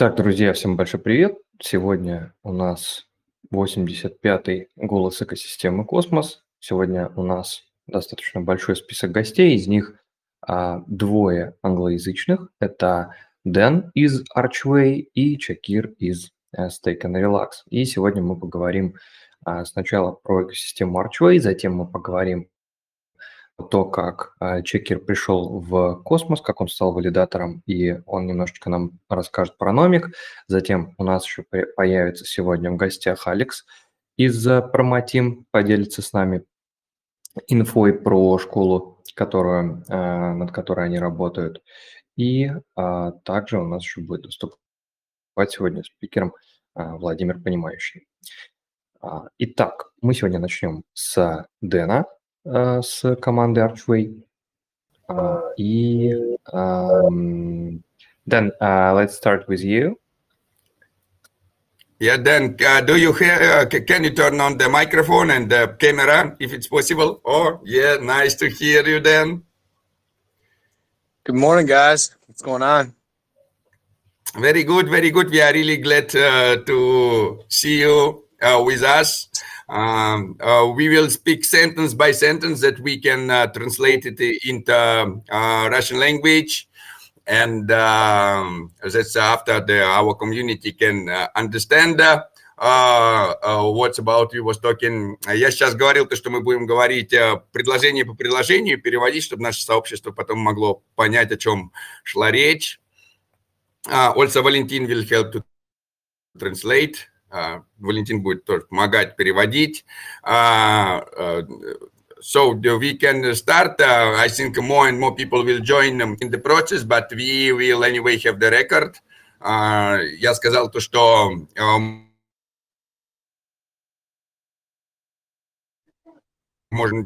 Так, друзья, всем большой привет. Сегодня у нас 85-й голос экосистемы «Космос». Сегодня у нас достаточно большой список гостей, из них а, двое англоязычных. Это Дэн из Archway и Чакир из э, Stake and Relax. И сегодня мы поговорим а, сначала про экосистему Archway, затем мы поговорим то, как э, Чакир пришел в космос, как он стал валидатором, и он немножечко нам расскажет про Nomic. Затем у нас еще появится сегодня в гостях Алекс из Промотим, поделится с нами инфой про школу, которую, э, над которой они работают. И э, также у нас еще будет выступать сегодня спикером э, Владимир Понимающий. Итак, мы сегодня начнем с Дэна, э, с команды Archway. Uh, и um, then uh, let's start with you. Yeah, then uh, do you hear? Uh, can you turn on the microphone and the camera if it's possible? Oh, yeah, nice to hear you, then. Good morning, guys. What's going on? Very good, very good. We are really glad uh, to see you uh, with us. Um, uh, we will speak sentence by sentence that we can uh, translate it into uh, Russian language. And um, that's after the, our community can uh, understand uh, uh, what's about you was talking. Я сейчас говорил то, что мы будем говорить предложение по предложению, переводить, чтобы наше сообщество потом могло понять, о чем шла речь. Also, Valentin will help to translate. Валентин будет тоже помогать переводить. So we can start. Uh, I think more and more people will join in the process, but we will anyway have the record. Uh, я сказал то, что um, можно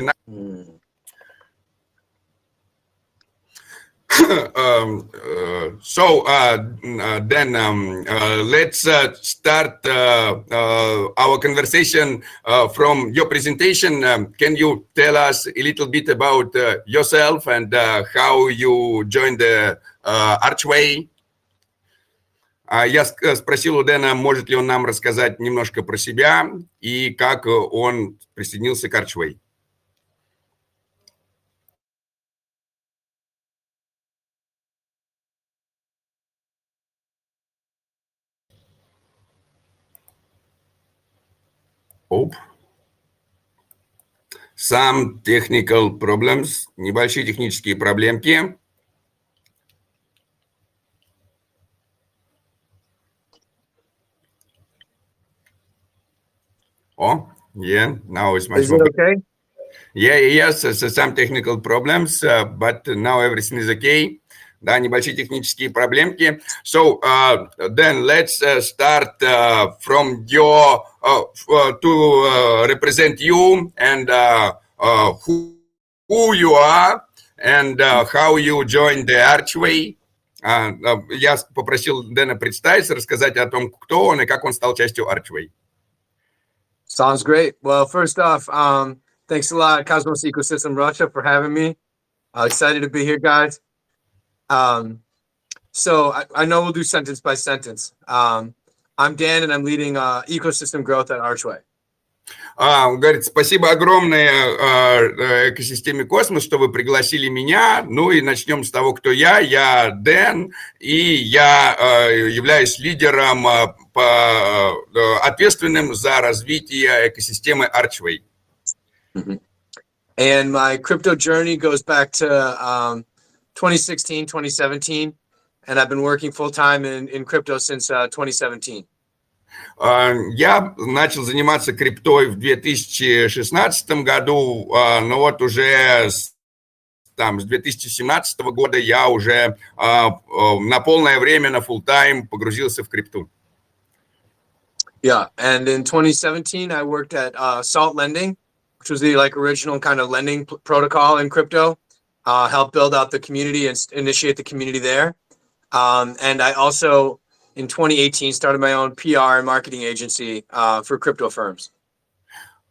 um, uh, so uh, uh, then um, uh, let's uh, start uh, our conversation from your presentation. Um, can you tell us a little bit about yourself and how you joined the Archway? Я спросил у Дэна, может ли он нам рассказать немножко про себя и как он присоединился к Archway. Оп. Some technical problems, небольшие технические проблемки. Oh, yeah, now it's much Is it more. okay? Yeah, yes, so some technical problems, uh, but now everything is okay. Да, небольшие технические проблемки. So, uh, then let's uh, start uh, from your Uh, uh, to uh, represent you and who, who you are and how you joined the Archway. Я попросил Дэна представиться, рассказать о том, кто он и как он стал частью Archway. Sounds great. Well, first off, um, thanks a lot, Cosmos Ecosystem Russia, for having me. I'm excited to be here, guys. Um, so I, I know we'll do sentence by sentence. Um, I'm Dan, and I'm leading uh, ecosystem growth at Archway. А, он говорит, спасибо огромное э, экосистеме Космос, что вы пригласили меня. Ну и начнем с того, кто я. Я Дэн, и я э, являюсь лидером, э, по, ответственным за развитие экосистемы Archway. And my crypto journey goes back to um, 2016, 2017. and I've been working full time in, in crypto since uh, 2017. Я начал заниматься криптой в 2016 году, но вот уже с, там, с 2017 года я уже на полное время, на full time погрузился в крипту. Yeah, and in 2017 I worked at uh, Salt Lending, which was the like original kind of lending protocol in crypto. Uh, helped build out the community and initiate the community there. Um, and I also, in 2018, started my own PR and marketing agency uh, for crypto firms.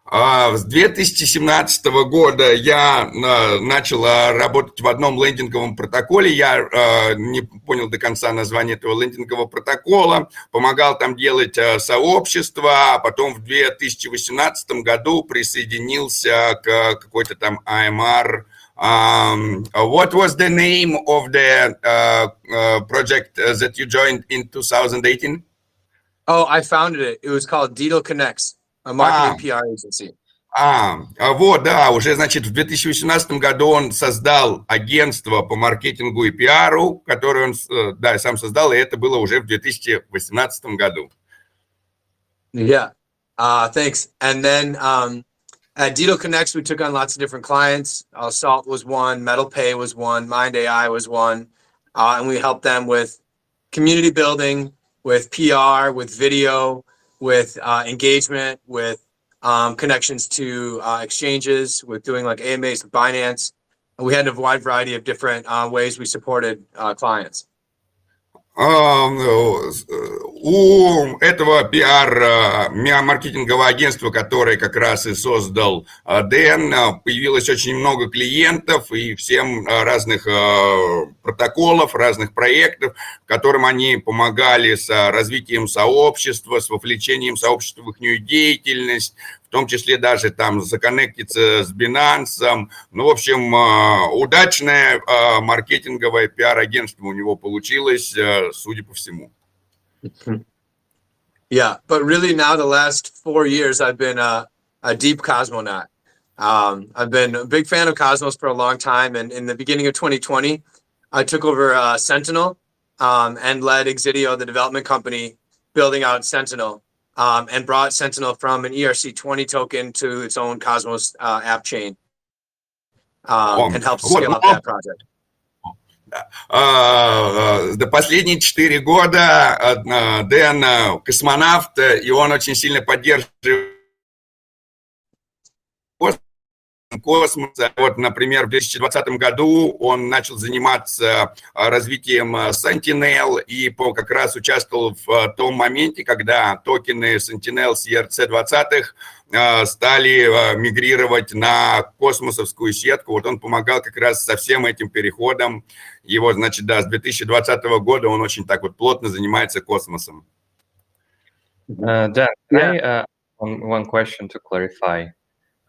А, С 2017 года я а, начал а, работать в одном лендинговом протоколе. Я а, не понял до конца название этого лендингового протокола. Помогал там делать сообщество, а потом в 2018 году присоединился к какой-то там AMR. Um, what was the name of the uh, uh, project that you joined in 2018? Oh, I founded it. It was called Digital Connects, a marketing PR agency. А, а, вот, да, уже, значит, в 2018 году он создал агентство по маркетингу и пиару, которое он, э, да, сам создал, и это было уже в 2018 году. Yeah, uh, thanks. And then um, at Digital Connects, we took on lots of different clients. Uh, Salt was one, Metal Pay was one, Mind AI was one, uh, and we helped them with community building, with PR, with video, with uh, engagement, with um, connections to uh, exchanges, with doing like AMAs with Binance. We had a wide variety of different uh, ways we supported uh, clients. А, ну, у этого пиар-маркетингового агентства, которое как раз и создал Дэн, появилось очень много клиентов и всем разных протоколов, разных проектов, которым они помогали с развитием сообщества, с вовлечением сообщества в их деятельность, том числе даже там законнектиться с Binance. Ну, в общем, удачное маркетинговое пиар-агентство у него получилось, судя по всему. Yeah, but really now the last four years I've been a, a deep cosmonaut. Um, I've been a big fan of Cosmos for a long time, and in the beginning of 2020, I took over uh, Sentinel um, and led Exidio, the development company, building out Sentinel. um, and brought Sentinel from an ERC20 token to its own Cosmos uh, app chain um, and helped scale up that project. до последние четыре года Дэн космонавт, и он очень сильно поддерживает космоса. Вот, например, в 2020 году он начал заниматься а, развитием а, Sentinel и по, как раз участвовал в а, том моменте, когда токены Sentinel с ERC-20 стали мигрировать на космосовскую сетку. Вот он помогал как раз со всем этим переходом. Его, значит, да, с 2020 года он очень так вот плотно занимается космосом. Uh, Dan, yeah. I, uh, one, one question to clarify.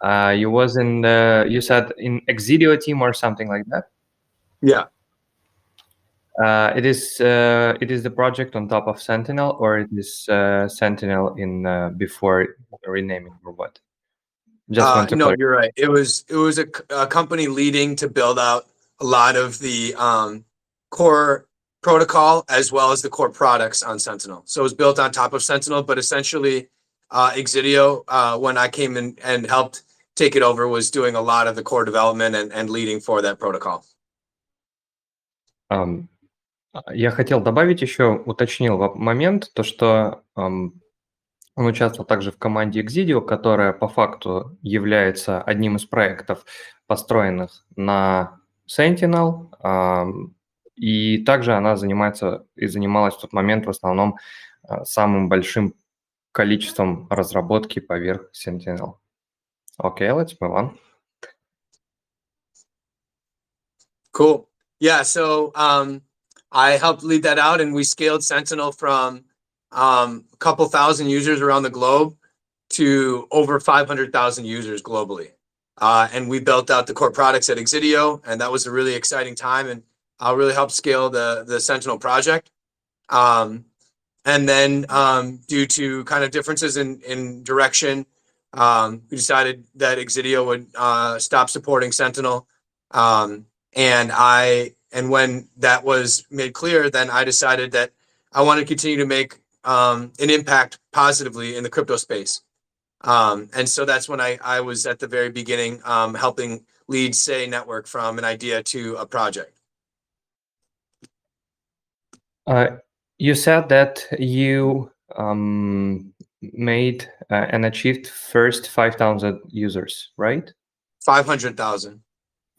Uh, you was in the you said in Exidio team or something like that. Yeah. Uh, it is uh, it is the project on top of Sentinel, or it is uh, Sentinel in uh, before renaming or what? Just uh, no, you're right. It was it was a, a, company leading to build out a lot of the um, core protocol as well as the core products on Sentinel. So it was built on top of Sentinel, but essentially, uh, Exidio, when I came in and helped take it over was doing a lot of the core development and, and leading for that protocol. Um, я хотел добавить еще, уточнил момент, то что um, он участвовал также в команде Exidio, которая по факту является одним из проектов, построенных на Sentinel, um, и также она занимается и занималась в тот момент в основном uh, самым большим количеством разработки поверх Sentinel. Okay, let's move on. Cool. Yeah, so um, I helped lead that out, and we scaled Sentinel from um, a couple thousand users around the globe to over 500,000 users globally. Uh, and we built out the core products at Exidio, and that was a really exciting time, and I uh, really helped scale the the Sentinel project. Um, and then, um, due to kind of differences in in direction um, we decided that Exidio would uh, stop supporting Sentinel. Um, and I, and when that was made clear, then I decided that I want to continue to make um, an impact positively in the crypto space. Um, and so that's when I, I was at the very beginning um, helping lead Say Network from an idea to a project. Uh, you said that you um, made uh, and achieved first 5,000 users, right? 500,000.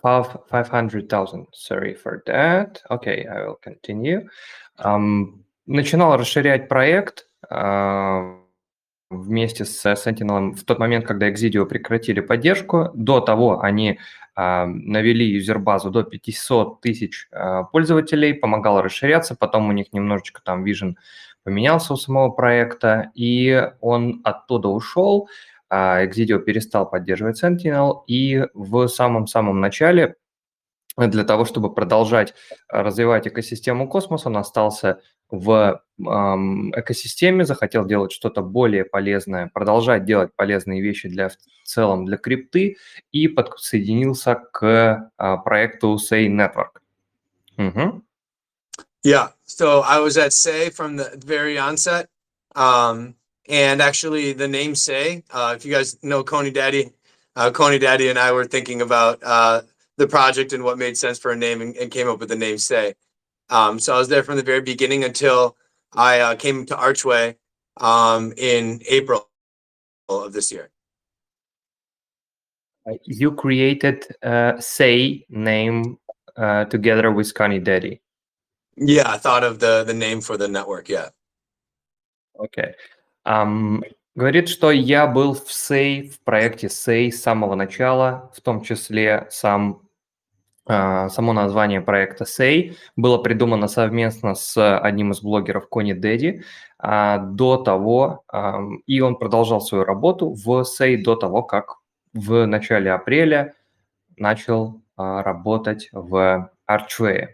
500,000, sorry for that. Okay, I will continue. Um, начинал расширять проект, uh, вместе с Sentinel в тот момент, когда Exidio прекратили поддержку. До того они а, навели юзербазу до 500 тысяч а, пользователей, помогало расширяться, потом у них немножечко там Vision поменялся у самого проекта, и он оттуда ушел, а, Exidio перестал поддерживать Sentinel, и в самом-самом начале для того, чтобы продолжать развивать экосистему Космос, он остался в экосистеме, захотел делать что-то более полезное, продолжать делать полезные вещи для в целом для крипты и подсоединился к а, проекту Say Network. Угу. Yeah, so I was at Say from the very onset. Um, and actually, the name Say, uh, if you guys know Coney Daddy, uh, Coney Daddy and I were thinking about uh, the project and what made sense for a name and, and came up with the name Say. Um, so I was there from the very beginning until I uh, came to Archway um, in April of this year. You created uh, Say name uh, together with Connie Daddy. Yeah, I thought of the the name for the network. Yeah. Okay. Um, говорит, что я был в Say, в проекте Say с самого начала, в том числе сам А, само название проекта Say было придумано совместно с одним из блогеров Кони Дэдди а, до того, и он продолжал свою работу в Say до того, как в начале апреля начал а, работать в Archway.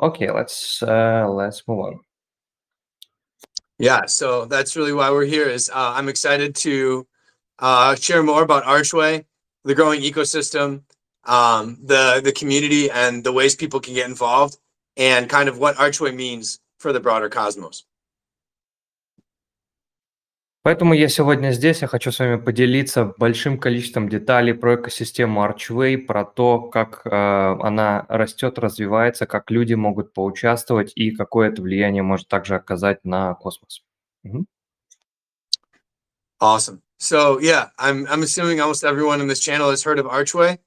Okay, let's uh, let's move on. Yeah, so that's really why we're here. Is uh, I'm excited to uh, share more about Archway, the growing ecosystem, um, the the community and the ways people can get involved and kind of what Archway means for the broader cosmos. Поэтому я сегодня здесь, я хочу с вами поделиться большим количеством деталей про экосистему Archway, про то, как э, она растет, развивается, как люди могут поучаствовать и какое это влияние может также оказать на космос. Угу. Awesome. So yeah, I'm I'm assuming almost everyone in this channel has heard of Archway.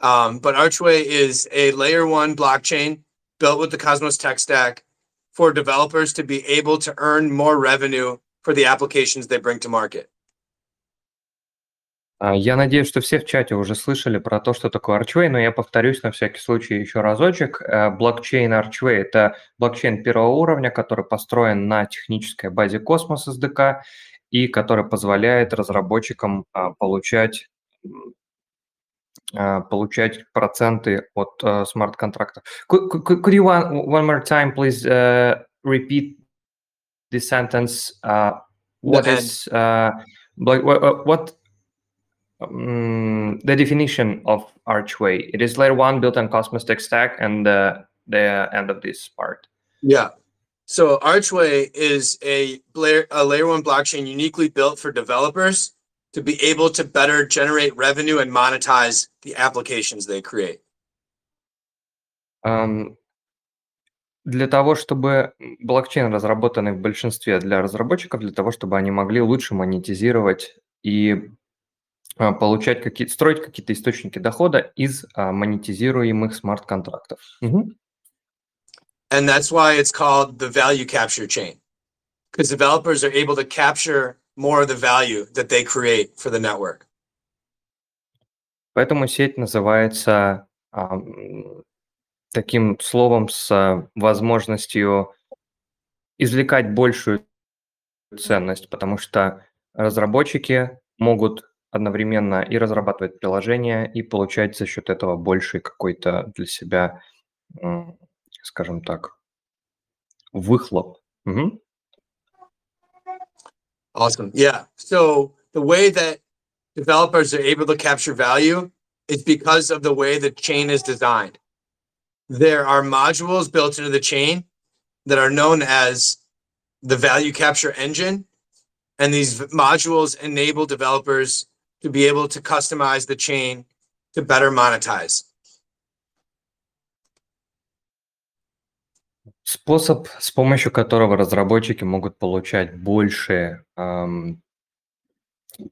Um, but Archway is a layer one blockchain built with the Cosmos tech stack for developers to be able to earn more revenue for the applications they bring to market. Я надеюсь, что все в чате уже слышали про то, что такое Archway, но я повторюсь на всякий случай еще разочек. Блокчейн Archway – это блокчейн первого уровня, который построен на технической базе Cosmos SDK и который позволяет разработчикам получать получать проценты от смарт-контрактов. Could, could, could you one, one more time please uh, repeat the sentence? Uh, what is uh, like what, what um, the definition of Archway? It is layer one built on Cosmos Tech Stack and the the end of this part. Yeah. So Archway is a layer, a layer one blockchain uniquely built for developers to be able to better generate revenue and monetize the applications they create? Um, для того, чтобы блокчейн, разработанный в большинстве для разработчиков, для того, чтобы они могли лучше монетизировать и а, получать какие строить какие-то источники дохода из а, монетизируемых смарт-контрактов. Угу. And that's why it's called the value capture chain. Because developers are able to capture more of the value that they create for the network. Поэтому сеть называется а, таким словом с возможностью извлекать большую ценность, потому что разработчики могут одновременно и разрабатывать приложения, и получать за счет этого больший какой-то для себя, скажем так, выхлоп. Угу. Awesome. Yeah. So the way that developers are able to capture value is because of the way the chain is designed. There are modules built into the chain that are known as the value capture engine. And these modules enable developers to be able to customize the chain to better monetize. Способ, с помощью которого разработчики могут получать больше, эм,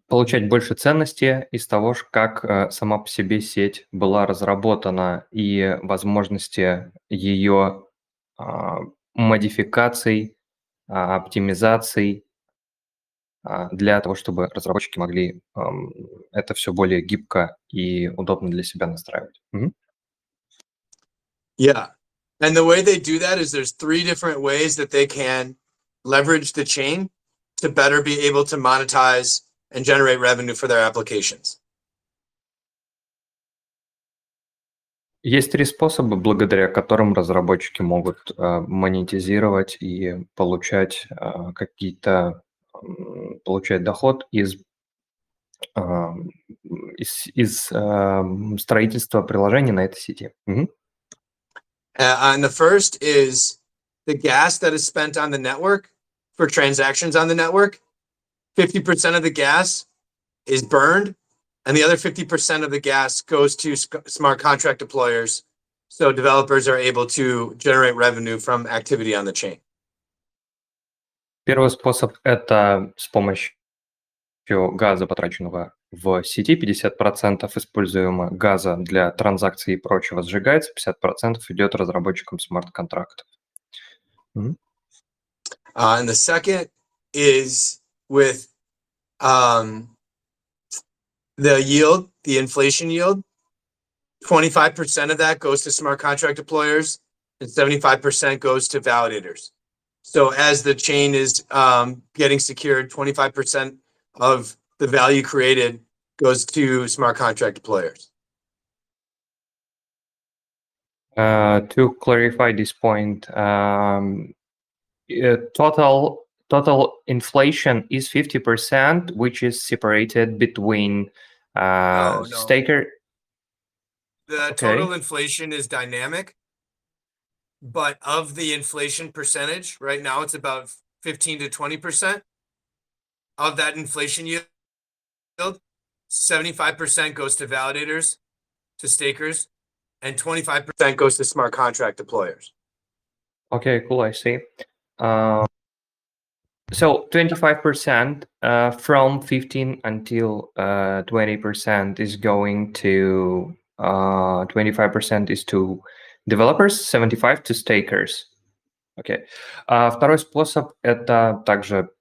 получать больше ценности из того, как э, сама по себе сеть была разработана и возможности ее э, модификаций, э, оптимизаций а, для того, чтобы разработчики могли ам, это все более гибко и удобно для себя настраивать. Мгм. Yeah. And the way they do that is there's three different ways that they can leverage the chain to better be able to monetize and generate revenue for their applications. Есть три способа, благодаря которым разработчики могут а, монетизировать и получать а, какие-то м, получать доход из ам, из, из ам, строительства приложений на этой сети. Мгм. Uh, and the first is the gas that is spent on the network for transactions on the network. 50% of the gas is burned, and the other 50% of the gas goes to sc- smart contract deployers. So developers are able to generate revenue from activity on the chain. Первый способ– это с помощью газа, потраченного в сети, 50% используемо газа для транзакций и прочего сжигается, 50% идет разработчикам смарт-контрактов. Мгм. Uh, and the second is with um, the yield, the inflation yield. 25% of that goes to smart contract deployers and 75% goes to validators. So as the chain is um, getting secured, 25% of the value created goes to smart contract players. Uh, to clarify this point, um, uh, total total inflation is 50%, which is separated between uh, No, no. staker. The total inflation is dynamic, but of the inflation percentage, right now it's about 15 to 20% of that inflation yield 75% goes to validators, to stakers, and 25% goes to smart contract deployers. Okay, cool. I see. Uh, so 25% uh, from 15 until uh, 20% is going to uh, 25% is to developers, 75 to stakers. Окей. А второй способ это также ам, зараб-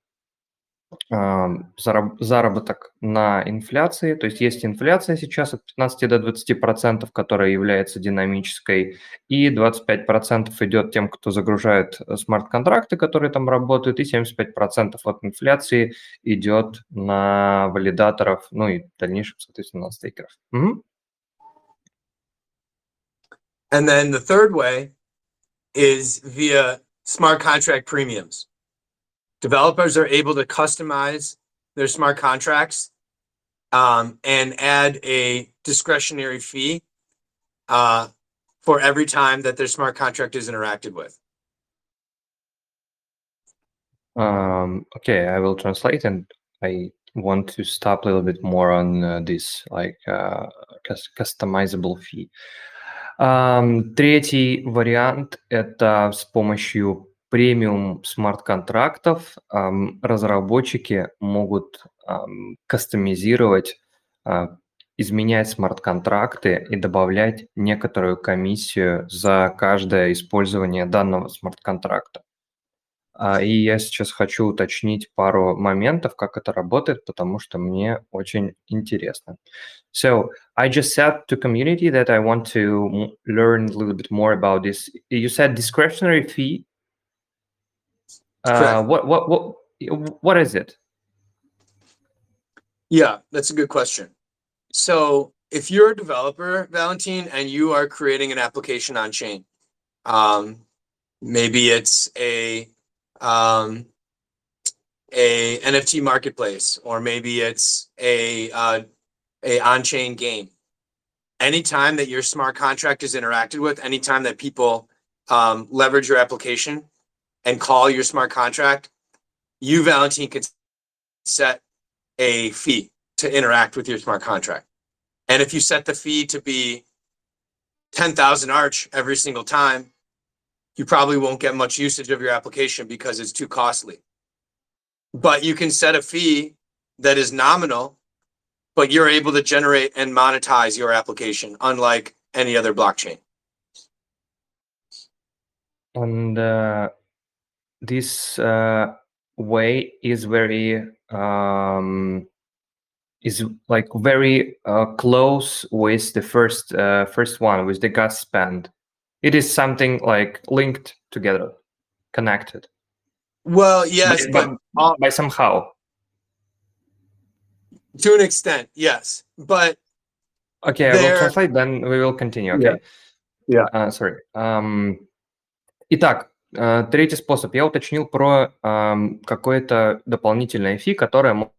заработок на инфляции. То есть есть инфляция сейчас от 15 до 20 процентов, которая является динамической, и 25 процентов идет тем, кто загружает э, смарт-контракты, которые там работают, и 75 процентов от инфляции идет на валидаторов, ну и в дальнейшем, соответственно, на стейкеров. Мгм. And then the third way is via smart contract premiums. Developers are able to customize their smart contracts um, and add a discretionary fee uh, for every time that their smart contract is interacted with. Um, okay, I will translate, and I want to stop a little bit more on uh, this, like uh, cus- customizable fee. Ам, третий вариант – это с помощью премиум смарт-контрактов разработчики могут кастомизировать, а, изменять смарт-контракты и добавлять некоторую комиссию за каждое использование данного смарт-контракта. А, И я сейчас хочу уточнить пару моментов, как это работает, потому что мне очень интересно. So I just said to community that I want to learn a little bit more about this. You said discretionary fee. Uh, what what what what is it? Yeah, that's a good question. So if you're a developer, Valentine, and you are creating an application on chain, um, maybe it's a um, a NFT marketplace, or maybe it's a uh, a on-chain game. Anytime that your smart contract is interacted with, anytime that people um, leverage your application and call your smart contract, you, Valentine, can set a fee to interact with your smart contract. And if you set the fee to be 10,000 Arch every single time, you probably won't get much usage of your application because it's too costly. But you can set a fee that is nominal, but you're able to generate and monetize your application, unlike any other blockchain. And uh, this uh, way is very um, is like very uh, close with the first uh, first one with the gas spend. It is something like linked together, connected. Well, yes, by, but by, by somehow. To an extent, yes, but okay, I will translate. Then we will continue. Okay. Yeah. Uh, sorry. Um, итак, uh, третий способ. Я уточнил про um, какое-то дополнительное фи, которое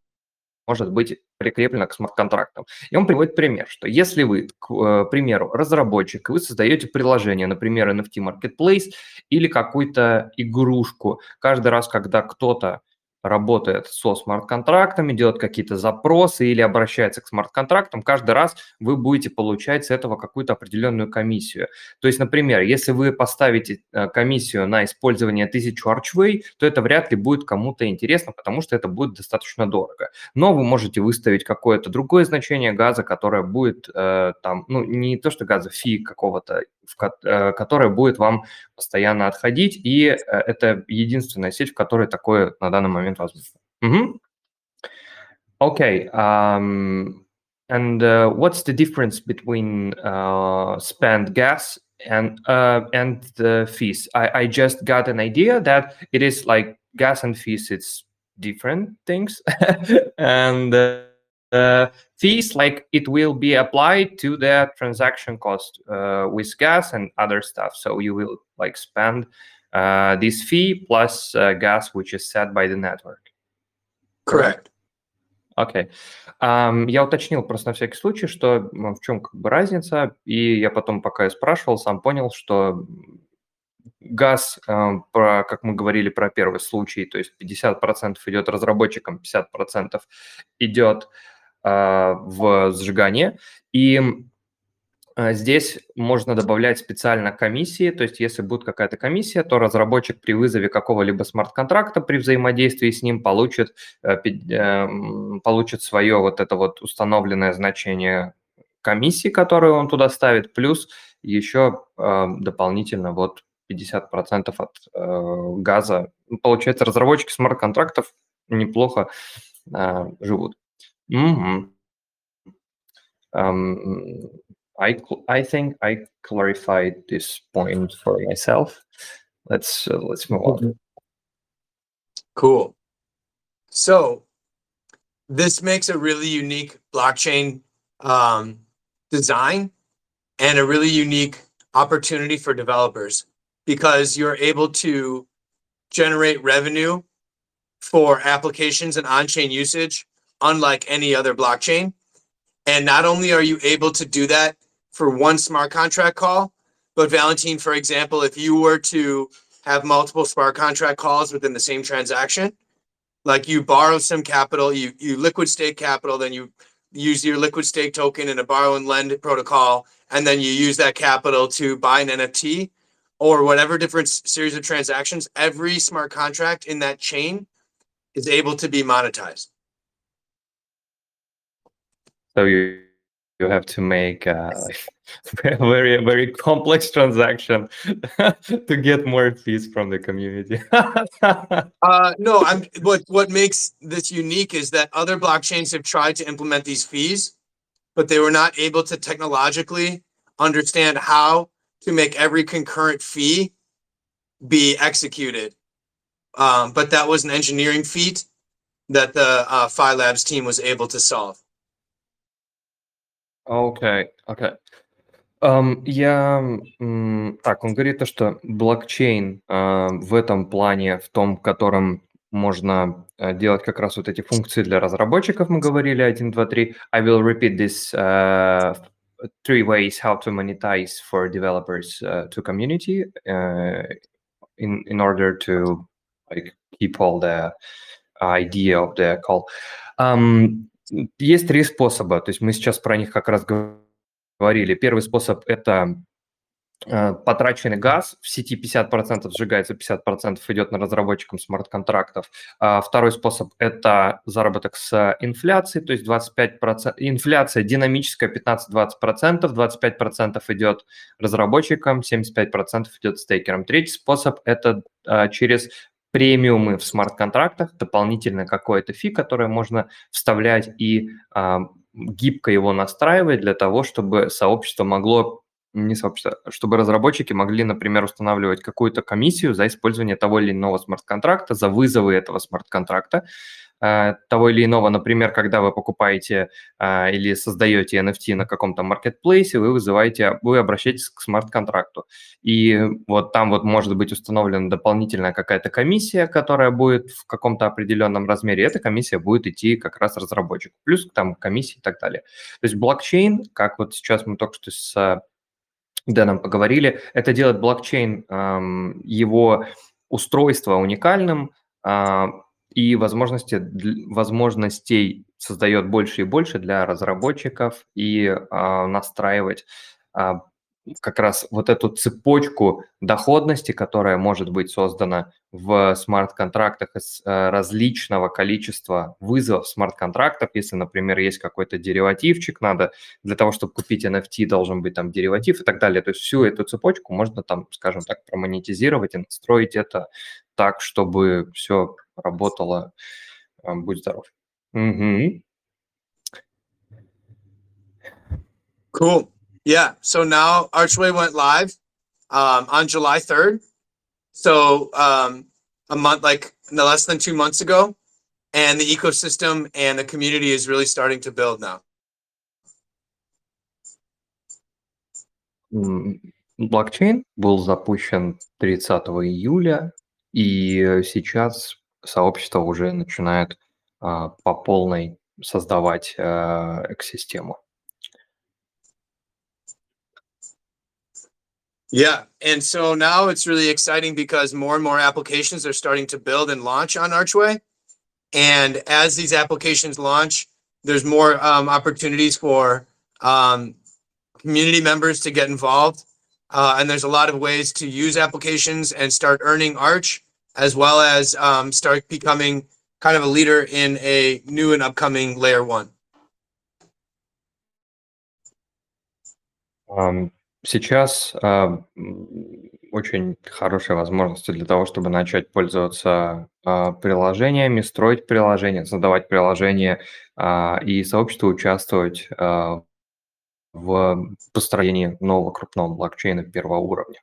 может быть прикреплено к смарт-контрактам. И он приводит пример, что если вы, к э, примеру, разработчик, вы создаете приложение, например, NFT Marketplace или какую-то игрушку, каждый раз, когда кто-то работает со смарт-контрактами, делает какие-то запросы или обращается к смарт-контрактам, каждый раз вы будете получать с этого какую-то определенную комиссию. То есть, например, если вы поставите э, комиссию на использование 1000 Archway, то это вряд ли будет кому-то интересно, потому что это будет достаточно дорого. Но вы можете выставить какое-то другое значение газа, которое будет э, там, ну, не то что газа, фи какого-то, э, которое будет вам постоянно отходить, и э, это единственная сеть, в которой такое на данный момент возможно. Mm-hmm. Okay. Um, and uh, what's the difference between uh, spent gas and uh, and the fees? I, I just got an idea that it is like gas and fees. It's different things, and uh, fees like it will be applied to the transaction cost uh, with gas and other stuff. So you will like spend uh, this fee plus uh, gas, which is set by the network. Correct. Окей. Okay. Um, я уточнил просто на всякий случай, что в чем как бы разница, и я потом, пока я спрашивал, сам понял, что газ, э, про, как мы говорили про первый случай, то есть 50% идет разработчикам, 50% идет в сжигание, и а, здесь можно добавлять специально комиссии, то есть если будет какая-то комиссия, то разработчик при вызове какого-либо смарт-контракта при взаимодействии с ним получит, э, эм, получит свое вот это вот установленное значение комиссии, которую он туда ставит, плюс еще эм, дополнительно вот 50% от э, газа. Получается, разработчики смарт-контрактов неплохо э, живут. Mm-hmm. Um, I I think I clarified this point for myself. Let's uh, let's move on. Mm-hmm. Cool. So this makes a really unique blockchain um, design and a really unique opportunity for developers because you're able to generate revenue for applications and on-chain usage unlike any other blockchain and not only are you able to do that for one smart contract call. But Valentine, for example, if you were to have multiple smart contract calls within the same transaction, like you borrow some capital, you you liquid stake capital, then you use your liquid stake token in a borrow and lend protocol, and then you use that capital to buy an NFT or whatever different series of transactions, every smart contract in that chain is able to be monetized. So you you have to make a very very complex transaction to get more fees from the community uh, no i'm what what makes this unique is that other blockchains have tried to implement these fees but they were not able to technologically understand how to make every concurrent fee be executed um, but that was an engineering feat that the uh, Phi Labs team was able to solve. Окей, окей. Ам, я, м, так, он говорит то, что блокчейн а, в этом плане, в том, в котором можно а, делать как раз вот эти функции для разработчиков, мы говорили 1, 2, 3. I will repeat this uh, three ways how to monetize for developers uh, to community uh, in in order to like keep all the idea of the call. Um, есть три способа, то есть мы сейчас про них как раз говорили. Первый способ – это э, потраченный газ, в сети 50% сжигается, 50% идет на разработчикам смарт-контрактов. А второй способ – это заработок с инфляцией, то есть 25%, инфляция динамическая 15-20%, 25% идет разработчикам, 75% идет стейкерам. Третий способ – это а, через премиумы в смарт-контрактах, дополнительно какой-то фи, который можно вставлять и а, гибко его настраивать для того, чтобы сообщество могло не сообщество, чтобы разработчики могли, например, устанавливать какую-то комиссию за использование того или иного смарт-контракта, за вызовы этого смарт-контракта, э, того или иного, например, когда вы покупаете э, или создаете NFT на каком-то маркетплейсе, вы вызываете, вы обращаетесь к смарт-контракту. И вот там вот может быть установлена дополнительная какая-то комиссия, которая будет в каком-то определенном размере. Эта комиссия будет идти как раз разработчику, плюс там комиссии и так далее. То есть блокчейн, как вот сейчас мы только что с Дэном поговорили, это делает блокчейн, его устройство уникальным и возможности, возможностей создает больше и больше для разработчиков и а, настраивать а, как раз вот эту цепочку доходности, которая может быть создана в смарт-контрактах из э, различного количества вызовов смарт-контрактов. Если, например, есть какой-то деривативчик, надо для того, чтобы купить NFT, должен быть там дериватив и так далее. То есть всю эту цепочку можно там, скажем так, промонетизировать и настроить это так, чтобы все работало. Э, будь здоров. Угу. Cool. Yeah. So now Archway went live um, on July 3rd. So um, a month, like no less than two months ago. And the ecosystem and the community is really starting to build now. Блокчейн был запущен 30 июля, и сейчас сообщество уже начинает а, по полной создавать а, экосистему. Yeah. And so now it's really exciting because more and more applications are starting to build and launch on Archway. And as these applications launch, there's more um, opportunities for um, community members to get involved. Uh, and there's a lot of ways to use applications and start earning Arch, as well as um, start becoming kind of a leader in a new and upcoming layer one. Сейчас а, очень хорошая возможность для того, чтобы начать пользоваться а, приложениями, строить приложения, создавать приложения а, и сообщество участвовать а, в построении нового крупного блокчейна первого уровня.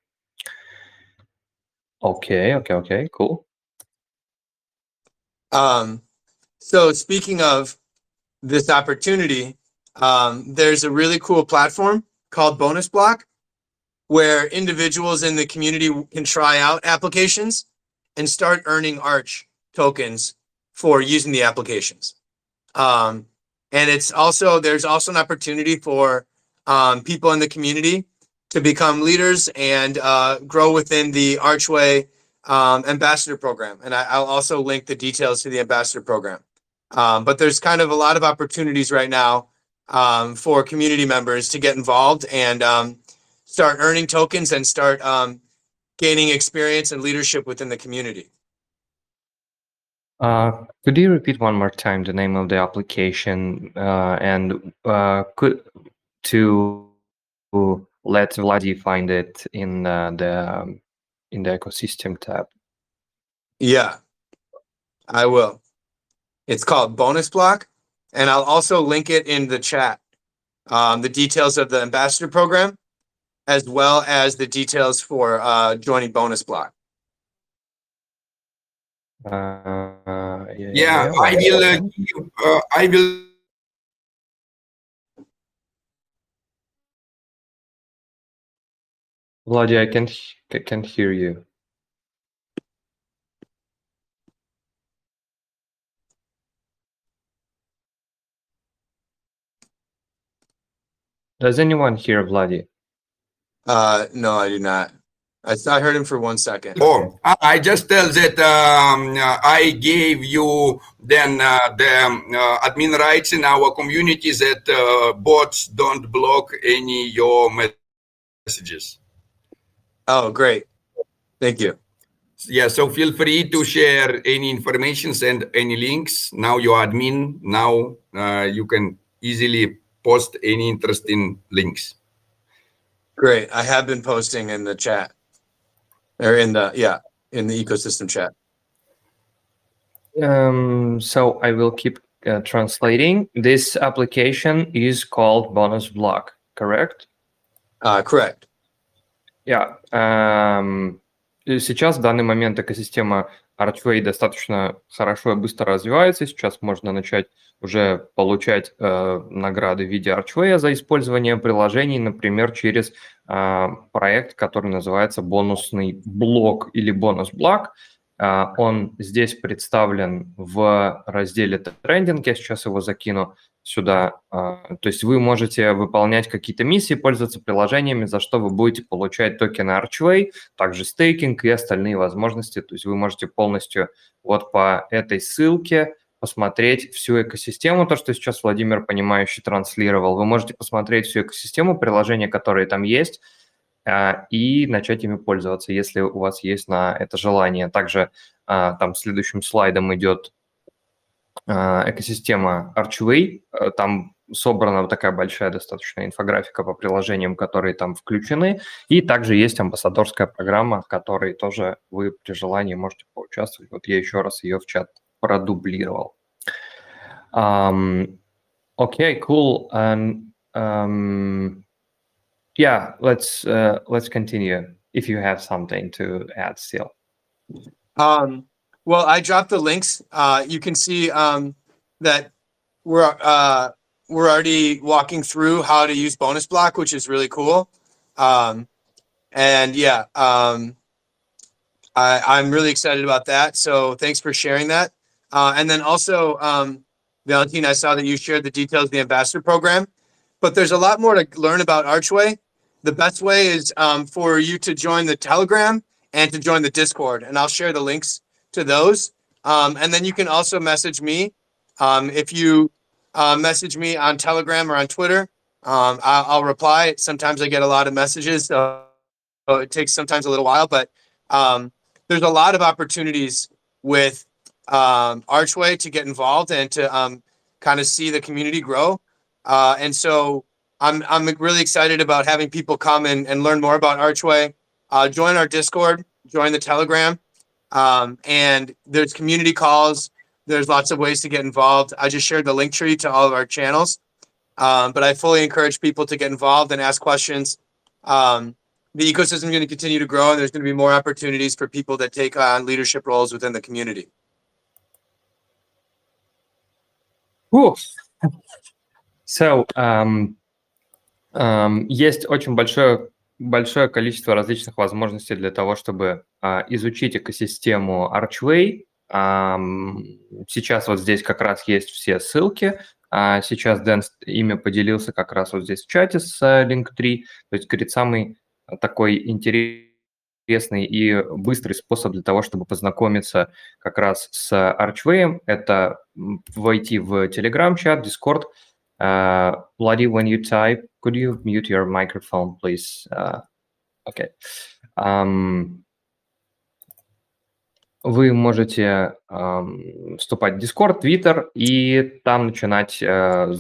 Okay, okay, okay, cool. Um, so speaking of this opportunity, um, there's a really cool platform called Bonus Block where individuals in the community can try out applications and start earning Arch tokens for using the applications. Um, and it's also, there's also an opportunity for um, people in the community to become leaders and uh, grow within the Archway um, ambassador program. And I, will also link the details to the ambassador program. Um, but there's kind of a lot of opportunities right now um, for community members to get involved and um, start earning tokens and start um, gaining experience and leadership within the community. Uh, could you repeat one more time the name of the application uh, and uh, could to let Vladi find it in uh, the um, in the ecosystem tab? Yeah, I will. It's called Bonus Block, and I'll also link it in the chat. Um, the details of the ambassador program as well as the details for uh, joining bonus block. Uh, yeah, yeah, I will. Uh, uh, I will. Vladi, I can't can't hear you. Does anyone hear Vladi? Uh, no, I do not. I, I heard him for one second. Oh, I just tell that um, uh, I gave you then uh, the um, uh, admin rights in our community that uh, bots don't block any your messages. Oh, great. Thank you. Yeah, so feel free to share any information, send any links. Now you're admin. Now uh, you can easily post any interesting links. Great. I have been posting in the chat or in the, yeah, in the ecosystem chat. Um, so I will keep uh, translating. This application is called Bonus Block, correct? Uh, correct. Yeah. Um, сейчас в данный момент экосистема Archway достаточно хорошо и быстро развивается. Сейчас можно начать уже получать э, награды в виде Archway за использование приложений, например, через э, проект, который называется бонусный блок или бонус-блок. Э, он здесь представлен в разделе трендинг, я сейчас его закину сюда. А, то есть вы можете выполнять какие-то миссии, пользоваться приложениями, за что вы будете получать токены Archway, также стейкинг и остальные возможности. То есть вы можете полностью вот по этой ссылке посмотреть всю экосистему, то, что сейчас Владимир Понимающий транслировал. Вы можете посмотреть всю экосистему, приложения, которые там есть, а, и начать ими пользоваться, если у вас есть на это желание. Также а, там следующим слайдом идет экосистема Archway. Э, там собрана такая большая достаточно инфографика по приложениям, которые там включены. И также есть амбассадорская программа, в которой тоже вы при желании можете поучаствовать. Вот я еще раз ее в чат продублировал. Um, okay, cool. And um, yeah, let's uh, let's continue. If you have something to add, still. Um, Well, I dropped the links. Uh, you can see um, that we're uh, we're already walking through how to use bonus block, which is really cool. Um, and yeah, um, I, I'm really excited about that. So thanks for sharing that. Uh, and then also, um, Valentine, I saw that you shared the details of the ambassador program, but there's a lot more to learn about Archway. The best way is um, for you to join the Telegram and to join the Discord, and I'll share the links to those. Um, and then you can also message me. Um, if you uh, message me on Telegram or on Twitter, um, I'll, I'll, reply. Sometimes I get a lot of messages, so it takes sometimes a little while, but um, there's a lot of opportunities with um, Archway to get involved and to um, kind of see the community grow. Uh, and so I'm, I'm really excited about having people come and, and learn more about Archway. Uh, join our Discord, join the Telegram. Um, and there's community calls. There's lots of ways to get involved. I just shared the link tree to all of our channels. Um, but I fully encourage people to get involved and ask questions. Um, the ecosystem is going to continue to grow, and there's going to be more opportunities for people that take on leadership roles within the community. Cool. So, um, um, есть очень большое большое количество различных возможностей для того, чтобы а, изучить экосистему Archway. А, сейчас вот здесь как раз есть все ссылки. А сейчас Дэн ими поделился как раз вот здесь в чате с Link3. То есть, говорит, самый такой интересный и быстрый способ для того, чтобы познакомиться как раз с Archway, это войти в Telegram-чат, Discord. Uh, Vladi, when you type could you mute your microphone, please? Uh, okay. Um, вы можете um, вступать в Discord, Twitter и там начинать uh,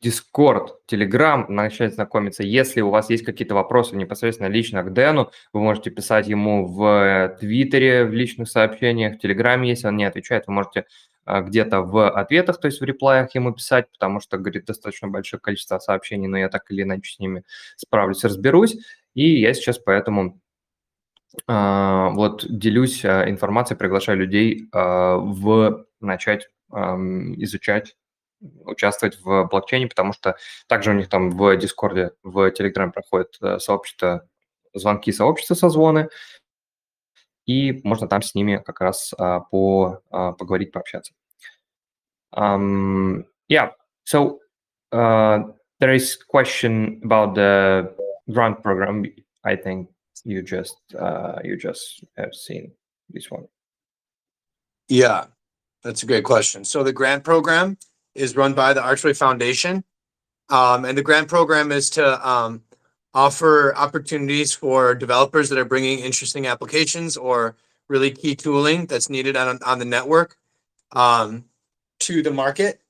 Discord, Telegram, начать знакомиться. Если у вас есть какие-то вопросы непосредственно лично к Дэну, вы можете писать ему в Твиттере, в личных сообщениях, в Телеграме, если он не отвечает, вы можете где-то в ответах, то есть в реплаях ему писать, потому что, говорит, достаточно большое количество сообщений, но я так или иначе с ними справлюсь, разберусь. И я сейчас поэтому э, вот делюсь э, информацией, приглашаю людей э, в начать э, изучать участвовать в блокчейне, потому что также у них там в Дискорде, в Телеграме проходит сообщество, звонки сообщества, созвоны, и можно там с ними как раз uh, по, uh, поговорить, пообщаться. Um, yeah, so uh, there is question about the grant program. I think you just you just have seen this one. Yeah, that's a great question. So the grant program is run by the Archway Foundation, um, and the grant program is to um, offer opportunities for developers that are bringing interesting applications or really key tooling that's needed on, on the network um, to the market.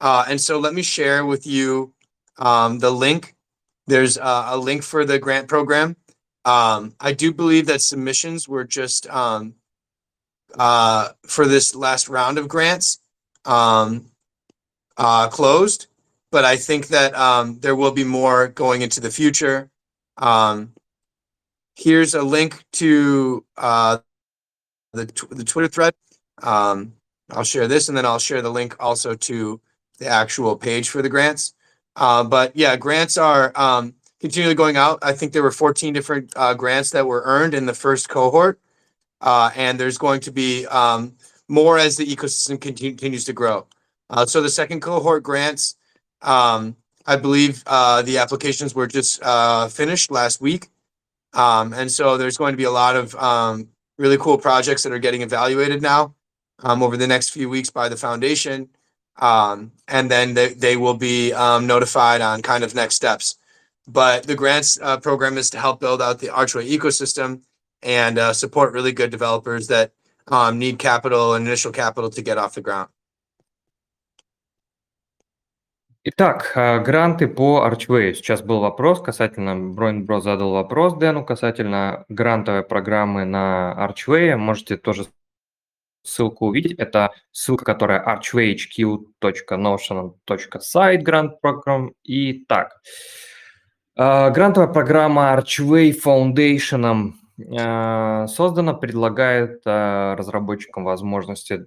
Uh, and so let me share with you um, the link. There's uh, a link for the grant program. Um, I do believe that submissions were just um, uh, for this last round of grants um, uh, closed, but I think that um, there will be more going into the future. Um, here's a link to uh, the tw- the Twitter thread. Um, I'll share this, and then I'll share the link also to the actual page for the grants. Uh, but yeah, grants are um, continually going out. I think there were 14 different uh, grants that were earned in the first cohort, uh, and there's going to be um, more as the ecosystem continu- continues to grow. Uh, so the second cohort grants, um, I believe uh, the applications were just uh, finished last week, um, and so there's going to be a lot of um, really cool projects that are getting evaluated now um, over the next few weeks by the foundation. Um, and then they, they will be um, notified on kind of next steps. But the grants uh, program is to help build out the Archway ecosystem and uh, support really good developers that um, need capital and initial capital to get off the ground. Итак, а, гранты по Archway. Сейчас был вопрос касательно, Броин Бро задал вопрос Дэну касательно грантовой программы на Archway. Можете тоже ссылку увидеть. Это ссылка, которая archwayhq.notion.site грант программ. И так, а, грантовая программа Archway Foundation а, создана, предлагает разработчикам возможности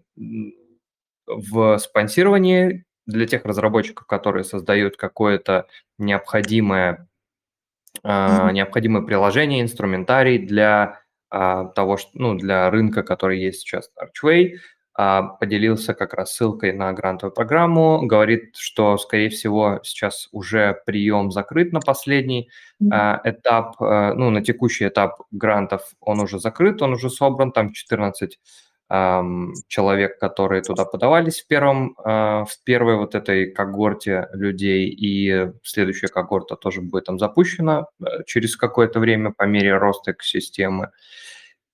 в спонсировании для тех разработчиков, которые создают какое-то необходимое, э, необходимое приложение, инструментарий для э, того, что, ну, для рынка, который есть сейчас Archway, э, поделился как раз ссылкой на грантовую программу, говорит, что, скорее всего, сейчас уже прием закрыт на последний э, этап, ну, на текущий этап грантов он уже закрыт, он уже собран, там 14 человек, которые туда подавались в первом, а, в первой вот этой когорте людей, и следующая когорта тоже будет там запущена э, через какое-то время по мере роста экосистемы.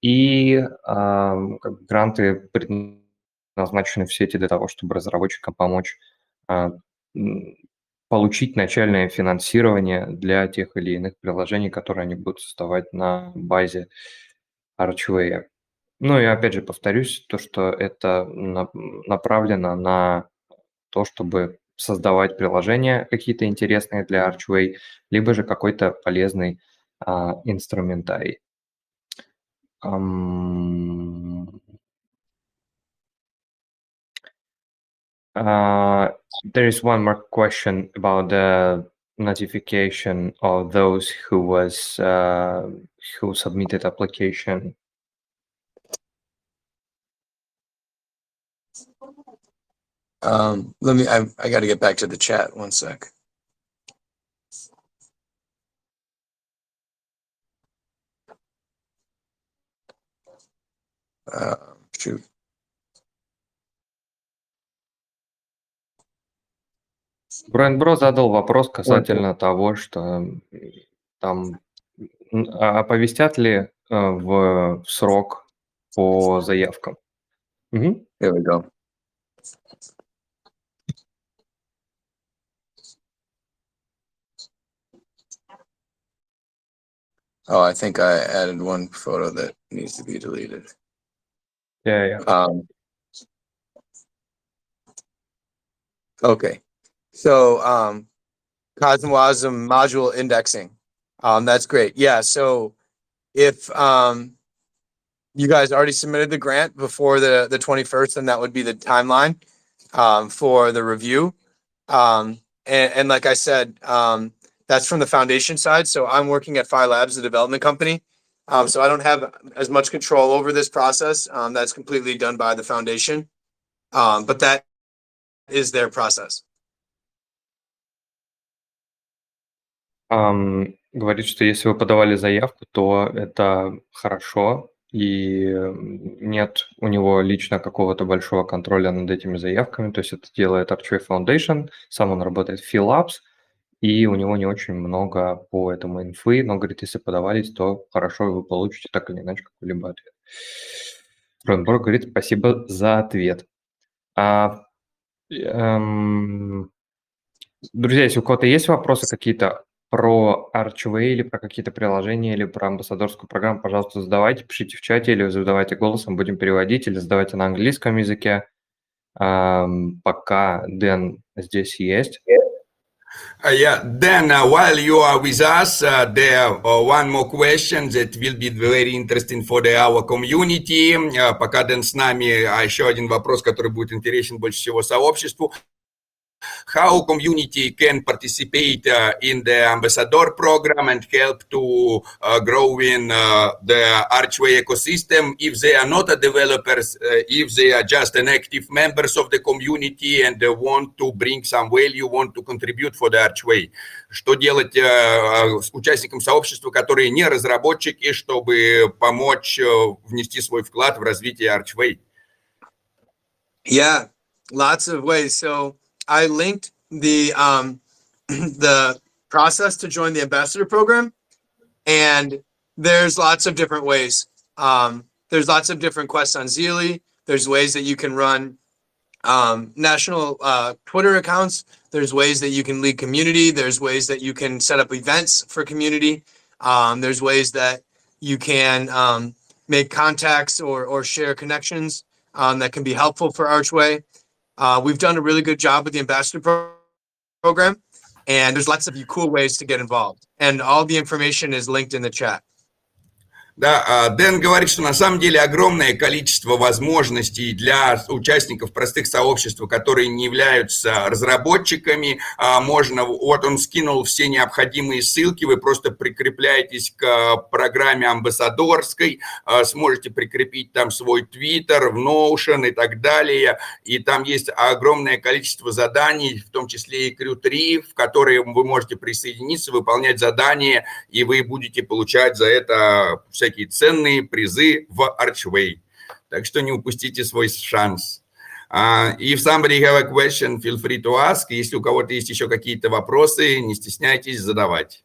И гранты предназначены все эти для того, чтобы разработчикам помочь а, получить начальное финансирование для тех или иных приложений, которые они будут создавать на базе Archway. Ну и опять же повторюсь, то, что это направлено на то, чтобы создавать приложения какие-то интересные для Archway, либо же какой-то полезный а, инструментарий. Um, uh, there is one more question about the notification of those who was uh, who submitted application Um, let me, I, I got to get back to the chat. One sec. Uh, shoot. Брайан Бро задал вопрос касательно того, что там а оповестят ли э, в срок по заявкам. Угу. There we go. Oh, I think I added one photo that needs to be deleted. Yeah, yeah. Um, okay, so um, Cosmwasm module indexing. Um, that's great. Yeah, so if um, you guys already submitted the grant before the the 21st, then that would be the timeline um, for the review. Um, and, and like I said, um, that's from the foundation side. So I'm working at Phi Labs, the development company. Um, so I don't have as much control over this process. Um, that's completely done by the foundation. Um, but that is their process. Um, говорит, что если вы подавали заявку, то это хорошо, и нет у него лично какого-то большого контроля над этими заявками. То есть это делает Archway Foundation, сам он работает в Labs, и у него не очень много по этому инфы, но, говорит, если подавались, то хорошо, вы получите так или иначе какой-либо ответ. Ронборг говорит, спасибо за ответ. А, эм, друзья, если у кого-то есть вопросы какие-то про Archway или про какие-то приложения, или про амбассадорскую программу, пожалуйста, задавайте, пишите в чате или задавайте голосом, будем переводить, или задавайте на английском языке. Пока Дэн здесь есть. yeah, then uh, while you are with us, uh, there uh, one more question that will be very interesting for the, our community. Uh, пока Дэн с нами, а еще один вопрос, который будет интересен больше всего сообществу how community can participate uh, in the ambassador program and help to uh, grow in uh, the archway ecosystem if they are not a developers uh, if they are just an active members of the community and they want to bring some value want to contribute for the archway что делать uh, uh, с участникам сообщества которые не разработчики чтобы помочь внести свой вклад в развитие archway yeah lots of ways so I linked the um, the process to join the ambassador program, and there's lots of different ways. Um, there's lots of different quests on Zealy. There's ways that you can run um, national uh, Twitter accounts. There's ways that you can lead community. There's ways that you can set up events for community. Um, there's ways that you can um, make contacts or or share connections um, that can be helpful for Archway. Uh, we've done a really good job with the ambassador pro- program, and there's lots of cool ways to get involved. And all the information is linked in the chat. Да, а, Дэн говорит, что на самом деле огромное количество возможностей для участников простых сообществ, которые не являются разработчиками. А, можно, вот он скинул все необходимые ссылки, вы просто прикрепляетесь к программе амбассадорской, а, сможете прикрепить там свой твиттер, в Notion и так далее. И там есть огромное количество заданий, в том числе и Crew 3, в которые вы можете присоединиться, выполнять задания, и вы будете получать за это всякие ценные призы в Archway. Так что не упустите свой шанс. Uh, if somebody have a question, feel free to ask. Если у кого-то есть еще какие-то вопросы, не стесняйтесь задавать.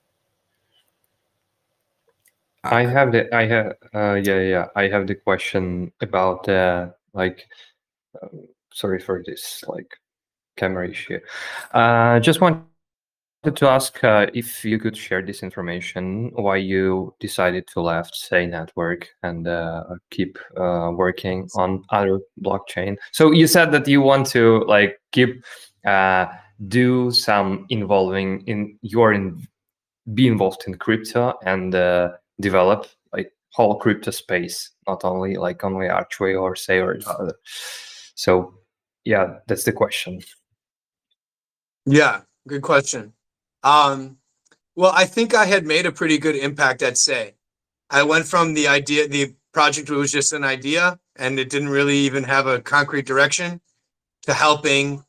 I have the I have uh, yeah yeah I have the question about uh, like uh, sorry for this like camera issue. Uh, just want to ask uh, if you could share this information, why you decided to left Say Network and uh, keep uh, working on other blockchain. So you said that you want to like keep uh, do some involving in your in, be involved in crypto and uh, develop like whole crypto space, not only like only Archway or Say or other. So yeah, that's the question. Yeah, good question. Um, well, I think I had made a pretty good impact at Say. I went from the idea, the project was just an idea and it didn't really even have a concrete direction to helping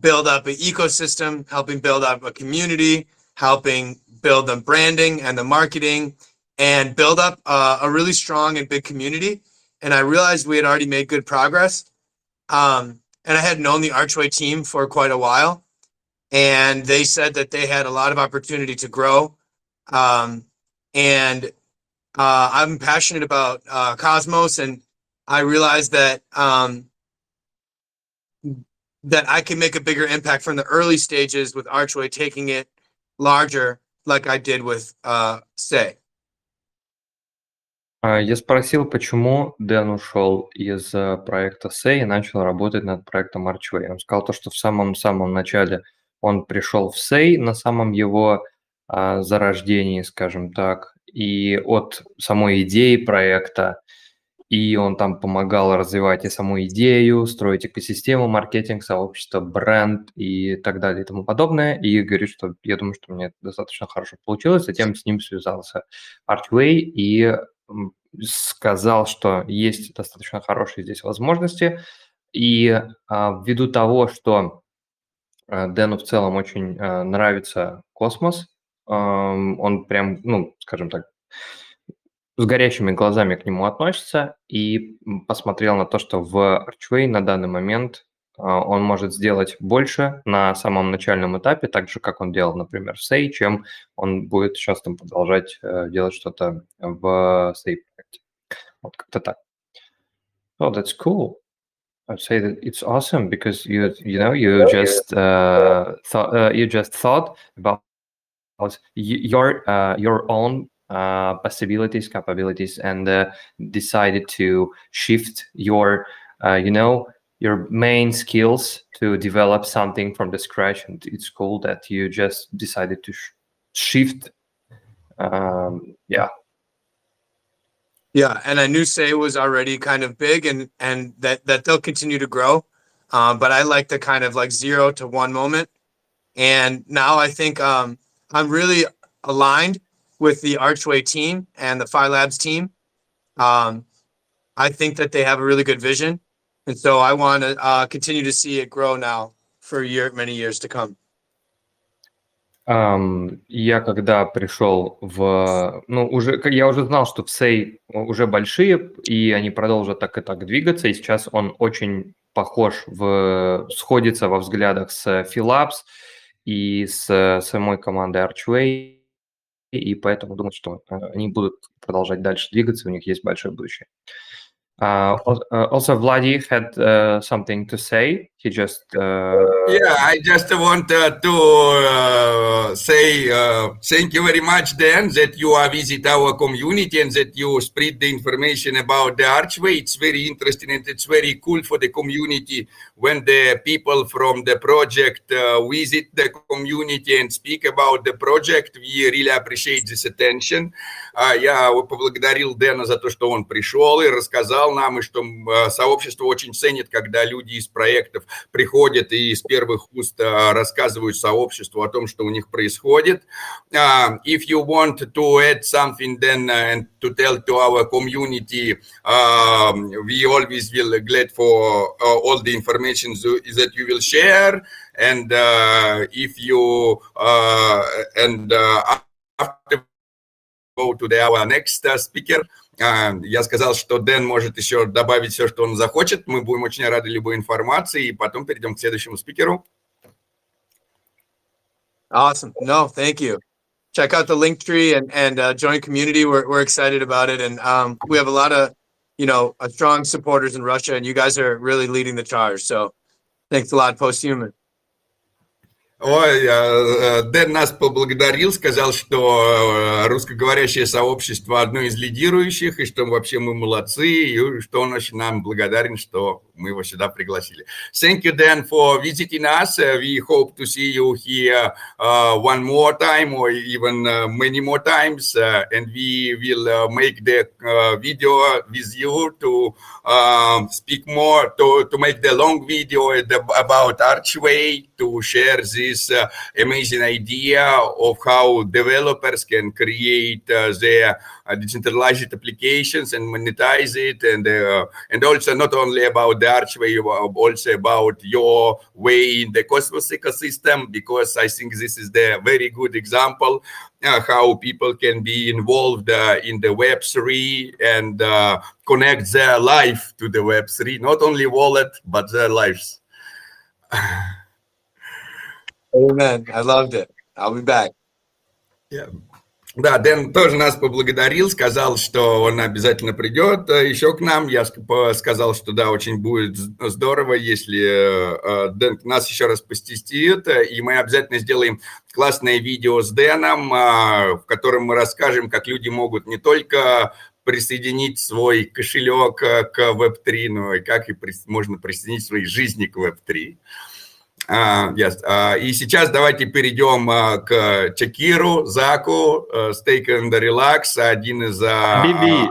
build up an ecosystem, helping build up a community, helping build the branding and the marketing and build up uh, a really strong and big community. And I realized we had already made good progress. Um, and I had known the Archway team for quite a while and they said that they had a lot of opportunity to grow. Um, and uh, I'm passionate about uh, Cosmos, and I realized that um, that I can make a bigger impact from the early stages with Archway, taking it larger, like I did with uh, Say. Я спросил, почему Дэн ушел из проекта Say и начал работать над проектом Archway. Он сказал то, что в самом-самом начале он пришел в Сей на самом его а, зарождении, скажем так, и от самой идеи проекта, и он там помогал развивать и саму идею, строить экосистему, маркетинг, сообщество, бренд и так далее и тому подобное. И говорит, что я думаю, что мне достаточно хорошо получилось, затем с ним связался Artway и сказал, что есть достаточно хорошие здесь возможности. И а, ввиду того, что Дэну в целом очень э, нравится космос. Он прям, ну, скажем так, с горящими глазами к нему относится и посмотрел на то, что в Archway на данный момент э, он может сделать больше на самом начальном этапе, так же, как он делал, например, в Say, чем он будет сейчас там продолжать делать что-то в Say проекте. Вот как-то так. Oh, that's cool. I'd say that it's awesome because you you know you just uh, thought uh, you just thought about your uh, your own uh, possibilities, capabilities, and uh, decided to shift your, uh, you know, your main skills to develop something from the scratch. And it's cool that you just decided to sh- shift. Um, yeah. Yeah, and I knew Say was already kind of big, and and that that they'll continue to grow. Um, but I like the kind of like zero to one moment, and now I think um, I'm really aligned with the Archway team and the Phi Labs team. Um, I think that they have a really good vision, and so I want to uh, continue to see it grow now for year, many years to come. Um, я когда пришел в, ну уже, я уже знал, что в Сей уже большие, и они продолжат так и так двигаться, и сейчас он очень похож в, сходится во взглядах с Philips и с самой командой Archway, и поэтому думаю, что э, они будут продолжать дальше двигаться, у них есть большое будущее. Uh, also, Vladi had uh, something to say. He just. Uh... Yeah, I just want to say thank you very much, Dan, that you are visit our community and that you spread the information about the archway. It's very interesting and it's very cool for the community when the people from the project visit the community and speak about the project. We really appreciate this attention. Я поблагодарил Дэна за то, что он пришел и рассказал нам, и что сообщество очень ценит, когда люди из проектов приходят и из первых уст рассказывают сообществу о том, что у них происходит. If you want to add something then and to tell to our community, we always will glad for all the information that you will share. And if you and after go to the, our next uh, speaker. Uh, я сказал, что Дэн может еще добавить все, что он захочет. Мы будем очень рады любой информации, и потом перейдем к следующему спикеру. Awesome. No, thank you. Check out the link tree and, and uh, join community. We're, we're excited about it. And um, we have a lot of, you know, strong supporters in Russia, and you guys are really leading the charge. So thanks a lot, Posthuman. Ой, Дэн нас поблагодарил, сказал, что русскоговорящее сообщество одно из лидирующих, и что вообще мы молодцы, и что он очень нам благодарен, что мы его сюда пригласили. Thank you, Dan, for visiting us. We hope to see you here uh, one more time or even uh, many more times. Uh, and we will make the video with you to speak more, to, to make the long video about Archway, to share this amazing idea of how developers can create their decentralized applications and monetize it. And, and also not only about the Archway, also about your way in the Cosmos ecosystem, because I think this is the very good example uh, how people can be involved uh, in the Web3 and uh, connect their life to the Web3, not only wallet, but their lives. Amen. I loved it. I'll be back. Yeah. Да, Дэн тоже нас поблагодарил, сказал, что он обязательно придет еще к нам. Я сказал, что да, очень будет здорово, если Дэн нас еще раз постестит, и мы обязательно сделаем классное видео с Дэном, в котором мы расскажем, как люди могут не только присоединить свой кошелек к Web3, но и как и можно присоединить свои жизни к Web3. Uh, yes. uh, и сейчас давайте перейдем uh, к Чакиру, Заку, uh, Stake and Relax, один из uh,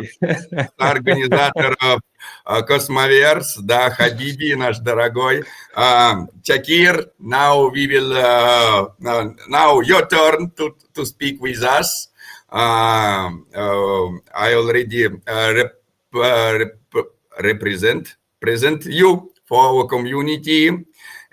организаторов uh, Cosmoverse, да, Хабиби, наш дорогой. Uh, Чакир, now we will, uh, now your turn to, to speak with us. Uh, uh, I already uh, rep, rep, represent present you for our community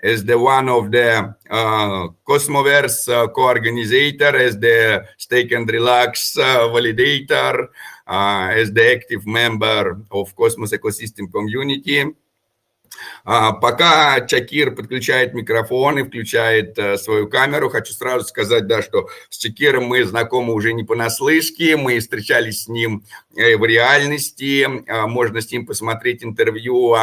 as the one of the uh, Cosmoverse uh, co-organizer, as the Stake and Relax uh, validator, as the active member of Cosmos ecosystem community. Пока Чакир подключает микрофон и включает свою камеру, хочу сразу сказать, да, что с Чакиром мы знакомы уже не понаслышке, мы встречались с ним в реальности, можно с ним посмотреть интервью,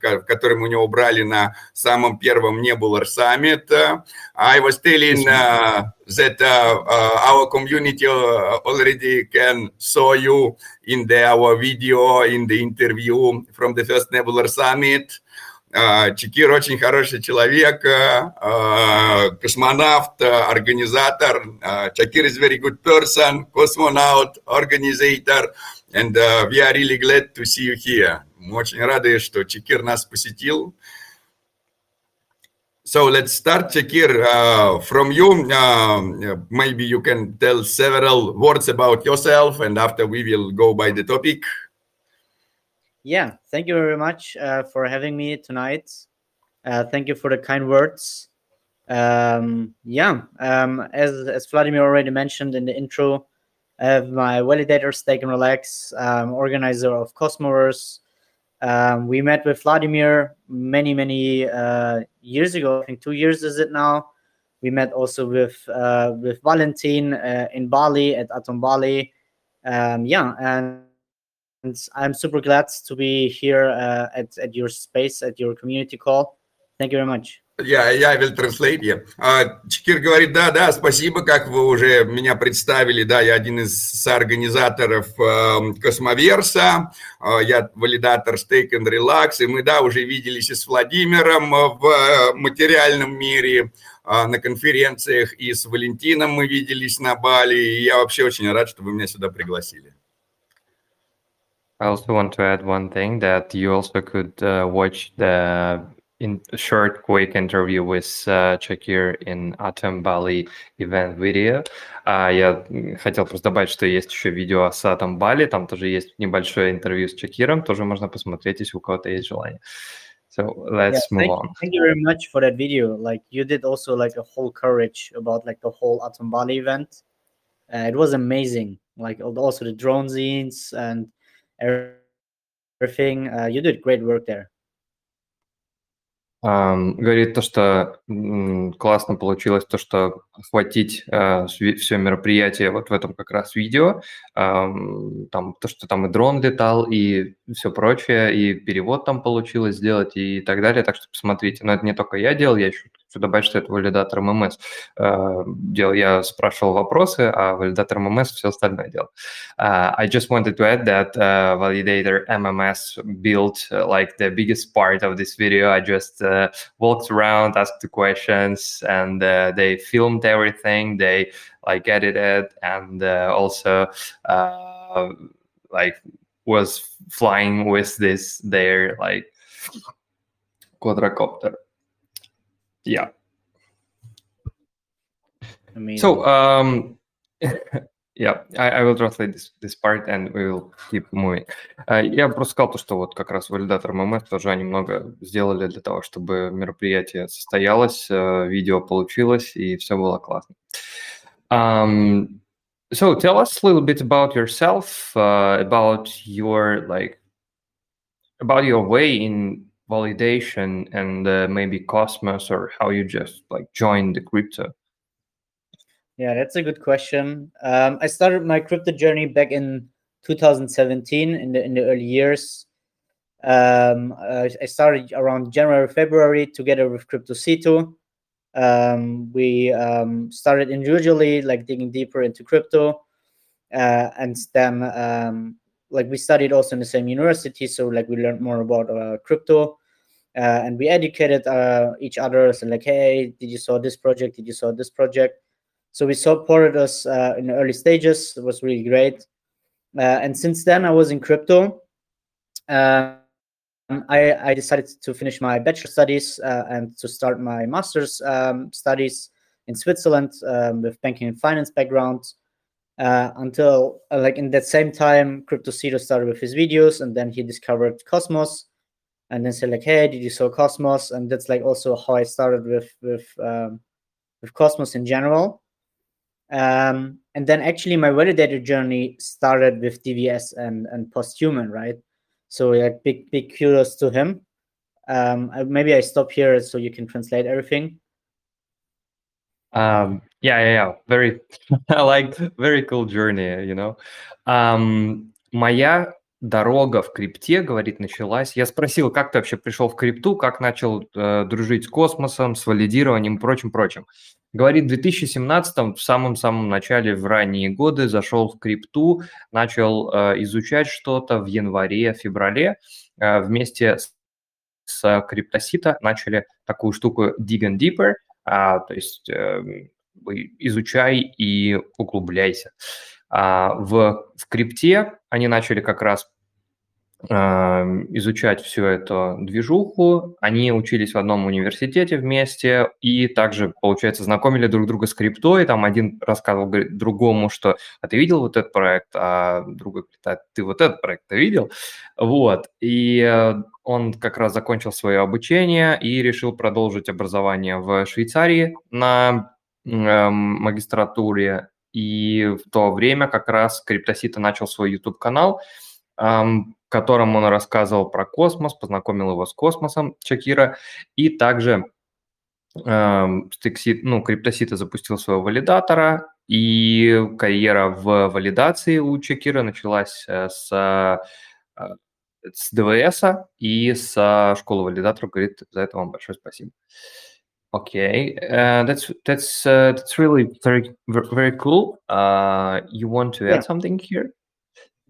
которое у него брали на самом первом Nebula Summit. I was telling uh, that uh, uh, our community uh, already can saw you in the, our video, in the interview from the first Nebular Summit. Uh, Чекир очень хороший человек, uh, космонавт, организатор. Uh, Чакир is very good person, cosmonaut, organizer, and uh, we are really glad to see you here. Мы очень рады, что Чекир нас посетил. So let's start, Chakir, uh, from you. Uh, maybe you can tell several words about yourself, and after we will go by the topic. Yeah, thank you very much uh, for having me tonight. Uh, thank you for the kind words. Um, yeah, um, as as Vladimir already mentioned in the intro, I have my validator Stake and Relax, um, organizer of Cosmoverse. Um, we met with Vladimir many, many uh, years ago. I think two years is it now. We met also with uh, with Valentin uh, in Bali at Atom Bali. Um, yeah, and, and, I'm super glad to be here uh, at at your space at your community call. Thank you very much. Yeah, yeah, I will translate. Uh, Чекир говорит, да, да, спасибо, как вы уже меня представили, да, я один из соорганизаторов э, Космоверса, э, я валидатор Stake and Relax, и мы, да, уже виделись и с Владимиром в материальном мире, э, на конференциях, и с Валентином мы виделись на Бали, и я вообще очень рад, что вы меня сюда пригласили. I also want to add one thing that you also could uh, watch the in short, quick interview with uh, Chakir in Atom Bali event video. Uh, я хотел просто добавить, что есть еще видео с Atom Bali, там тоже есть небольшое интервью с Чакиром, тоже можно посмотреть, если у кого-то есть желание. So let's yeah, move thank, on. Thank you very much for that video. Like you did also like a whole courage about like the whole Atom Bali event. Uh, it was amazing. Like also the drone scenes and everything. Uh, you did great work there. Um, говорит то, что м, классно получилось то, что охватить э, все мероприятие вот в этом как раз видео, эм, там то, что там и дрон летал, и все прочее, и перевод там получилось сделать, и так далее, так что посмотрите. Но это не только я делал, я еще хочу добавить, что это валидатор ММС э, делал. Я спрашивал вопросы, а валидатор ММС все остальное делал. Uh, I just wanted to add that uh, validator MMS built uh, like the biggest part of this video. I just uh, walked around, asked the questions, and uh, they filmed everything. They like edited and uh, also uh, like was flying with this their like quadrocopter. Yeah. Amazing. So um Yeah, I, I will translate this, this part and we will keep moving. Uh, я просто сказал то, что вот как раз валидатор ММС тоже они много сделали для того, чтобы мероприятие состоялось, uh, видео получилось и все было классно. Um, so tell us a little bit about yourself, uh, about your like, about your way in validation and uh, maybe Cosmos or how you just like joined the crypto. Yeah, that's a good question. Um, I started my crypto journey back in 2017 in the in the early years. Um, I, I started around January, February together with Crypto C2. Um, we um, started individually, like digging deeper into crypto, uh, and then um, like we studied also in the same university, so like we learned more about uh, crypto, uh, and we educated uh, each other. So like, hey, did you saw this project? Did you saw this project? So we supported us uh, in the early stages. It was really great. Uh, and since then, I was in crypto. Um, I, I, decided to finish my bachelor studies uh, and to start my master's um, studies in Switzerland um, with banking and finance background. Uh, until uh, like in that same time, Crypto Cito started with his videos, and then he discovered Cosmos, and then said like, "Hey, did you saw Cosmos?" And that's like also how I started with with um, with Cosmos in general. Um, and then actually my validator journey started with DVS and, and posthuman, right? So like big, big kudos to him. Um, I, maybe I stop here so you can translate everything. Um, yeah, yeah, yeah. Very, like, very cool journey, you know. Um, моя дорога в крипте, говорит, началась. Я спросил, как ты вообще пришел в крипту, как начал э, дружить с космосом, с валидированием и прочим-прочим. Говорит, в 2017 в самом-самом начале, в ранние годы, зашел в крипту, начал э, изучать что-то в январе-феврале э, вместе с, с криптосита начали такую штуку Dig and Deeper, а, то есть э, изучай и углубляйся. А, в, в крипте они начали как раз изучать всю эту движуху. Они учились в одном университете вместе и также, получается, знакомили друг друга с криптой. Там один рассказывал говорит, другому, что «А ты видел вот этот проект?» А другой говорит «А ты вот этот проект видел?» Вот. И э, он как раз закончил свое обучение и решил продолжить образование в Швейцарии на э, магистратуре. И в то время как раз Криптосита начал свой YouTube-канал – в котором он рассказывал про космос, познакомил его с космосом Чакира, и также Стексит, ну, Криптосита запустил своего валидатора, и карьера в валидации у Чакира началась э, с, э, с ДВС и с школы валидаторов. Говорит, за это вам большое спасибо. Okay, uh, that's that's uh, that's really very very cool. Uh, you want to add yeah. something here?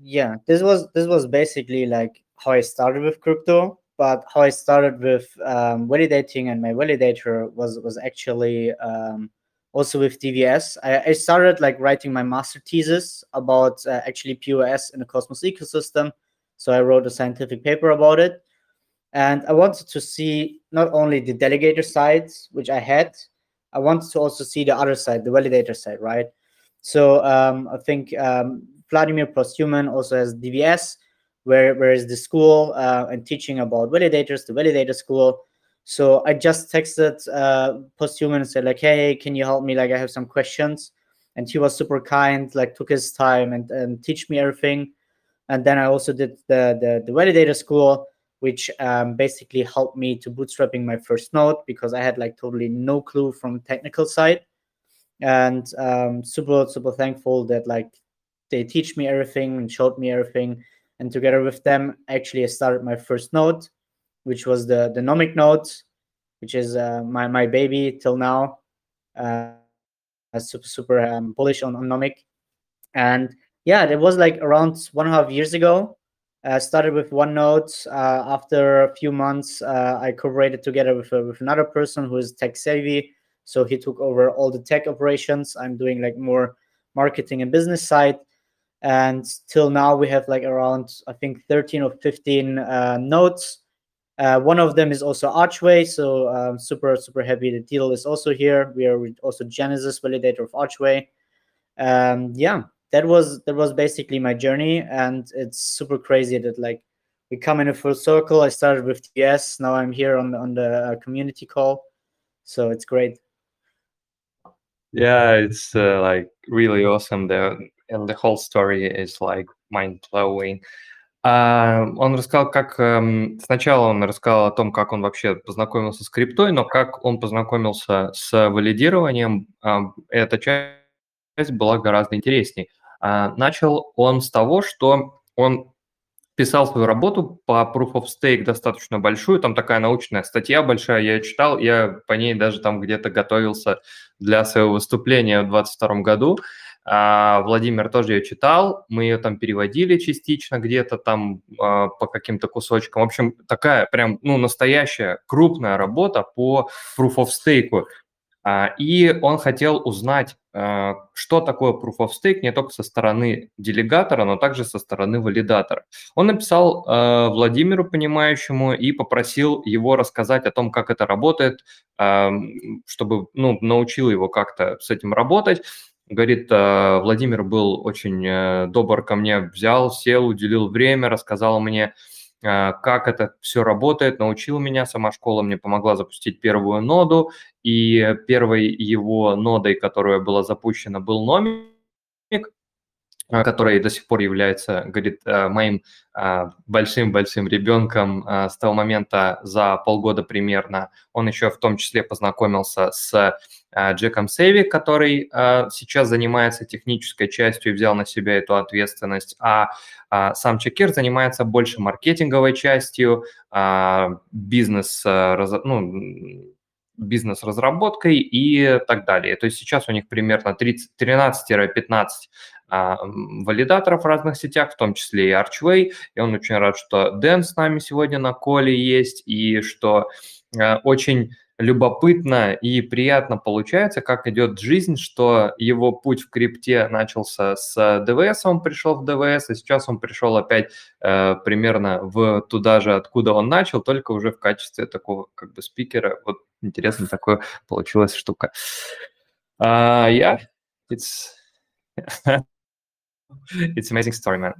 Yeah this was this was basically like how i started with crypto but how i started with um, validating and my validator was was actually um, also with dvs I, I, started like writing my master thesis about uh, actually pos in the cosmos ecosystem. So i wrote a scientific paper about it. And i wanted to see not only the delegator side which i had i wanted to also see the other side the validator side right? So um, i think um, Vladimir Posthuman also has DVS, where where is the school uh, and teaching about validators, the validator school. So I just texted uh, Posthuman and said like, hey, can you help me? Like I have some questions, and he was super kind, like took his time and and teach me everything. And then I also did the the, the validator school, which um, basically helped me to bootstrapping my first node because I had like totally no clue from technical side and um, super super thankful that like they teach me everything and showed me everything. And together with them, actually, I started my first node, which was the the Nomic node, which is uh, my my baby till now. Uh, super super um, bullish on, on Nomic, and yeah, it was like around one and a half years ago. I started with one node. Uh, after a few months, uh, I cooperated together with, uh, with another person who is tech savvy. So he took over all the tech operations. I'm doing like more marketing and business side and till now we have like around i think 13 or 15 uh, nodes. Uh, one of them is also archway so um, super super happy the deal is also here. We are also genesis validator of archway. Um, yeah that was that was basically my journey and it's super crazy that like we come in a full circle. I started with ts now i'm here on, on the uh, community call. So it's great. Yeah it's uh, like really awesome there and the whole story is like mind-blowing. А, он рассказал, как эм, сначала он рассказал о том, как он вообще познакомился с криптой, но как он познакомился с валидированием, э, эта часть была гораздо интереснее. А, начал он с того, что он писал свою работу по Proof of Stake достаточно большую, там такая научная статья большая, я читал, я по ней даже там где-то готовился для своего выступления в 2022 году. Владимир тоже ее читал, мы ее там переводили частично где-то там а, по каким-то кусочкам. В общем, такая прям, ну, настоящая крупная работа по Proof of Stake. А, и он хотел узнать, что такое Proof of Stake не только со стороны делегатора, но также со стороны валидатора. Он написал Владимиру, понимающему, и попросил его рассказать о том, как это работает, чтобы ну, научил его как-то с этим работать. Говорит, «Э, Владимир был очень э, добр ко мне, взял, сел, уделил время, рассказал мне, э, как это все работает, научил меня, сама школа мне помогла запустить первую ноду, и первой его нодой, которая была запущена, был номик, который до сих пор является, говорит, моим большим-большим ребенком с того момента за полгода примерно. Он еще в том числе познакомился с а, Джеком Сейви, который а, сейчас занимается технической частью и взял на себя эту ответственность, а, а сам Чекер занимается больше маркетинговой частью, бизнес, ну, бизнес-разработкой и так далее. То есть сейчас у них примерно 13-15 а, валидаторов в разных сетях, в том числе и Archway. И он очень рад, что Дэн с нами сегодня на коле есть, и что а, очень любопытно и приятно получается, как идет жизнь, что его путь в крипте начался с ДВС, он пришел в ДВС, и сейчас он пришел опять э, примерно в туда же, откуда он начал, только уже в качестве такого как бы спикера. Вот интересно такое получилась штука. Uh, yeah, it's amazing story, man.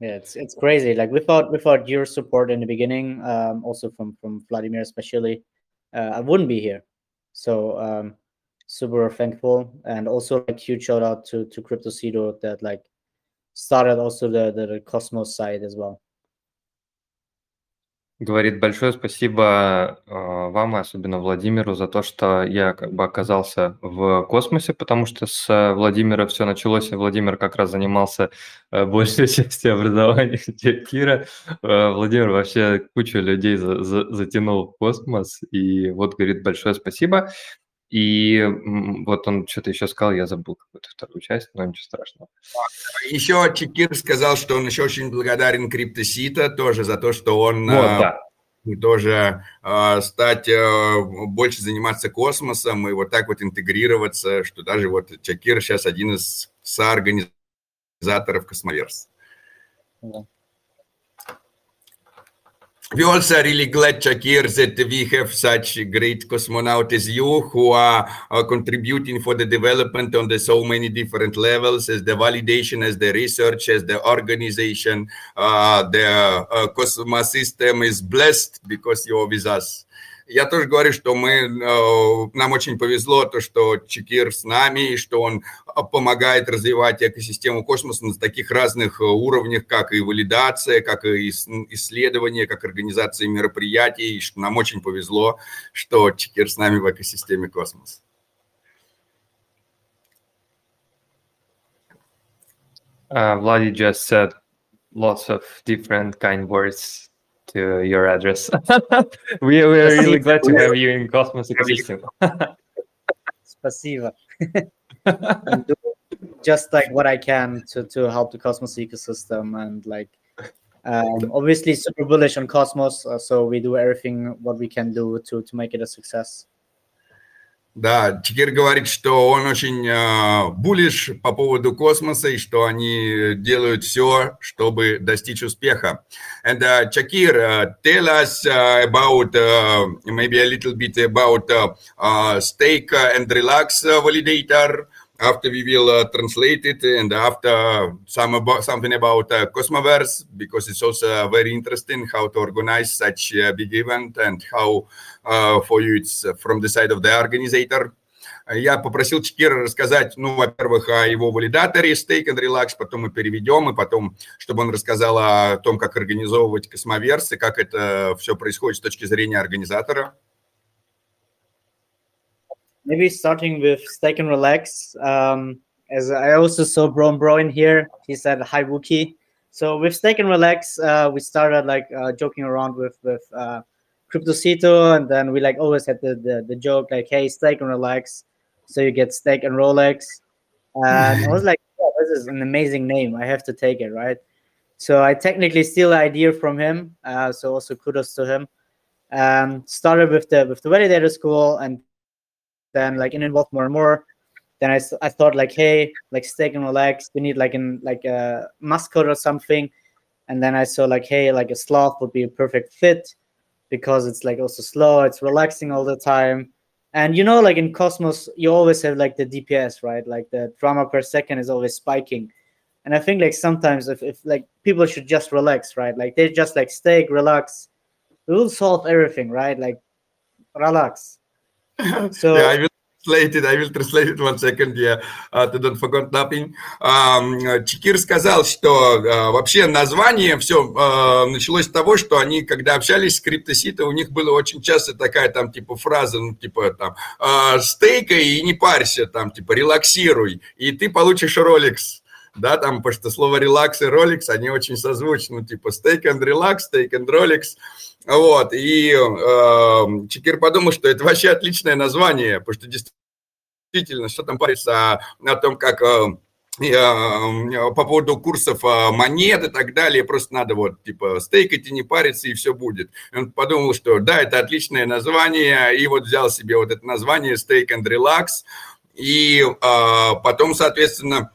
Yeah, it's it's crazy. Like without without your support in the beginning, um, also from from Vladimir especially, uh, I wouldn't be here. So um, super thankful, and also like huge shout out to to CryptoCito that like started also the, the the Cosmos side as well. Говорит, большое спасибо э, вам, и особенно Владимиру, за то, что я как бы оказался в космосе, потому что с Владимира все началось, и Владимир как раз занимался э, большей частью образования Кира. Э, Владимир вообще кучу людей за, за, затянул в космос, и вот, говорит, большое спасибо. И вот он что-то еще сказал, я забыл какую-то вторую часть, но ничего страшного. Еще Чекир сказал, что он еще очень благодарен Cryptocito тоже за то, что он вот, а, да. тоже а, стать а, больше заниматься космосом и вот так вот интегрироваться, что даже вот Чакир сейчас один из соорганизаторов Cosmoverse. Да. We also are really glad, Shakir, that we have such great cosmonauts as you who are, are, contributing for the development on the so many different levels as the validation, as the research, as the organization. Uh, the uh, Cosmos system is blessed because you're with us. Я тоже говорю, что мы, э, нам очень повезло, то, что Чекир с нами, и что он э, помогает развивать экосистему космоса на таких разных э, уровнях, как и валидация, как и исследование, как организация мероприятий, и что нам очень повезло, что Чекир с нами в экосистеме космоса. Uh, Vladi just said lots of different kind words to your address. we, are really glad to have you in Cosmos ecosystem. Spasiba. just like what I can to, to help the Cosmos ecosystem and like um, obviously super bullish on Cosmos, uh, so we do everything what we can do to to make it a success. Да, теперь говорит, что он очень э, булиш по поводу космоса и что они делают все, чтобы достичь успеха. And uh, Chakir, uh, tell us uh, about uh, maybe a little bit about uh, uh, stake and relax validator. After we will uh, translate it and after some about something about uh, Cosmoverse because it's also very interesting how to organize such a big event and how uh, for you it's from the side of the organizer. Я попросил Чекира рассказать, ну, во-первых, о его валидаторе Stake and Relax, потом мы переведем, и потом, чтобы он рассказал о том, как организовывать космоверсы, как это все происходит с точки зрения организатора. Maybe starting with stake and relax. Um, as I also saw Bron Bro in here, he said hi Wookie. So with stake and relax, uh, we started like uh, joking around with with uh, CryptoCito, and then we like always had the, the, the joke like, hey, stake and relax, so you get stake and Rolex. And I was like, oh, this is an amazing name. I have to take it, right? So I technically steal the idea from him. Uh, so also kudos to him. Um, started with the with the validator school, and then like in involved more and more. Then I, I thought like hey like stake and relax we need like in like a mascot or something. And then i saw like hey like a sloth would be a perfect fit because it's like also slow it's relaxing all the time. And you know like in cosmos you always have like the dps right? Like the drama per second is always spiking. And i think like sometimes if, if like people should just relax right? Like they just like stake relax. It will solve everything right? Like relax So yeah, I will translate it. I will translate it one second. Yeah, uh, to don't forget nothing. Um, Чекир сказал, что uh, вообще название все uh, началось с того, что они, когда общались с криптосита, у них было очень часто такая там типа фраза, ну типа там uh, стейкай и не парься, там типа релаксируй, и ты получишь роликс да, там, потому что слово релакс и роликс, они очень созвучны, типа стейк and relax, стейк and роликс, Вот, и э, Чекир подумал, что это вообще отличное название, потому что действительно, что там парится о, том, как э, э, по поводу курсов э, монет и так далее, просто надо вот типа стейкать и не париться, и все будет. Он подумал, что да, это отличное название, и вот взял себе вот это название Stake and Relax, и э, потом, соответственно,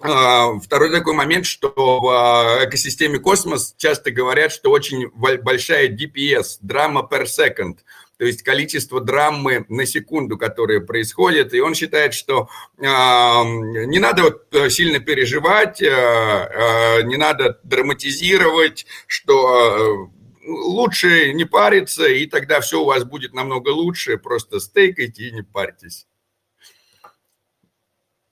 второй такой момент, что в а, экосистеме космос часто говорят, что очень большая DPS, драма per second, то есть количество драмы на секунду, которая происходит. И он считает, что э, не надо вот сильно переживать, э, э, не надо драматизировать, что э, лучше не париться, и тогда все у вас будет намного лучше, просто стейкайте и не парьтесь.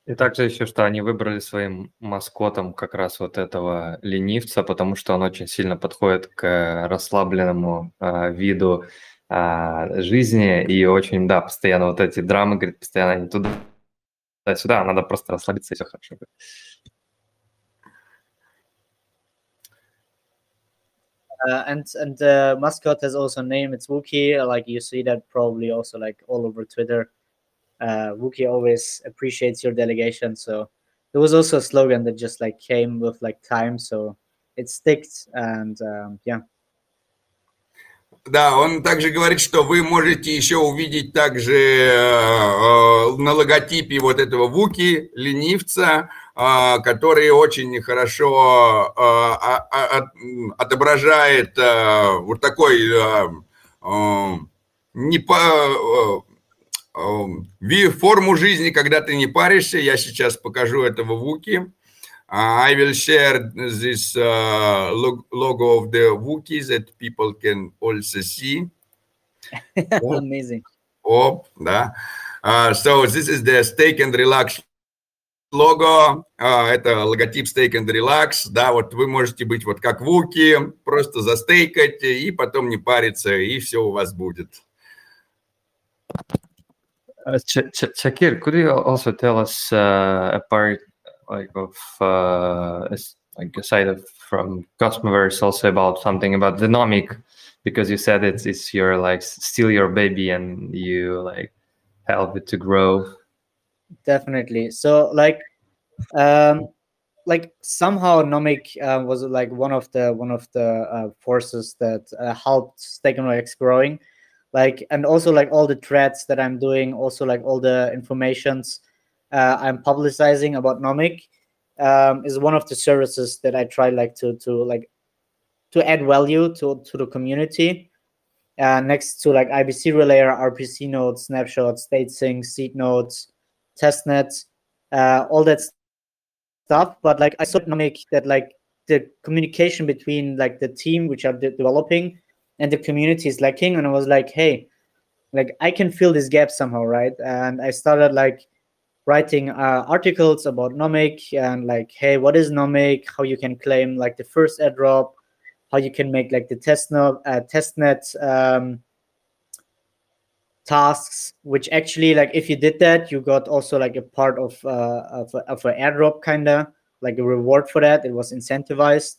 И также еще, что они выбрали своим маскотом как раз вот этого ленивца, потому что он очень сильно подходит к расслабленному э, виду э, жизни и очень, да, постоянно вот эти драмы, говорит, постоянно они туда, сюда, надо просто расслабиться и все хорошо будет. Uh, and and the mascot has also name it's Wookie. Like you see that probably also like all over Twitter. Uh, Wookie always appreciates your delegation. So there was also a slogan that just like came with like time, so it sticks and um, yeah. Да, он также говорит, что вы можете еще увидеть также э, на логотипе вот этого Вуки, ленивца, э, который очень хорошо э, а, а, отображает э, вот такой э, э, не по, форму жизни, когда ты не паришься. Я сейчас покажу этого Вуки. I will share this uh, logo of the Wookiee that people can also see. Amazing. Оп, да. Uh, so this is the Stake and Relax logo. Uh, это логотип Stake and Relax. Да, вот вы можете быть вот как Вуки, просто застейкать и потом не париться, и все у вас будет. Shakir, could you also tell us uh, a part like of uh, like aside from Cosmoverse, also about something about the Nomic, because you said it's it's your like still your baby and you like help it to grow. Definitely. So like, um, like somehow Nomic uh, was like one of the one of the uh, forces that uh, helped Stegonox growing like and also like all the threads that i'm doing also like all the informations uh, i'm publicizing about nomic um, is one of the services that i try like to to like to add value to to the community. Uh, next to like ibc relayer rpc nodes snapshots state sync seed nodes testnets uh, all that stuff. But like i saw nomic that like the communication between like the team which are de- developing and the community is lacking and i was like hey like i can fill this gap somehow right? And i started like writing uh, articles about nomic and like hey what is nomic? How you can claim like the first airdrop? How you can make like the test node uh, testnet um, tasks which actually like if you did that you got also like a part of uh, of, of an airdrop kind of like a reward for that. It was incentivized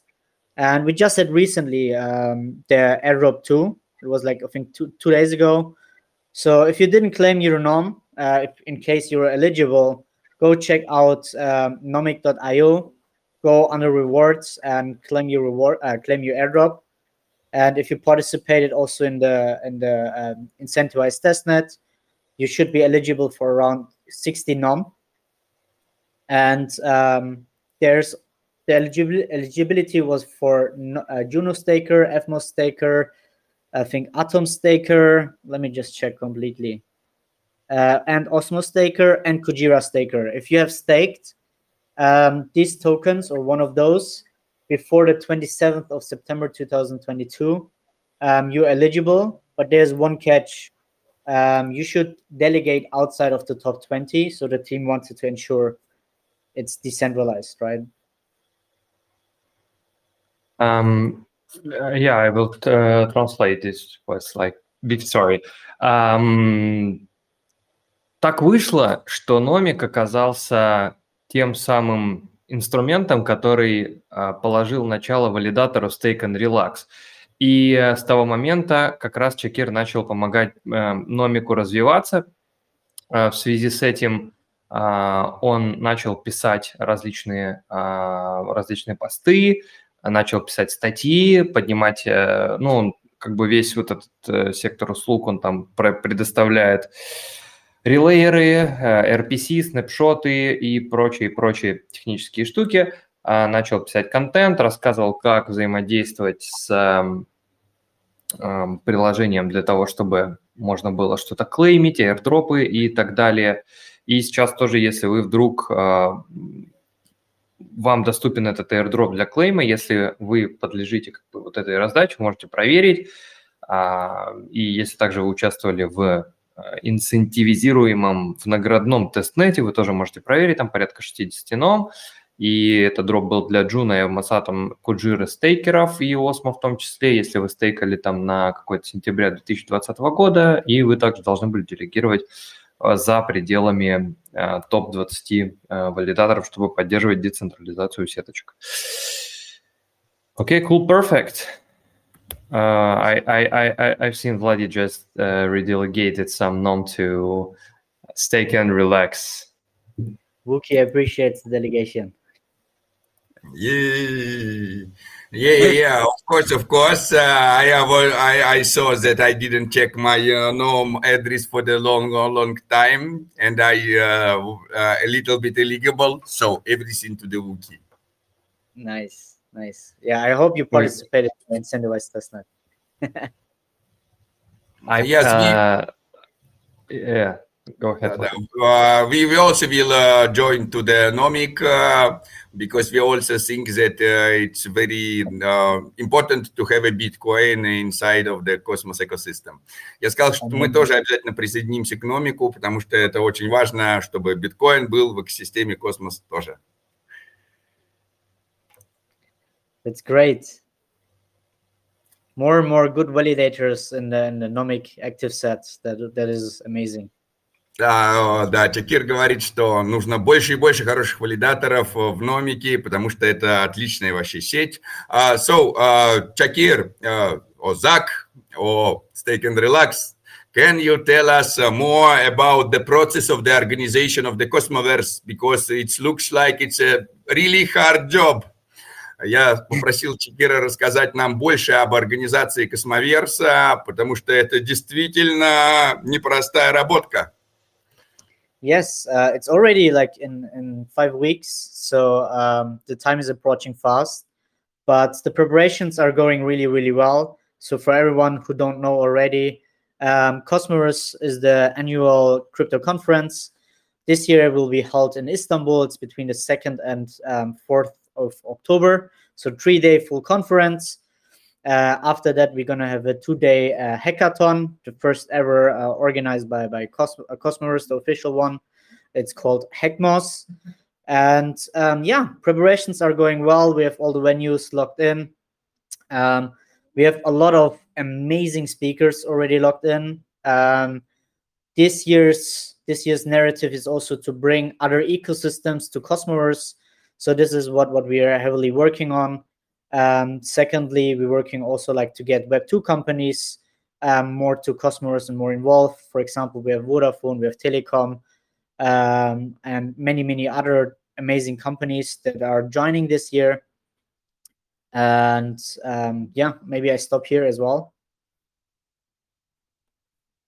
and we just had recently um, the airdrop 2. It was like, I think, two, two days ago. So if you didn't claim your nom, uh, in case you're eligible, go check out um, nomic.io, go under rewards and claim your reward, uh, claim your airdrop. And if you participated also in the in the um, incentivized testnet, you should be eligible for around 60 nom. And um, there's the eligibility, was for uh, Juno Staker, Fmos Staker, I think Atom Staker. Let me just check completely. Uh, and Osmo Staker and Kujira Staker. If you have staked um, these tokens or one of those before the 27th of September 2022, um, you're eligible. But there's one catch. Um, you should delegate outside of the top 20. So the team wanted to ensure it's decentralized, right? Um, yeah, I will uh, translate this was like big sorry. Um, так вышло, что Номик оказался тем самым инструментом, который uh, положил начало валидатору Stake and Relax. И с того момента как раз Чекир начал помогать Номику развиваться. В связи с этим он начал писать различные, различные посты, начал писать статьи, поднимать, ну, как бы весь вот этот э, сектор услуг, он там предоставляет релейеры, RPC, снапшоты и прочие-прочие технические штуки. А, начал писать контент, рассказывал, как взаимодействовать с эм, приложением для того, чтобы можно было что-то клеймить, airdropы и так далее. И сейчас тоже, если вы вдруг вам доступен этот airdrop для клейма, если вы подлежите как бы, вот этой раздаче, можете проверить. А, и если также вы участвовали в инцентивизируемом в наградном тестнете, вы тоже можете проверить, там порядка 60 ном. И этот дроп был для Juno и Cosmos Atom Kujira стейкеров и Osmo в том числе, если вы стейкали там на какой-то сентября 2020 года, и вы также должны были делегировать э, за пределами э, топ-20 э, валидаторов, чтобы поддерживать децентрализацию сеточек. Okay, cool, perfect. Uh, I, I, I, I've seen Vladi just uh, redelegated some nom to stake and relax. Wookie appreciates the delegation. Yeah, yeah, yeah, yeah. Of course, of course. Uh, I have. All, I, I saw that I didn't check my uh, NOM address for the long, long time, and I uh, uh, a little bit illegible. So everything to the wiki. Nice, nice. Yeah, I hope you participated in incentivized testnet. I Yes, uh, yeah. Go ahead. Vladi. Uh, we, we also will uh, join to the nomic uh, because we also think that uh, it's very uh, important to have a Bitcoin inside of the Cosmos ecosystem. Я сказал, что мы Мгм. тоже обязательно присоединимся к номику, потому что это очень важно, чтобы биткоин был в экосистеме Космос тоже. That's great. More and more good validators in the in the nomic active sets. That that is amazing. Да, да, Чакир говорит, что нужно больше и больше хороших валидаторов э, в номике, потому что это отличная вообще сеть. Uh, so, uh, Чакир, uh, or Zach, or Stake and Relax, can you tell us uh, more about the process of the organization of the Cosmoverse? Because it looks like it's a really hard job. Я попросил Чакира рассказать нам больше об организации Космоверса, потому что это действительно непростая работка. Yes, uh, it's already like in in five weeks, so um, the time is approaching fast. But the preparations are going really really well. So for everyone who don't know already, um, Cosmos is the annual crypto conference. This year it will be held in Istanbul. It's between the second and um, fourth of October. So three day full conference. Uh, after that, we're gonna have a two-day uh, hackathon, the first ever uh, organized by by Cos- Cosmos, the official one. It's called Hackmos, and um, yeah, preparations are going well. We have all the venues locked in. Um, we have a lot of amazing speakers already locked in. Um, this year's this year's narrative is also to bring other ecosystems to Cosmos. So this is what what we are heavily working on. Um, secondly, we're working also like to get Web2 companies um, more to Cosmos and more involved. For example, we have Vodafone, we have Telecom, um, and many, many other amazing companies that are joining this year. And um, yeah, maybe I stop here as well.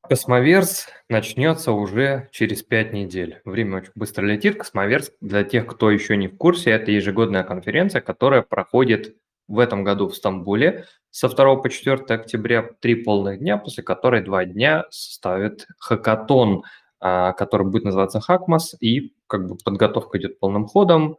Космоверс начнется уже через пять недель. Время очень быстро летит. Космоверс, для тех, кто еще не в курсе, это ежегодная конференция, которая проходит в этом году в Стамбуле со 2 по 4 октября, три полных дня, после которой два дня составит хакатон, а, который будет называться Хакмас, и как бы подготовка идет полным ходом.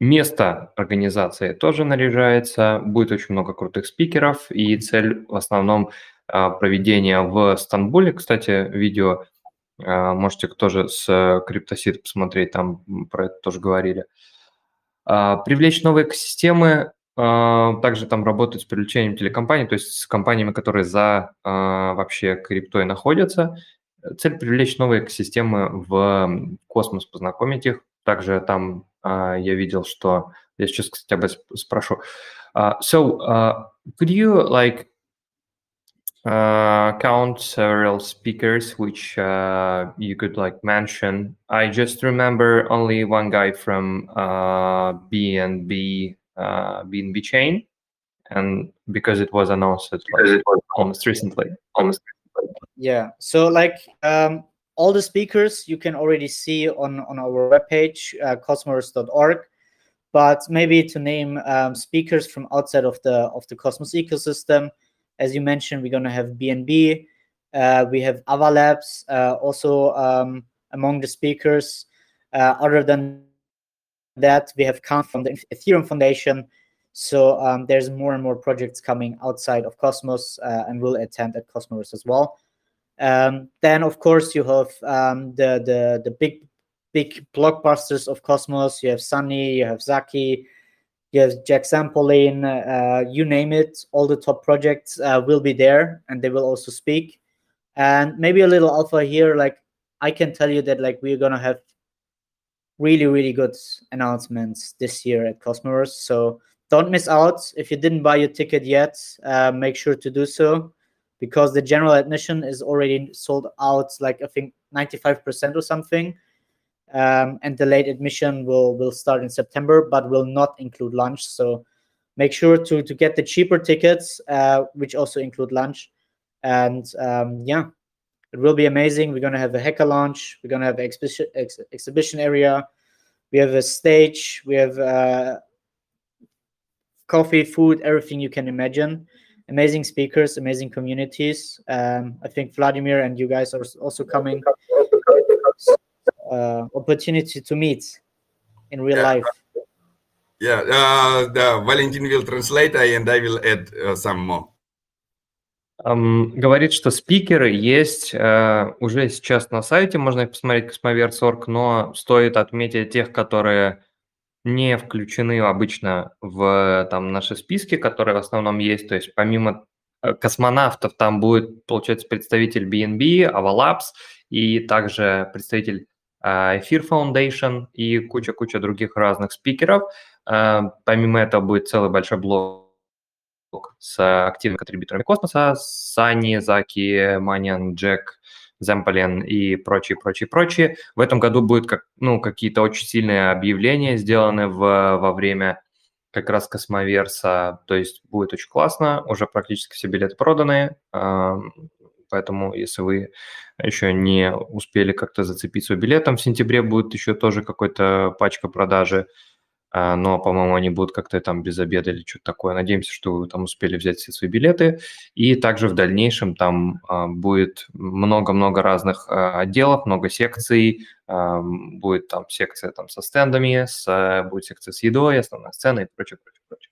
Место организации тоже наряжается, будет очень много крутых спикеров, и цель в основном а, проведения в Стамбуле. Кстати, видео а, можете тоже с CryptoSeed посмотреть, там про это тоже говорили. А, Привлечь новые экосистемы, а, также там работают с привлечением телекомпаний, то есть с компаниями, которые за а, вообще криптой находятся. Цель привлечь новые экосистемы в космос, познакомить их. Также там а, я видел, что, я сейчас, кстати, об спрошу, Uh, so uh, could you like uh, count several speakers which uh, you could like mention? I just remember only one guy from uh, BNB uh, BNB chain, and because it was announced like, it was almost recently, almost. Yeah. So like um, all the speakers you can already see on on our webpage uh, cosmos.org but maybe to name um, speakers from outside of the of the cosmos ecosystem as you mentioned we're going to have bnb uh, we have ava labs uh, also um, among the speakers. Uh, other than that we have count from the ethereum foundation. So um, there's more and more projects coming outside of cosmos uh, and will attend at cosmos as well. Um, then, of course, you have um, the the the big big blockbusters of Cosmos. You have Sunny, you have Zaki, have Jack Sampolin, uh, you name it. All the top projects uh, will be there, and they will also speak. And maybe a little alpha here. Like I can tell you that like we're gonna have really really good announcements this year at Cosmos. So don't miss out. If you didn't buy your ticket yet, uh, make sure to do so because the general admission is already sold out like i think 95% or something um, and the late admission will will start in september but will not include lunch. So make sure to to get the cheaper tickets uh, which also include lunch. And um, yeah it will be amazing. We're to have a hacker launch we're to have an exhibition ex- exhibition area. We have a stage. We have uh, coffee food everything you can imagine. Amazing speakers, amazing communities. Um, I think Vladimir and you guys are also coming. Uh, opportunity to meet in real Yeah. life. Yeah, uh, the Valentin will translate, and I will add uh, some more. Ам, говорит, что спикеры есть э, уже сейчас на сайте, можно их посмотреть Cosmoverse.org, но стоит отметить тех, которые не включены обычно в там наши списки, которые в основном есть. То есть помимо э, космонавтов там будет, получается, представитель BNB, Avalabs и также представитель э, Эфир Foundation и куча-куча других разных спикеров. Э, Помимо этого будет целый большой блок с активными контрибьюторами космоса, Сани, Заки, Манян, Джек, Земполен и прочие, прочие, прочие. В этом году будет как, ну, какие-то очень сильные объявления сделаны в, во время как раз Космоверса, то есть будет очень классно, уже практически все билеты проданы, поэтому если вы еще не успели как-то зацепить свой билет, там в сентябре будет еще тоже какой-то пачка продажи, а, но, по-моему, они будут как-то там без обеда или что-то такое. Надеемся, что вы там успели взять все свои билеты. И также в дальнейшем там а, будет много-много разных а, отделов, много секций. а, Будет там секция там со стендами, с, а, будет секция с едой, основная сцена и прочее, прочее, прочее.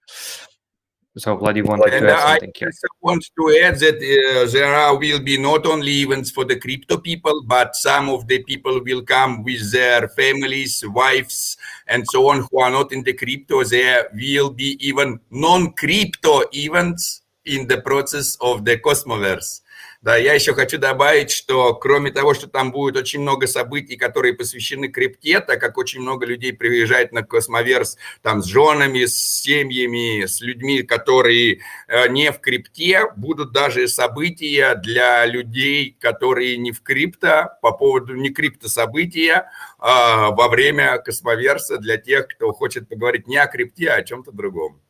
So, Vlad, you wanted And to add I something here? also want to add that uh, there are, will be not only events for the crypto people, but some of the people will come with their families, wives, and so on who are not in the crypto. There will be even non-crypto events in the process of the Cosmoverse. Да, я еще хочу добавить, что кроме того, что там будет очень много событий, которые посвящены крипте, так как очень много людей приезжает на Cosmoverse там с женами, с семьями, с людьми, которые э, не в крипте, будут даже события для людей, которые не в крипто, по поводу не крипто события а, во время Космоверса для тех, кто хочет поговорить не о крипте, а о чем-то другом.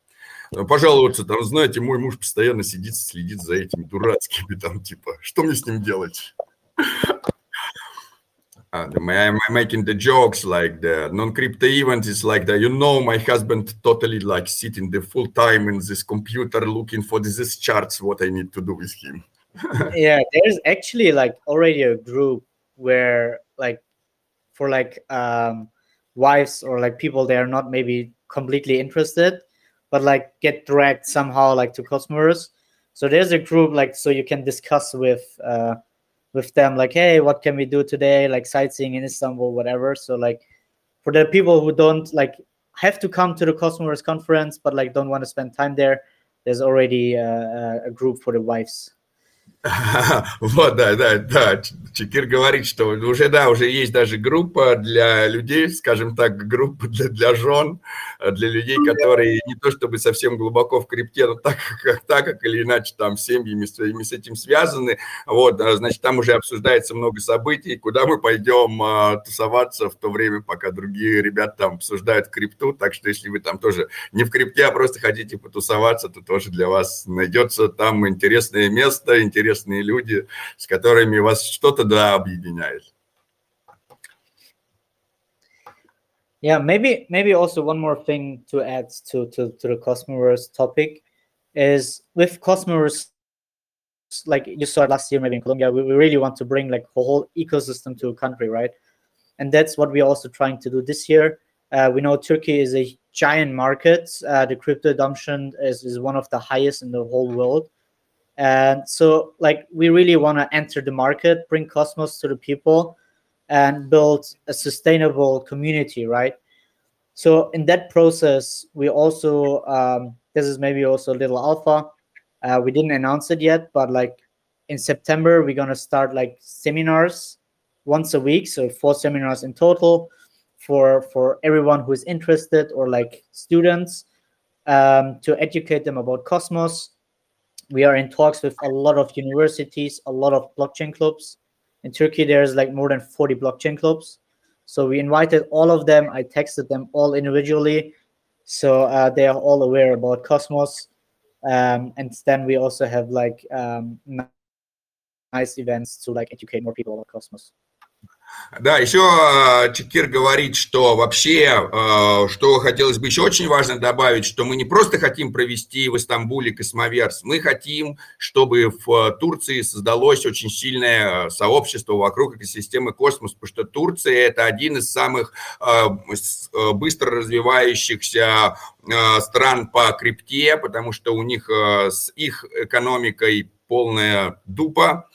Ну, Пожалуйста, там, знаете, мой муж постоянно сидит, следит за этими дурацкими, там, типа, что мне с ним делать? Uh, the- I'm I'm making the jokes like the non-crypto event is like the you know my husband totally like sitting the full time in this computer looking for this charts what I need to do with him. yeah, there's actually like already a group where like for like um wives or like people they are not maybe completely interested, but like get dragged somehow like to Cosmos. So there's a group like so you can discuss with uh with them like hey what can we do today like sightseeing in Istanbul whatever. So like for the people who don't like have to come to the Cosmos conference but like don't want to spend time there, there's already uh, a group for the wives. Вот, да, да, да. Чекир говорит, что уже, да, уже есть даже группа для людей, скажем так, группа для, для жен, для людей, которые не то чтобы совсем глубоко в крипте, но так как, так как или иначе там семьями своими с этим связаны. Вот, значит, там уже обсуждается много событий, куда мы пойдем а, тусоваться в то время, пока другие ребята там обсуждают крипту. Так что если вы там тоже не в крипте, а просто хотите потусоваться, то тоже для вас найдется там интересное место, интересное интересные люди, с которыми вас что-то да объединяет. Yeah, maybe maybe also one more thing to add to to, to the Cosmoverse topic is with Cosmoverse, like you saw last year maybe in Colombia, we, we really want to bring like a whole ecosystem to a country, right? And that's what we're also trying to do this year. Uh, we know Turkey is a giant market. Uh, the crypto adoption is, is one of the highest in the whole world. And so, like, we really want to enter the market, bring Cosmos to the people, and build a sustainable community, right? So, in that process, we also, um, this is maybe also a little alpha. Uh, we didn't announce it yet, but like in September, we're going to start like seminars once a week. So, four seminars in total for for everyone who is interested or like students um, to educate them about Cosmos we are in talks with a lot of universities, a lot of blockchain clubs. In Turkey, there's like more than 40 blockchain clubs. So we invited all of them. I texted them all individually. So uh, they are all aware about Cosmos. Um, and then we also have like um, nice events to like educate more people about Cosmos. Да, еще э, Чекир говорит, что вообще, э, что хотелось бы еще очень важно добавить, что мы не просто хотим провести в Истамбуле космоверс, мы хотим, чтобы в Турции создалось очень сильное сообщество вокруг экосистемы космос, потому что Турция – это один из самых э, быстро развивающихся стран по крипте, потому что у них с их экономикой полная дупа.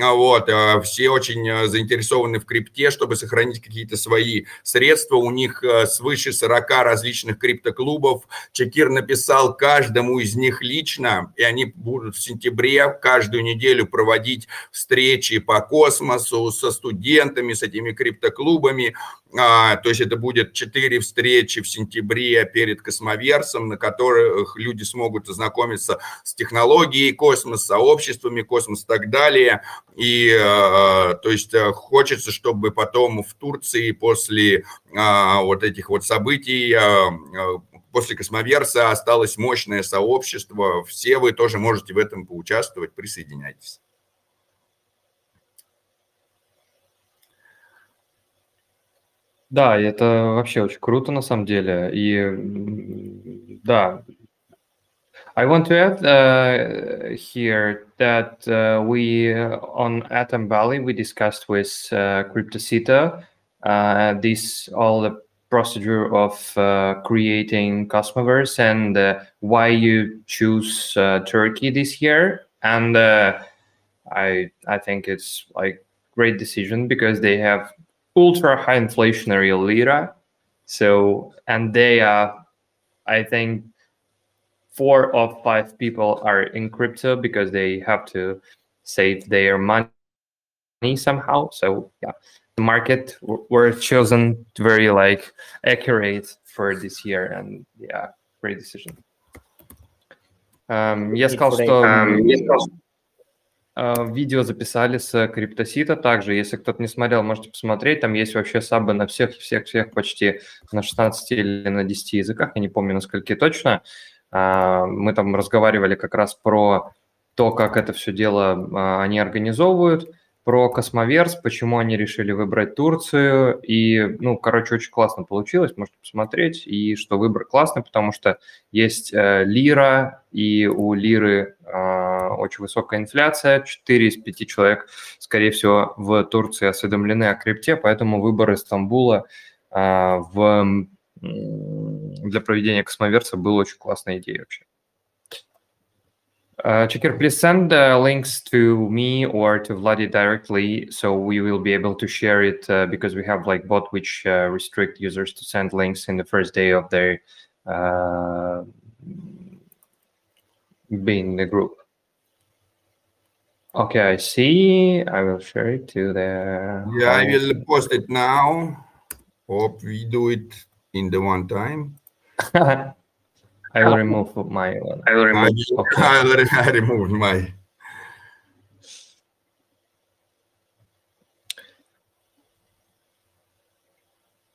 А вот, а, все очень а, заинтересованы в крипте, чтобы сохранить какие-то свои средства. У них свыше 40 различных криптоклубов. Чекир написал каждому из них лично, и они будут в сентябре каждую неделю проводить встречи по космосу со студентами, с этими криптоклубами. То есть это будет четыре встречи в сентябре перед космоверсом, на которых люди смогут ознакомиться с технологией космоса, сообществами космоса и так далее. И, э, то есть, э, хочется, чтобы потом в Турции после а, вот этих вот событий э, после Космоверса осталось мощное сообщество. Все вы тоже можете в этом поучаствовать. Присоединяйтесь. Да, это вообще очень круто на самом деле. И да, I want to add uh, here that uh, we on Atom Valley we discussed with uh, CryptoCita uh, this all the procedure of uh, creating Cosmoverse and uh, why you choose uh, Turkey this year. And I I think it's like great decision because they have ultra high inflationary lira, so and they are I think four of five people are in crypto because they have to save their money somehow. So yeah, the market were chosen very like accurate for this year, and yeah, great decision. Um, я сказал, что um, я сказал, видео записали с криптосита также. Если кто-то не смотрел, можете посмотреть. Там есть вообще сабы на всех, всех, всех почти на 16 или на 10 языках. Я не помню, на скольки точно. А, мы там разговаривали как раз про то, как это все дело а, они организовывают, про Cosmoverse, почему они решили выбрать Турцию. И, ну, короче, очень классно получилось, можете посмотреть. И что выбор классный, потому что есть э, лира, и у лиры э, очень высокая инфляция. 4 из 5 человек, скорее всего, в Турции осведомлены о крипте, поэтому выбор Стамбула в для проведения космоверса была очень классная идея вообще. Uh, Chakir, please send the links to me or to Vladi directly, so we will be able to share it uh, because we have like bot which uh, restrict users to send links in the first day of their being in the group. Okay, I see. I will share it to the. Yeah, I whole- will post it now. Hope we do it in the one time. I will remove my one. I will I, Okay. I already I removed my.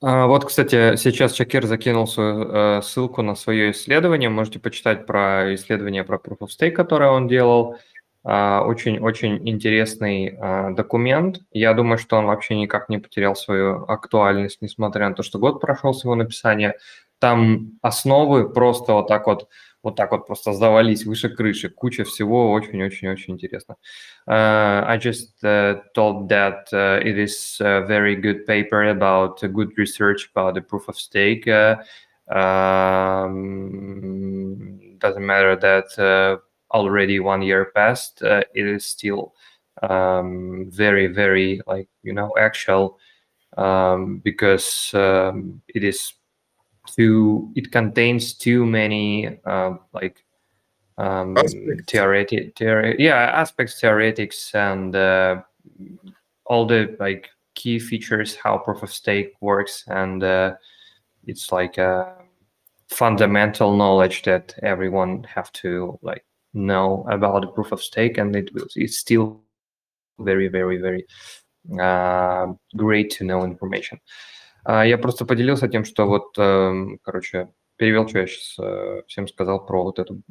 А, Вот, кстати, сейчас Чакир закинул свою э, ссылку на свое исследование. Можете почитать про исследование про Proof of Stake, которое он делал. А, Очень-очень интересный а, документ. Я думаю, что он вообще никак не потерял свою актуальность, несмотря на то, что год прошел с его написания. Там основы просто вот так вот, вот так вот просто сдавались выше крыши. Куча всего очень-очень-очень интересно. Uh, I just uh, told that uh, it is a very good paper about good research about the proof of stake. Uh, um, doesn't matter that already one year passed. Uh, it is still um, very, very like you know actual um, because um, it is too. It contains too many uh, like um, theoretic, theory, yeah, aspects, theoretics, and uh, all the like key features how proof of stake works, and uh, it's like a fundamental knowledge that everyone have to like know about the proof of stake, and it will it's still very, very, very uh, great to know information. А, Я просто поделился тем, что вот, эм, короче, перевел, что я сейчас всем сказал про вот эту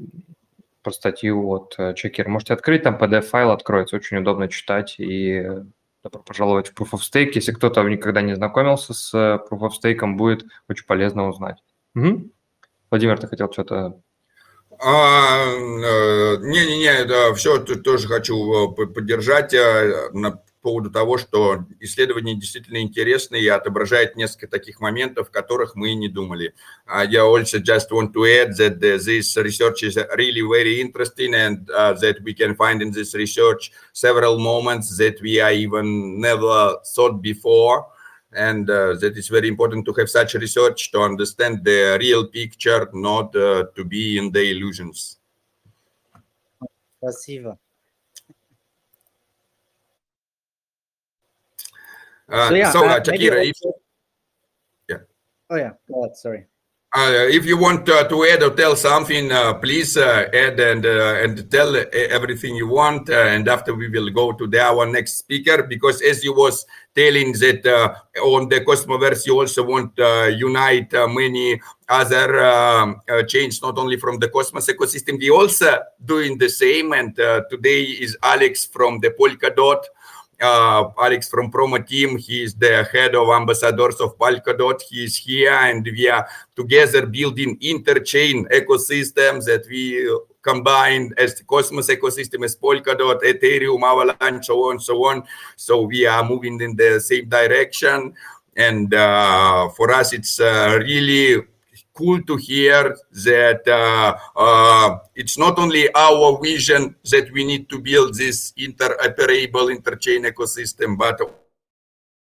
про статью от э, Чекер. Можете открыть, там PDF-файл откроется, очень удобно читать и э, добро пожаловать в Proof of Stake. Если кто-то никогда не знакомился с э, Proof of Stake, будет очень полезно узнать. Мгм. Владимир, ты хотел что-то... А, э, Не-не-не, да, все тоже хочу э, по- поддержать э, на поводу того, что исследование действительно интересное и отображает несколько таких моментов, которых мы не думали. Uh, yeah, also just want to add that uh, this research is really very interesting and uh, that we can find in this research several moments that we are even never thought before. and uh, that is very important to have such research to understand the real picture not uh, to be in the illusions. Passive uh, so, yeah, so uh, if... yeah. Oh yeah oh, sorry uh, if you want uh, to add or tell something, uh, please uh, add and uh, and tell uh, everything you want. And after we will go to the our next speaker because as you was telling that on the Cosmoverse you also want uh, unite many other um, chains, not only from the Cosmos ecosystem. We also doing the same. And today is Alex from the Polkadot. Uh, Alex from Promo team. He is the head of ambassadors of Polkadot. He is here, and we are together building interchain ecosystems that we combine as the Cosmos ecosystem, as Polkadot, Ethereum, Avalanche, so on, so on. So we are moving in the same direction, and uh, for us, it's uh, really cool to hear that uh, uh, it's not only our vision that we need to build this interoperable interchain ecosystem, but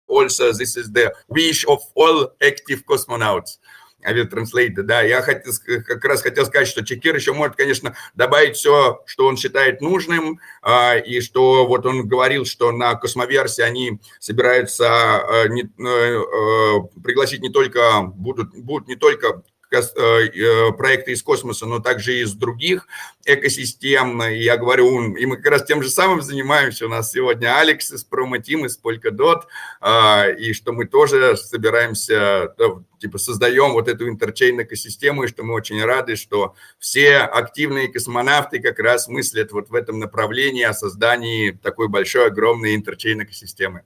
also this is the wish of all active cosmonauts. I will translate, да, я хотел, как раз хотел сказать, что Чекир еще может, конечно, добавить все, что он считает нужным, а, и что вот он говорил, что на Космоверсе они собираются а, не, а, пригласить не только, будут, будут не только проекты из космоса, но также и из других экосистем. Я говорю, и мы как раз тем же самым занимаемся. У нас сегодня Алекс из Team, из Polkadot, и что мы тоже собираемся, типа создаем вот эту интерчейн экосистему, и что мы очень рады, что все активные космонавты как раз мыслят вот в этом направлении о создании такой большой, огромной интерчейн экосистемы.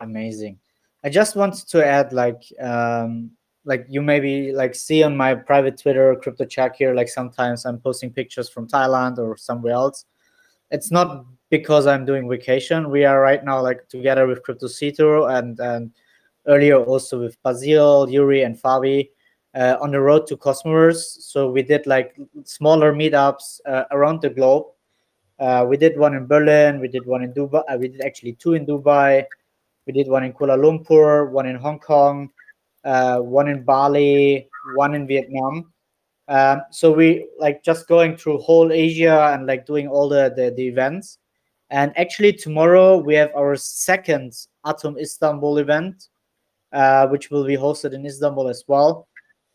Amazing. I just wanted to add like um, like you maybe like see on my private Twitter, Crypto Check here, like sometimes I'm posting pictures from Thailand or somewhere else. It's not because I'm doing vacation. We are right now like together with Crypto Cito and and earlier also with Basil, Yuri, and Fabi uh, on the road to Cosmos. So we did like smaller meetups uh, around the globe. Uh, we did one in Berlin. We did one in Dubai. Uh, we did actually two in Dubai. We did one in Kuala Lumpur, one in Hong Kong, uh, one in Bali, one in Vietnam. Um, so we like just going through whole Asia and like doing all the, the, the events. And actually, tomorrow we have our second Atom Istanbul event, uh, which will be hosted in Istanbul as well.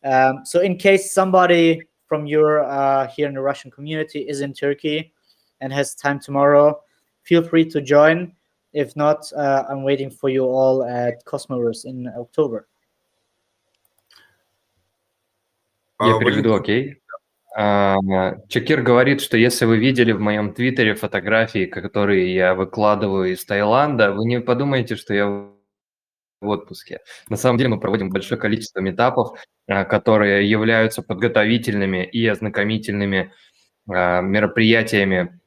Um, so, in case somebody from your uh, here in the Russian community is in Turkey and has time tomorrow, feel free to join. If not, uh, I'm waiting for you all at Cosmoverse in October. Я А, переведу, Валентин, окей. А, Чакир говорит, что если вы видели в моем твиттере фотографии, которые я выкладываю из Таиланда, вы не подумайте, что я в отпуске. На самом деле мы проводим большое количество метапов, а, которые являются подготовительными и ознакомительными мероприятиями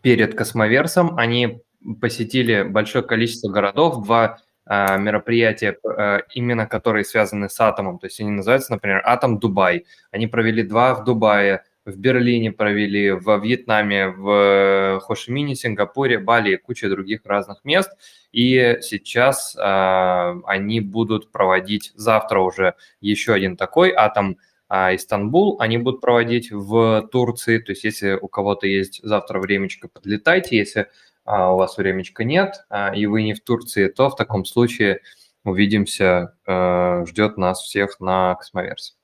перед Космоверсом. Они посетили большое количество городов, два мероприятия, а, именно которые связаны с атомом. То есть они называются, например, «Атом Дубай». Они провели два в Дубае, в Берлине провели, во Вьетнаме, в Хошимине, Сингапуре, Бали и куча других разных мест. И сейчас а, они будут проводить завтра уже еще один такой «Атом а Истанбул они будут проводить в Турции. То есть, если у кого-то есть завтра времечко, подлетайте. Если а, у вас времечка нет, а, и вы не в Турции, то в таком случае увидимся, а, ждет нас всех на Космоверсе.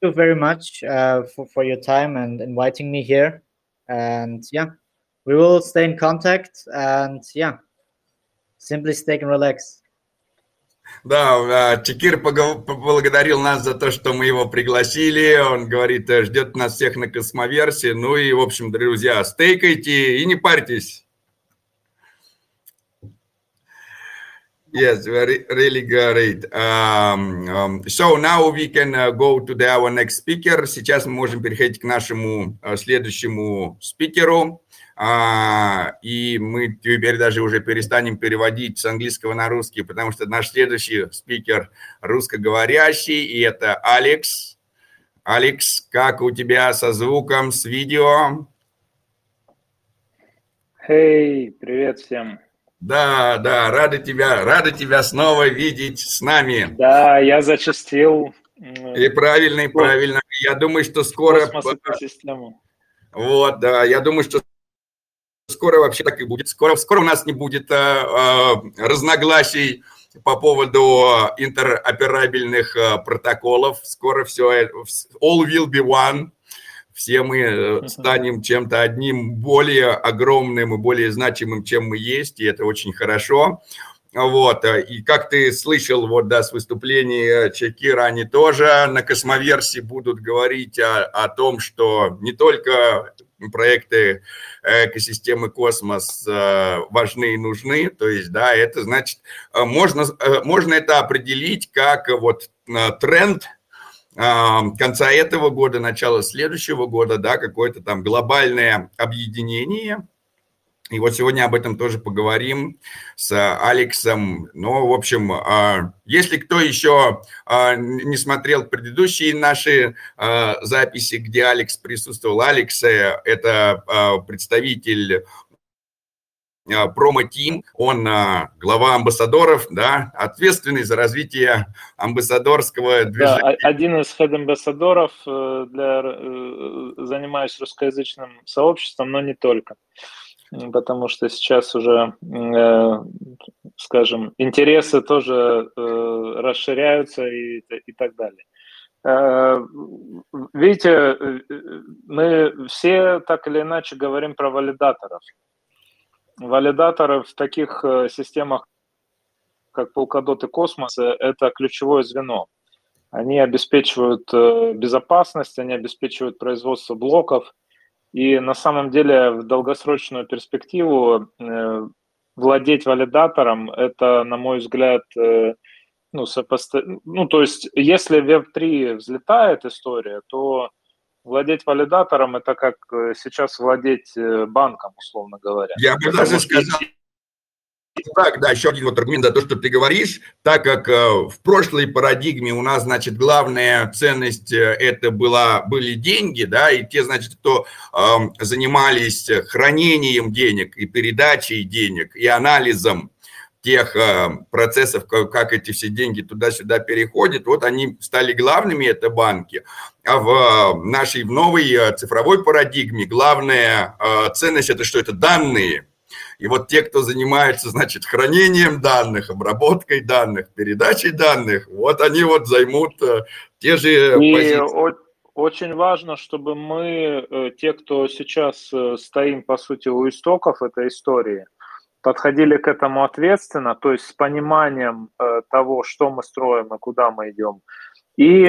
Thank you very much uh, for, for your time and inviting me here. And yeah, we will stay in contact and yeah, simply stay and relax. Да, а, Чекир поблагодарил нас за то, что мы его пригласили. Он говорит, э, ждет нас всех на Космоверсе. Ну и, в общем, друзья, стейкайте и не парьтесь. Yes, very, really great. Um, um, so now we can uh, go to the, our next speaker. Сейчас мы можем переходить к нашему uh, следующему спикеру. А, и мы теперь даже уже перестанем переводить с английского на русский, потому что наш следующий спикер русскоговорящий, и это Алекс. Алекс, как у тебя со звуком, с видео? Эй, привет всем. Да, да, рады тебя, рады тебя снова видеть с нами. Да, я зачастил И правильно, и правильно. Я думаю, что скоро... Вот, да, я думаю, что скоро вообще так и будет. Скоро, скоро у нас не будет а, а, разногласий по поводу интероперабельных а, протоколов. Скоро все, all will be one. Все мы станем чем-то одним более огромным и более значимым, чем мы есть, и это очень хорошо. Вот, и как ты слышал, вот, да, с выступления Чекира, они тоже на Космоверсии будут говорить о, о том, что не только проекты экосистемы космос э, важны и нужны, то есть, да, это значит, э, можно, э, можно это определить как вот тренд конца этого года, начала следующего года, да, какое-то там глобальное объединение, и вот сегодня об этом тоже поговорим с Алексом. Ну, в общем, а, если кто еще а, не смотрел предыдущие наши а, записи, где Алекс присутствовал, Алекс э, – это представитель промо-тим, он глава амбассадоров, да, ответственный за развитие амбассадорского движения. Да, один из хед-амбассадоров, э, для, э, занимаюсь русскоязычным сообществом, но не только потому что сейчас уже, э, скажем, интересы тоже э, расширяются и, и так далее. Э, видите, мы все так или иначе говорим про валидаторов. Валидаторы в таких системах, как Polkadot и Космос, это ключевое звено. Они обеспечивают безопасность, они обеспечивают производство блоков – и на самом деле в долгосрочную перспективу э, владеть валидатором это, на мой взгляд, э, ну, сопосто... ну, то есть, если Web3 взлетает история, то владеть валидатором это как э, сейчас владеть банком, условно говоря. Я бы даже сказал, так, да, еще один вот аргумент за то, что ты говоришь, так как э, в прошлой парадигме у нас, значит, главная ценность э, это была, были деньги, да, и те, значит, кто э, занимались хранением денег и передачей денег и анализом тех процессов, как эти все деньги туда-сюда переходят, вот они стали главными, это банки. А в нашей в новой цифровой парадигме главная ценность – это что? Это данные. И вот те, кто занимается, значит, хранением данных, обработкой данных, передачей данных, вот они вот займут те же И позиции. Очень важно, чтобы мы, э, те, кто сейчас э, стоим, по сути, у истоков этой истории, подходили к этому ответственно, то есть с пониманием э, того, что мы строим и куда мы идем, и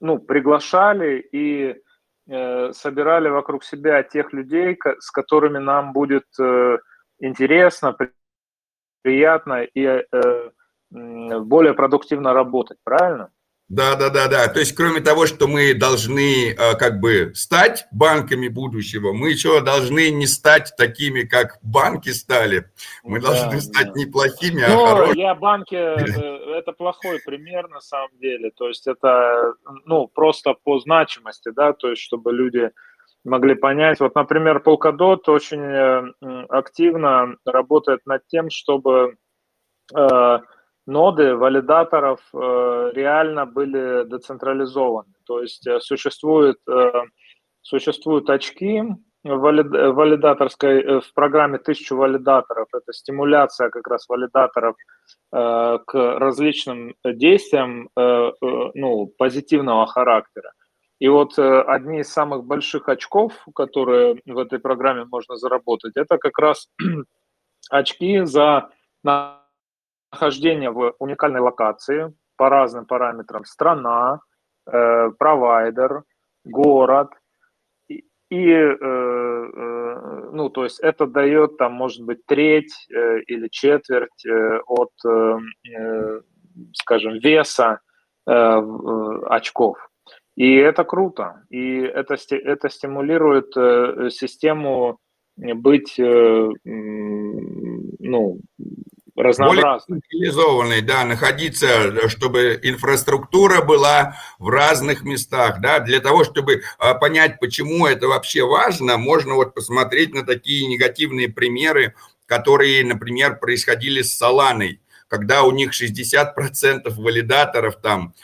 ну, приглашали и собирали вокруг себя тех людей, с которыми нам будет интересно, приятно и более продуктивно работать, правильно? Да, да, да, да. То есть, кроме того, что мы должны э, как бы стать банками будущего, мы еще должны не стать такими, как банки стали. Мы да, должны стать да. неплохими, а хорошими. Я банки э, это плохой пример на самом деле. То есть это ну просто по значимости, да, то есть чтобы люди могли понять. Вот, например, Polkadot очень э, активно работает над тем, чтобы ноды валидаторов э, реально были децентрализованы. То есть э, существует, э, существуют очки валидаторской в программе тысячу валидаторов. Это стимуляция как раз валидаторов к различным действиям ну, позитивного характера. И вот одни из самых больших очков, которые в этой программе можно заработать, это как раз очки за нахождение в уникальной локации по разным параметрам страна, э, провайдер, город. И, э, э, ну, то есть это дает там, может быть, треть э, или четверть э, от, э, э скажем, веса э, э, очков. И это круто. И это, это стимулирует э, систему быть э, ну, разнообразный. Более да, находиться, чтобы инфраструктура была в разных местах, да, для того, чтобы а, понять, почему это вообще важно, можно вот посмотреть на такие негативные примеры, которые, например, происходили с Соланой когда у них 60% валидаторов там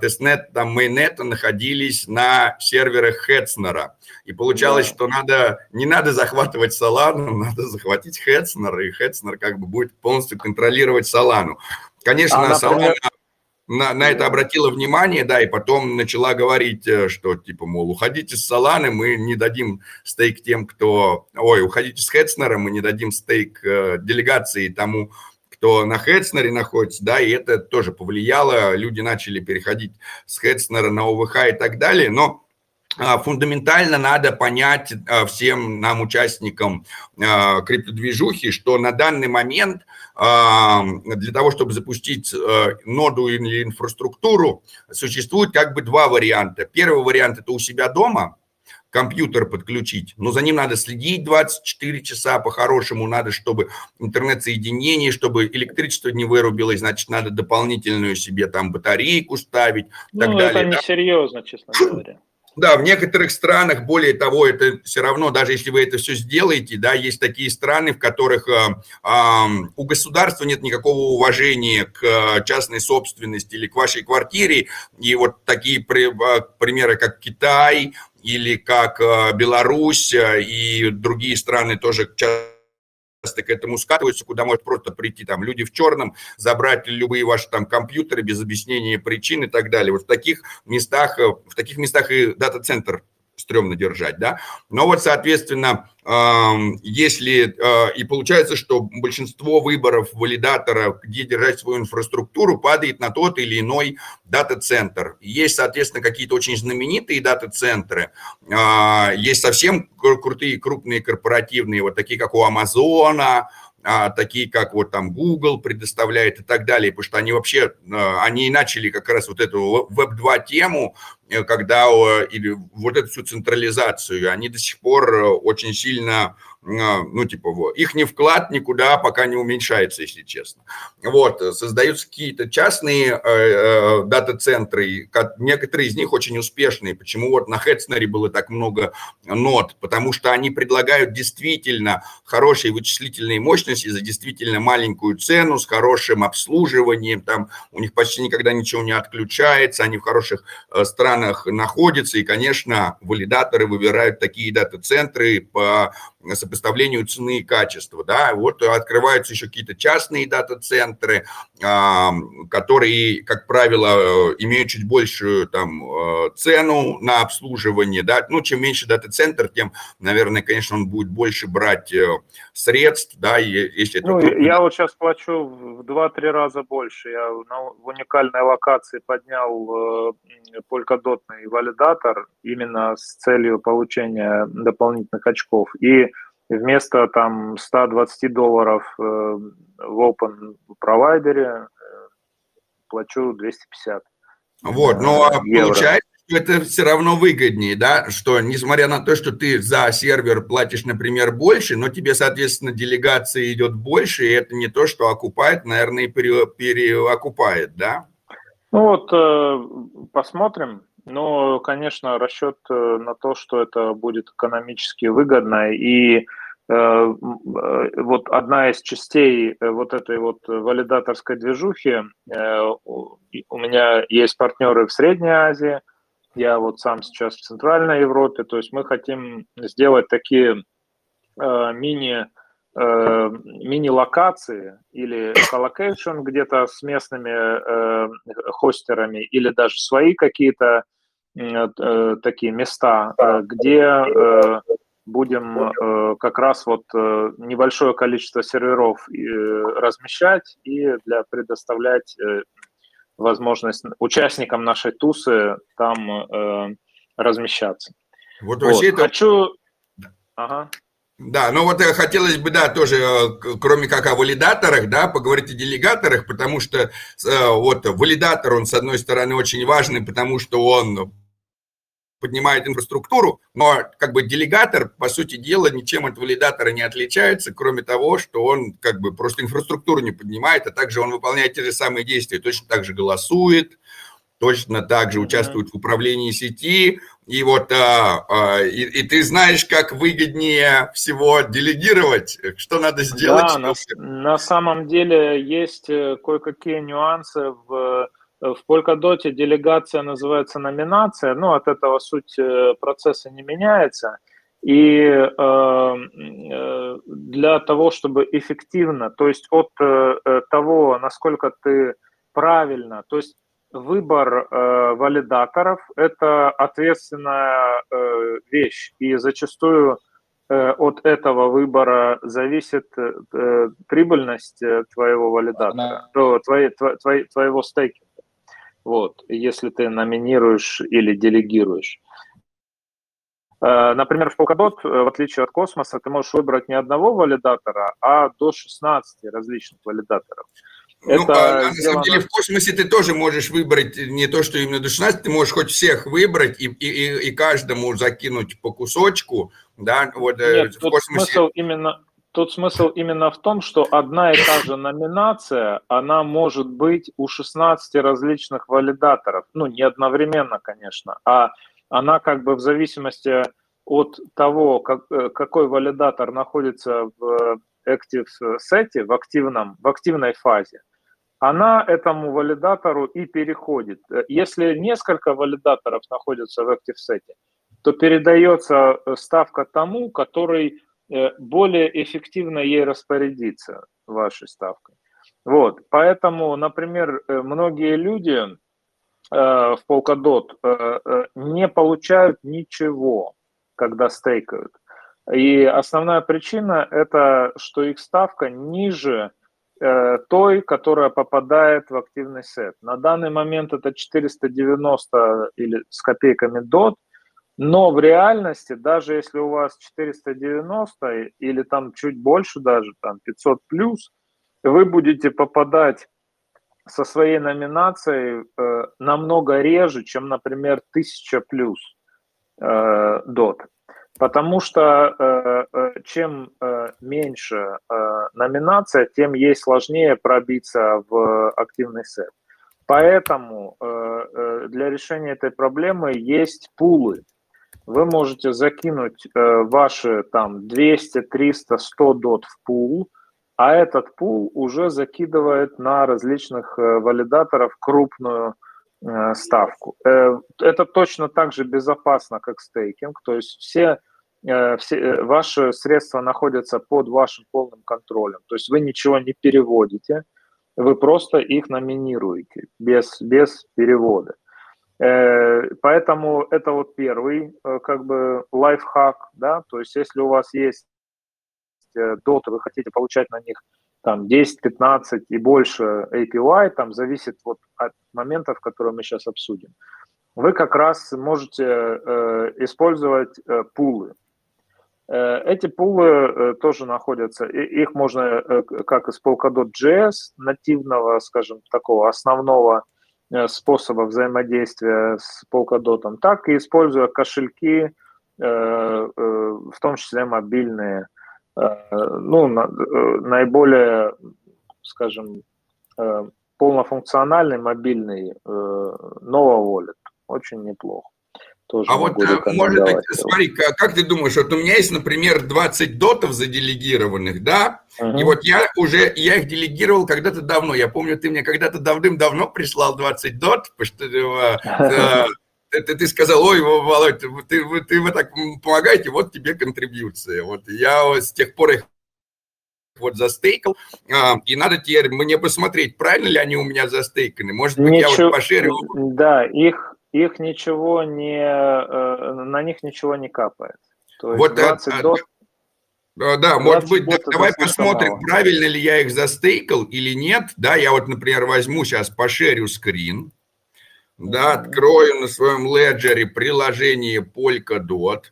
тестнет, там мейнета находились на серверах Hetzner а. И получалось, да. что надо, не надо захватывать Солану, надо захватить Hetzner, и Hetzner как бы будет полностью контролировать Солану. Конечно, а, Солана на, на это обратила внимание, да, и потом начала говорить, э, что типа, мол, уходите с Соланы, мы не дадим стейк тем, кто... Ой, уходите с Хетснера, мы не дадим стейк э, делегации тому, кто на Хедснере находится, да, и это тоже повлияло, люди начали переходить с Хедснера на ОВХ и так далее, но а, фундаментально надо понять а, всем нам, участникам а, криптодвижухи, что на данный момент для того, чтобы запустить ноду или инфраструктуру, существует как бы два варианта. Первый вариант – это у себя дома – компьютер подключить, но за ним надо следить 24 часа по-хорошему, надо, чтобы интернет-соединение, чтобы электричество не вырубилось, значит, надо дополнительную себе там батарейку ставить. Ну, так это далее, несерьезно, да? честно говоря. Да, в некоторых странах, более того, это все равно, даже если вы это все сделаете, да, есть такие страны, в которых э, э, у государства нет никакого уважения к э, частной собственности или к вашей квартире. И вот такие при, э, примеры, как Китай, или как э, Беларусь э, и другие страны тоже часто к этому скатываются, куда может просто прийти там люди в черном, забрать любые ваши там компьютеры без объяснения причин и так далее. Вот в таких местах, э, в таких местах и дата-центр стрёмно держать, да. Но вот, соответственно, если э, и получается, что большинство выборов валидатора, где держать свою инфраструктуру, падает на тот или иной дата-центр. Есть, соответственно, какие-то очень знаменитые дата-центры, а, есть совсем крутые крупные корпоративные, вот такие как у Амазона, а, такие как вот там Google предоставляет и так далее, потому что они вообще, а, они начали как раз вот эту Web2 тему когда или вот эту всю централизацию, они до сих пор очень сильно ну, типа, вот, их не вклад никуда пока не уменьшается, если честно. Вот, создаются какие-то частные э, э, дата-центры, некоторые из них очень успешные. Почему вот на Хедснере было так много нот? Потому что они предлагают действительно хорошие вычислительные мощности за действительно маленькую цену, с хорошим обслуживанием, там у них почти никогда ничего не отключается, они в хороших э, странах находятся, и, конечно, валидаторы выбирают такие дата-центры по сопоставлению цены и качества. Да? Вот открываются еще какие-то частные дата-центры, которые, как правило, имеют чуть большую там, э, цену на обслуживание. Да? Ну, чем меньше дата-центр, тем, наверное, конечно, он будет больше брать э, средств. Да? если это... ну, я вот сейчас плачу в 2-3 раза больше. Я в уникальной локации поднял э, полькодотный валидатор именно с целью получения дополнительных очков. И вместо там 120 долларов э, в open провайдере э, плачу 250. Вот, ну а получается, что это все равно выгоднее, да, что несмотря на то, что ты за сервер платишь, например, больше, но тебе, соответственно, делегация идет больше, и это не то, что окупает, наверное, переокупает, да? Ну вот, э, посмотрим. Но, конечно, расчет на то, что это будет экономически выгодно и Э, э, вот одна из частей э, вот этой вот валидаторской движухи, у меня есть партнеры в Средней Азии, я вот сам сейчас в Центральной Европе, то есть мы хотим сделать такие мини мини-локации или colocation где-то с местными хостерами или даже свои какие-то такие места, где будем э, как раз вот э, небольшое количество серверов э, размещать и для предоставлять э, возможность участникам нашей тусы там э, размещаться. Вот, вот. это... Хочу... Ага. Да, ну вот э, хотелось бы, да, тоже, э, кроме как о валидаторах, да, поговорить о делегаторах, потому что э, вот валидатор, он, с одной стороны, очень важный, потому что он поднимает инфраструктуру, но как бы делегатор, по сути дела, ничем от валидатора не отличается, кроме того, что он как бы просто инфраструктуру не поднимает, а также он выполняет те же самые действия, точно так же голосует, точно так же участвует в управлении сети, и вот а, а, и, и ты знаешь, как выгоднее всего делегировать, что надо сделать. Да, на, на самом деле есть э, кое-какие нюансы в в Polkadot делегация называется номинация, но от этого суть э, процесса не меняется. И э, э, для того, чтобы эффективно, то есть от э, э, того, насколько ты правильно, то есть выбор э, валидаторов – это ответственная э, вещь, и зачастую э, от этого выбора зависит э, прибыльность э, твоего валидатора, Она... твоей, твоей, твоего стейкинга вот, если ты номинируешь или делегируешь. Э, например, в Polkadot, э, в отличие от космоса, ты можешь выбрать не одного валидатора, а до 16 различных валидаторов. Ну, Это а, на самом деле в космосе ты тоже можешь выбрать не то, что именно до 16, ты можешь хоть всех выбрать и, и, и каждому закинуть по кусочку, да, вот э, Нет, в космосе... смысл именно, Тут смысл именно в том, что одна и та же номинация, она может быть у 16 различных валидаторов. Ну, не одновременно, конечно, а она как бы в зависимости от того, как, э, какой валидатор находится в active set, в, активном, в активной фазе, она этому валидатору и переходит. Если несколько валидаторов находятся в active set, то передается ставка тому, который Э, более эффективно ей распорядиться вашей ставкой. Вот, поэтому, например, э, многие люди э, в Polkadot не получают ничего, когда стейкают. И основная причина это, что их ставка ниже той, которая попадает в активный сет. На данный момент это 490 или с копейками дот – но в реальности, даже если у вас 490 или там чуть больше даже, там 500 плюс, вы будете попадать со своей номинацией э, намного реже, чем, например, 1000 плюс э, дот. Потому что э, э, чем э, меньше номинация, тем ей сложнее пробиться в активный сет. Поэтому для решения этой проблемы есть пулы. Вы можете закинуть ваши там 200, 300, 100 дот в пул, а этот пул уже закидывает на различных валидаторов крупную ставку. Это точно так же безопасно, как стейкинг, то есть все, все ваши средства находятся под вашим полным контролем, то есть вы ничего не переводите, вы просто их номинируете без, без перевода. Поэтому это вот первый как бы лайфхак, да, то есть если у вас есть доты, вы хотите получать на них там 10, 15 и больше API, там зависит вот от моментов, которые мы сейчас обсудим. Вы как раз можете э, использовать э, пулы. Э, эти пулы э, тоже находятся, их можно э, как из Polkadot.js, нативного, скажем, такого основного способа взаимодействия с Polkadot, так и используя кошельки, в том числе мобильные, ну, наиболее, скажем, полнофункциональный мобильный Nova Wallet. Очень неплохо. Тоже а вот, может быть, смотри, как, как ты думаешь, вот у меня есть, например, 20 дотов заделегированных, да, uh-huh. и вот я уже, я их делегировал когда-то давно, я помню, ты мне когда-то давным-давно прислал 20 дот, потому что ты, ты сказал, ой, Володь, ты, ты, ты вы так помогаете, вот тебе контрибьюция. Вот я с тех пор их вот застейкал, а, и надо теперь мне посмотреть, правильно ли они у меня застейканы. Может быть, ничего, я вот пошерю. Да, их, их ничего не, э, на них ничего не капает. То есть вот 20 да, дот, да, может быть, да, давай посмотрим, мало. правильно ли я их застейкал или нет. Да, я вот, например, возьму сейчас пошерю скрин да, открою на своем леджере приложение Polkadot,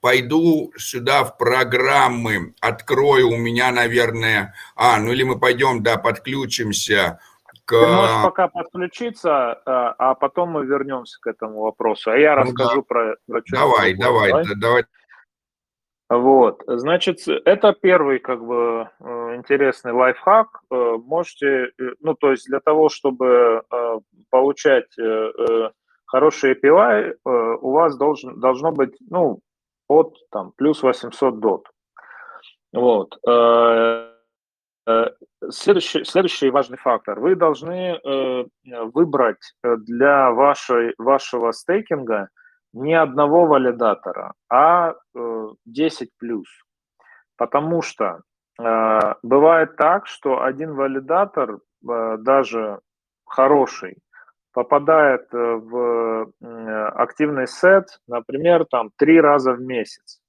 пойду сюда в программы, открою у меня, наверное, а, ну или мы пойдем, да, подключимся. Ты можешь пока подключиться, а, а потом мы вернемся к этому вопросу, а я ну, расскажу да. про, про Давай, давай, давай, давай. Вот, значит, это первый, как бы, э, интересный лайфхак. Э, можете, э, ну, то есть для того, чтобы получать хорошие API, у вас должен, должно быть, ну, от, там, плюс 800 дот. Вот. Следующий, следующий важный фактор. Вы должны выбрать для вашей, вашего стейкинга – не одного валидатора, а 10 э, плюс. Потому что э, бывает так, что один валидатор, э, даже хороший, попадает в активный сет, например, там три раза в месяц.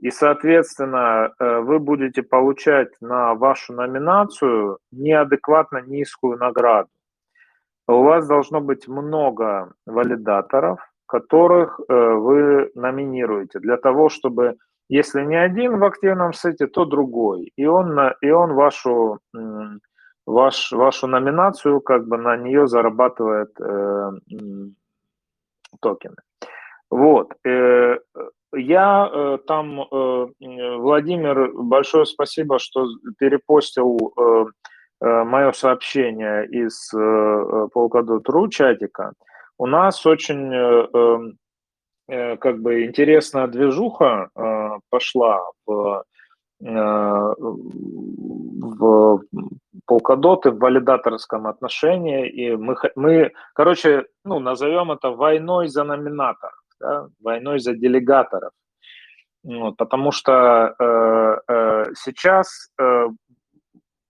И, соответственно, вы будете получать на вашу номинацию неадекватно низкую награду. У вас должно быть много валидаторов, которых э, вы номинируете для того, чтобы, если не один в активном сете, то другой. И он, и он вашу, ваш, вашу номинацию, как бы на нее зарабатывает э, токены. Вот. Я э, там, э, Владимир, большое спасибо, что перепостил э, мое сообщение из Polkadot.ru чатика. У нас очень эм, как бы интересная движуха пошла в, в полкодоты в валидаторском отношении, и мы, мы короче, ну, назовем это войной за номинаторов, да, войной за делегаторов. Вот, потому что э, э, сейчас э,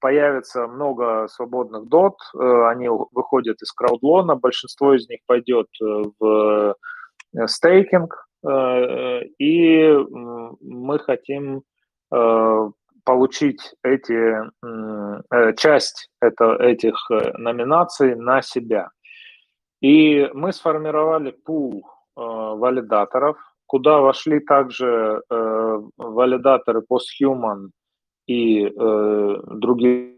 появится много свободных дот, э, они выходят из краудлона, большинство из них пойдет э, в э, стейкинг, и мы хотим получить эти, часть это, этих номинаций на себя. И мы сформировали пул валидаторов, куда вошли также валидаторы PostHuman и э, другие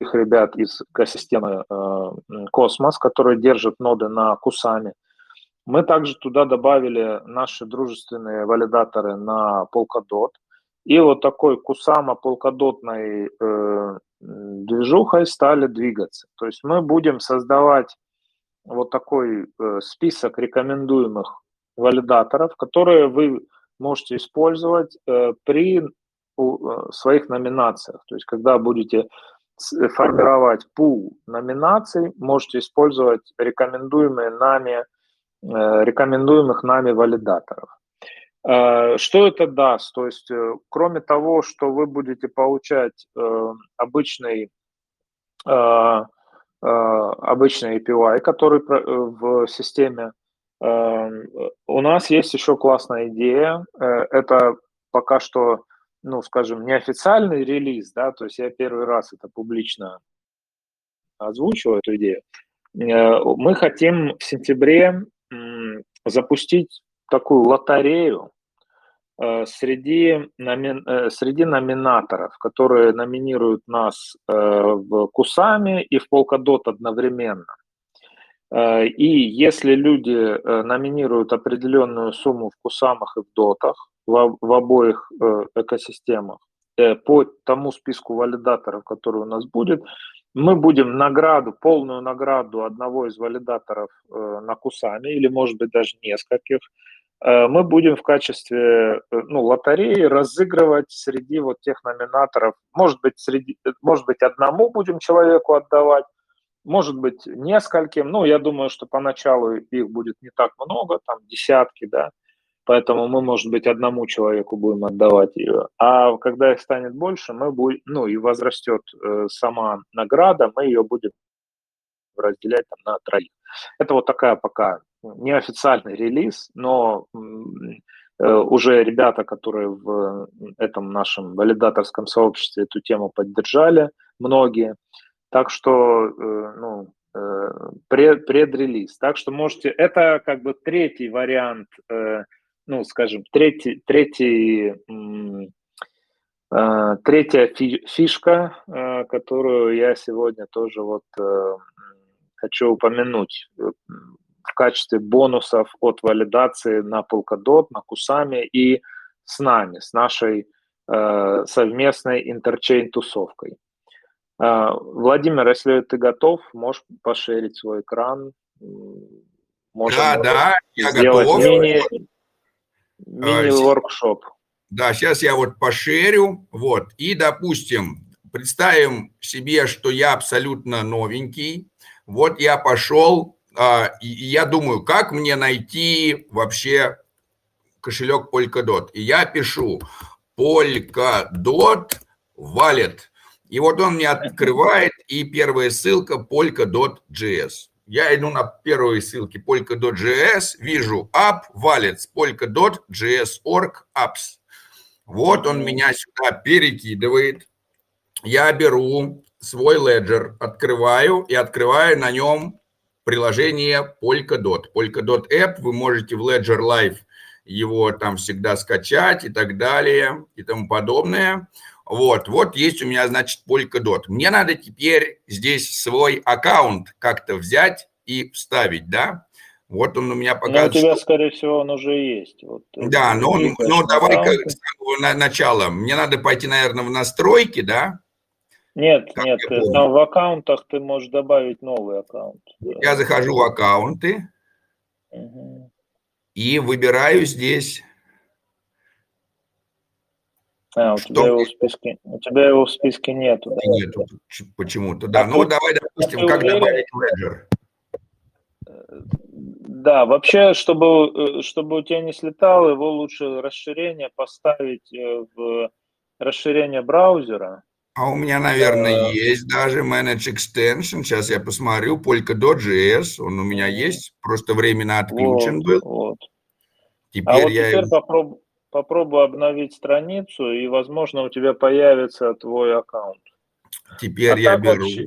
ребят из экосистемы э, Космос, которые держат ноды на Кусами. Мы также туда добавили наши дружественные валидаторы на Polkadot. И вот такой Кусама полкодотной э, движухой стали двигаться. То есть мы будем создавать вот такой э, список рекомендуемых валидаторов, которые вы можете использовать э, при у, э, своих номинациях. То есть когда будете формировать пул номинаций, можете использовать рекомендуемые нами, э, рекомендуемых нами валидаторов. Э, что это даст? То есть, э, кроме того, что вы будете получать э, обычный, обычный API, который в системе, у нас есть еще классная идея. Это пока что, ну, скажем, неофициальный релиз, да, то есть я первый раз это публично озвучиваю, эту идею. Мы хотим в сентябре запустить такую лотерею э, среди, номи... Э, среди номинаторов, которые номинируют нас э, в Кусами и в Polkadot одновременно. И если люди номинируют определенную сумму в Кусамах и в Дотах, в, в обоих экосистемах, по тому списку валидаторов, который у нас будет, мы будем награду, полную награду одного из валидаторов на Кусами, или, может быть, даже нескольких, Э, мы будем в качестве э, ну, лотереи разыгрывать среди вот тех номинаторов. Может быть, среди, может быть, одному будем человеку отдавать, может быть, нескольким. Ну, я думаю, что поначалу их будет не так много, там десятки, да. Поэтому мы, может быть, одному человеку будем отдавать ее. А когда их станет больше, мы будем, ну, и возрастет э, сама награда, мы ее будем разделять там, на троих. Это вот такая пока неофициальный релиз, но э, уже ребята, которые в этом нашем валидаторском сообществе эту тему поддержали, многие. Так что, э, ну, э, пред, предрелиз. Так что можете, это как бы третий вариант, ну, скажем, третий, третий, третья фишка, которую я сегодня тоже вот хочу упомянуть качестве бонусов от валидации на Polkadot, на Кусами и с нами, с нашей э, совместной интерчейн-тусовкой. Э, Владимир, если ты готов, можешь пошерить свой экран. Можем да, да, я готов. Мини, мини-воркшоп. Да, сейчас я вот пошерю, вот, и, допустим, представим себе, что я абсолютно новенький, вот я пошел а, и я думаю, как мне найти вообще кошелек Polkadot. И я пишу Polkadot Wallet. И вот он мне открывает, и первая ссылка Polkadot.js. Я иду на первые ссылки Polkadot.js, вижу app, wallets, Polkadot.js, org, apps. Вот он меня сюда перекидывает. Я беру свой леджер, открываю и открываю на нем приложение Polkadot. Polkadot App вы можете в Ledger Live его там всегда скачать и так далее и тому подобное. Вот, вот есть у меня, значит, Polkadot. Мне надо теперь здесь свой аккаунт как-то взять и вставить, да? Вот он у меня показывает. Но у тебя, что... скорее всего, он уже есть. Вот, да, но, он, но давай-ка с самого начала. Мне надо пойти, наверное, в настройки, да? Нет, как нет, там в аккаунтах ты можешь добавить новый аккаунт. Я захожу в аккаунты угу. и выбираю здесь. А, у что тебя, его в списке, у тебя его в списке нету. Да? Нету почему-то, да. А ну, давай, допустим, как уверен? добавить Ledger? Да, вообще, чтобы, э, чтобы у тебя не слетало, его лучше расширение поставить э, в расширение браузера а у меня, наверное, есть даже Manage Extension. Сейчас я посмотрю. Polkadot.js. Он у меня есть. Просто временно отключен вот, был. Вот. Теперь а вот я... теперь попробуй, попробуй обновить страницу, и, возможно, у тебя появится твой аккаунт. Теперь а я беру, вообще...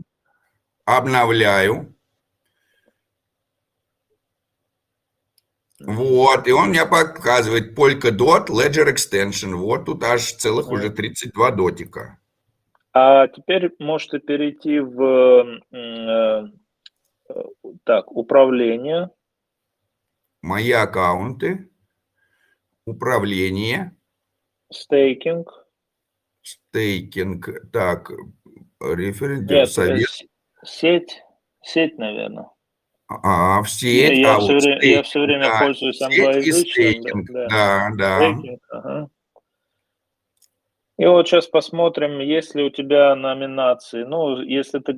обновляю. Вот, и он мне показывает Polkadot Ledger Extension. Вот тут аж целых уже 32 дотика. А теперь можете перейти в э, так, управление. Мои аккаунты. Управление. Стейкинг. Стейкинг. Так, референт, Нет, совет. сеть, сеть, наверное. А, в сеть. Я, а, все, вот время, стейкинг, я все время да, пользуюсь англоязычным. Да, да. Стейкинг, ага. И вот сейчас посмотрим, есть ли у тебя номинации. Ну, если ты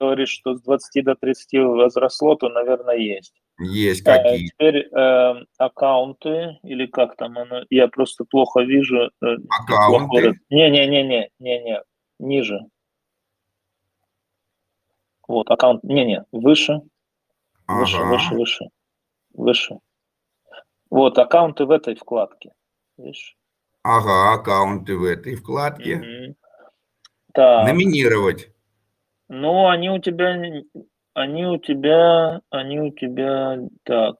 говоришь, что с 20 до 30 возросло, то, наверное, есть. Есть А, какие. теперь э, аккаунты, или как там оно, я просто плохо вижу. э, Аккаунты. плохо- Не-не-не-не, не-не, ниже. Вот, аккаунт, не-не, выше, выше, Ага. выше, выше, выше. Вот, аккаунты в этой вкладке, видишь? Ага, аккаунты в этой вкладке. Мгм. Так, Номинировать. ну, они у тебя, они у тебя, они у тебя, так.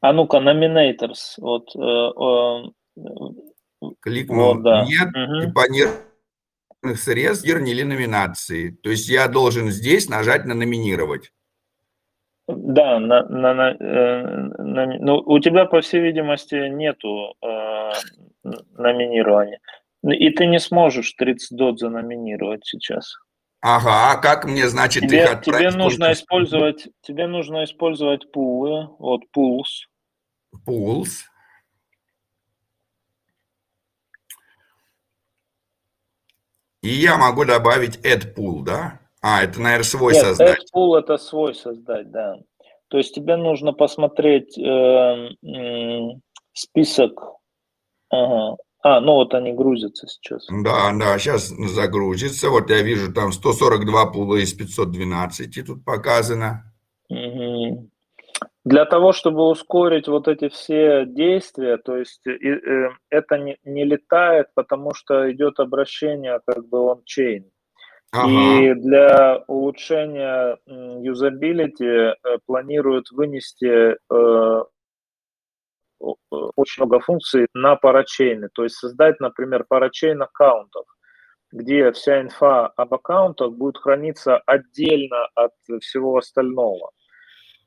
А ну-ка, nominators, вот, э, э, Кликнул Вот, да. нет, Мгм. типа нервных средств или номинации. То есть я должен здесь нажать на номинировать. Да, на, на, на, э, на- ну, у тебя, по всей видимости, нету э, номинирования. И ты не сможешь 30 дот заноминировать сейчас. Ага, а как мне, значит, Тебе, их тебе отправить? нужно Только использовать, тебе нужно использовать пулы, вот pools. Pools. И я могу добавить add pool, да? А, это, наверное, свой Нет, создать. pool это свой создать, да. То есть тебе нужно посмотреть э, м, список. Ага. А, ну вот они грузятся сейчас. Да, да, сейчас загрузится. Вот я вижу, там 142 пула из 512 тут показано. Мгм. Для того, чтобы ускорить вот эти все действия, то есть и, э, это не, не летает, потому что идет обращение как бы он-чейн. И для улучшения юзабилити э, планируют вынести э, о- очень много функций на парачейны. То есть создать, например, парачейн аккаунтов, где вся инфа об аккаунтах будет храниться отдельно от всего остального.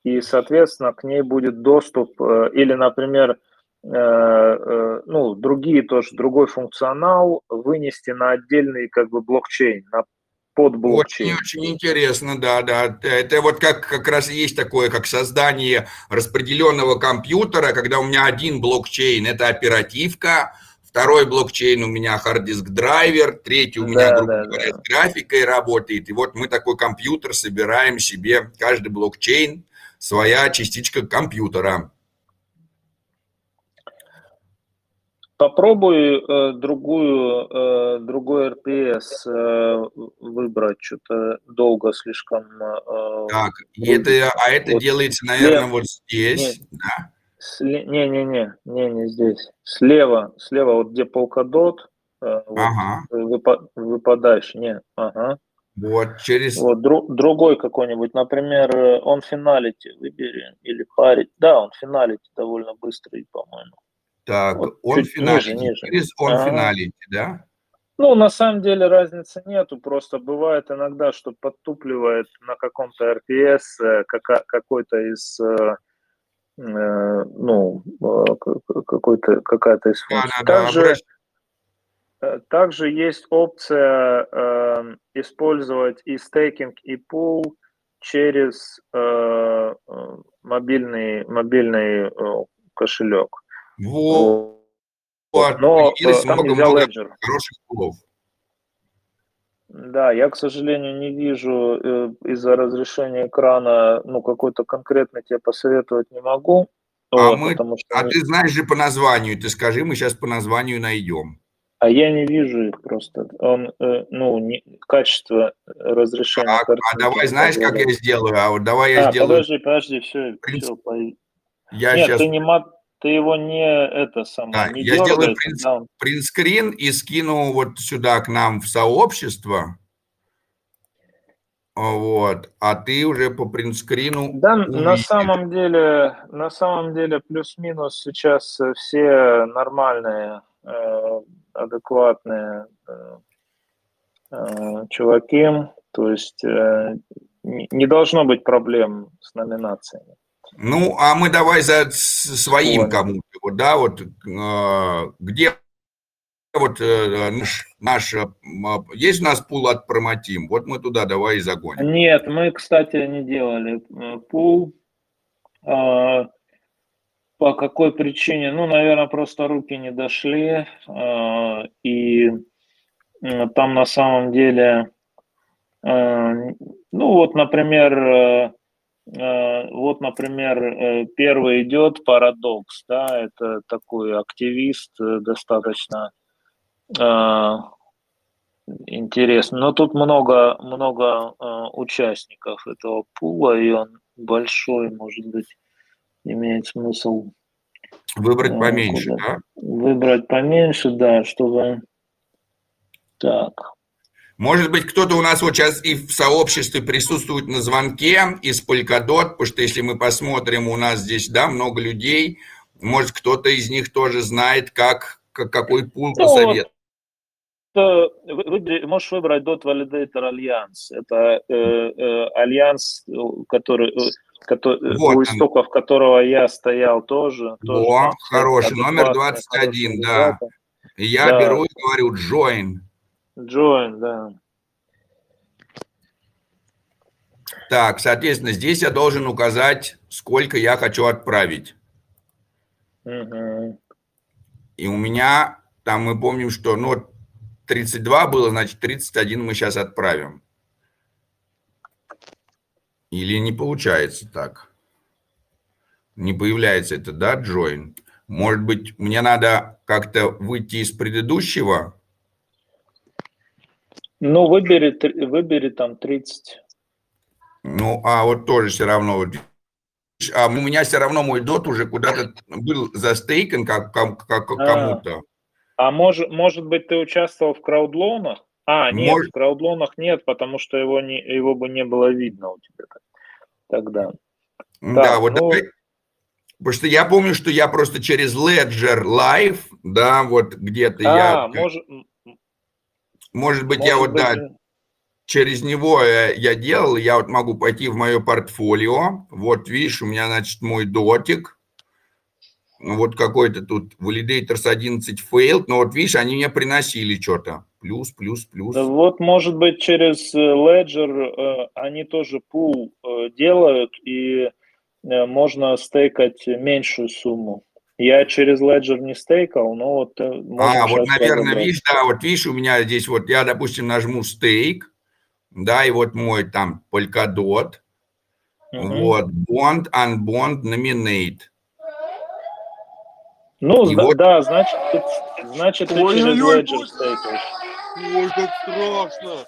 И, соответственно, к ней будет доступ э, или, например, э, э, ну, другие тоже, другой функционал вынести на отдельный как бы блокчейн, на подблокчейн. Очень-очень интересно, да, да. Это вот как, как раз есть такое, как создание распределенного компьютера, когда у меня один блокчейн – это оперативка, второй блокчейн у меня хард-диск драйвер, третий у меня, Да, грубо да, говоря, да. с графикой работает. И вот мы такой компьютер собираем себе, каждый блокчейн, своя частичка компьютера. Попробуй э, другую, э, другой RPS э, выбрать, что-то долго слишком. э, Так, и это, а это Вот. делается, наверное, вот здесь. Нет. Да. Не-не-не, не, не здесь. Слева, слева, вот где полкадот, э, вот, Ага, выпа- выпадаешь, не, ага. вот через... Вот дру- другой какой-нибудь, например, э, он финалити выбери или парить. Да, он финалити довольно быстрый, по-моему. Так, вот он финалити, ниже, ниже. через он Ага. финалити, да? Ну, на самом деле разницы нету, просто бывает иногда, что подтупливает на каком-то RPS э, какой-то из, э, э, ну, какой-то, какая-то из функций. да, да, Также, обращ- также есть опция э, использовать и стейкинг, и пул через э, мобильный, мобильный кошелек. Вот. Но там нельзя много-много Ledger. хороших слов. Да, я, к сожалению, не вижу э, из-за разрешения экрана, ну, какой-то конкретно тебе посоветовать не могу. А Вот, мы- потому что А не- ты знаешь же по названию, ты скажи, мы сейчас по названию найдем. а я не вижу их просто. Он, э, ну, не, качество разрешения а картинки давай, не знаешь, как я сделаю? А вот давай я А, сделаю. подожди, подожди, все, принцип- все, Я Нет, сейчас ты не ма- ты его не это самое, Да, не я сделаю он- принтскрин и скину вот сюда к нам в сообщество. Вот, а ты уже по принтскрину Да, на увидишь. самом деле, на самом деле плюс-минус сейчас э, все нормальные, э, адекватные э, чуваки. То есть э, не должно быть проблем с номинациями. Ну, а мы давай за своим Ой. кому-то, вот, да, вот э, где вот э, наш, наш, э, м, есть у нас пул от Промотим, вот мы туда давай и загоним. Нет, мы, кстати, не делали э, пул. А, По какой причине? Ну, наверное, просто руки не дошли. а, И там на самом деле, э, ну вот, например, э, э, вот, например, э, первый идет Парадокс, да, это такой активист э, достаточно э, интересно. Но тут много, много э, участников этого пула, и он большой, может быть, имеет смысл Выбрать э, поменьше, да? выбрать поменьше, да, чтобы так. Может быть, кто-то у нас вот сейчас и в сообществе присутствует на звонке из Polkadot, потому что если мы посмотрим, у нас здесь, да, много людей, может, кто-то из них тоже знает, как, как- какой пул Ну, посоветовать. Э, вы- выбери- можешь выбрать Dot Validator Alliance. Это э, э, альянс, э, который, э, кото- э, Вот у истоков которого я стоял тоже. тоже Во, там хороший, номер адекватные, 21, хорошие да. ребята. И я Да. беру и говорю join. Join, да. Так, соответственно, здесь я должен указать, сколько я хочу отправить. Мгм. И у меня, там мы помним, что ну, вот 32 было, значит, 31 мы сейчас отправим. Или не получается так? Не появляется это, да, join? Может быть, мне надо как-то выйти из предыдущего? Ну, выбери, выбери там 30. Ну, а вот тоже все равно. А у меня все равно мой дот уже куда-то был застейкан как, как- как- А. кому-то. А может, может быть, ты участвовал в краудлонах? А, нет, Может. в краудлонах нет, потому что его, не, его бы не было видно у тебя тогда. Да, Так, вот ну- давай. Потому что я помню, что я просто через Ledger Live, да, вот где-то я, А, может, может быть, я может вот, да, быть, через него э, я делал, я вот могу пойти в мое портфолио, вот видишь, у меня, значит, мой дотик, вот какой-то тут Validators 11 failed, но вот видишь, они мне приносили что-то, плюс, плюс, плюс. Да вот, может быть, через э, Ledger э, они тоже пул э, делают, и э, можно стейкать меньшую сумму. Я через Ledger не стейкал, но вот э, А, вот, наверное, разобрать. видишь, да, вот видишь, у меня здесь вот, я, допустим, нажму стейк, да, и вот мой там Polkadot, Мгм. вот, bond, unbond, nominate. Ну, И да, вот- да, значит, значит, ты через Ledger стейкаешь. Ой, как страшно.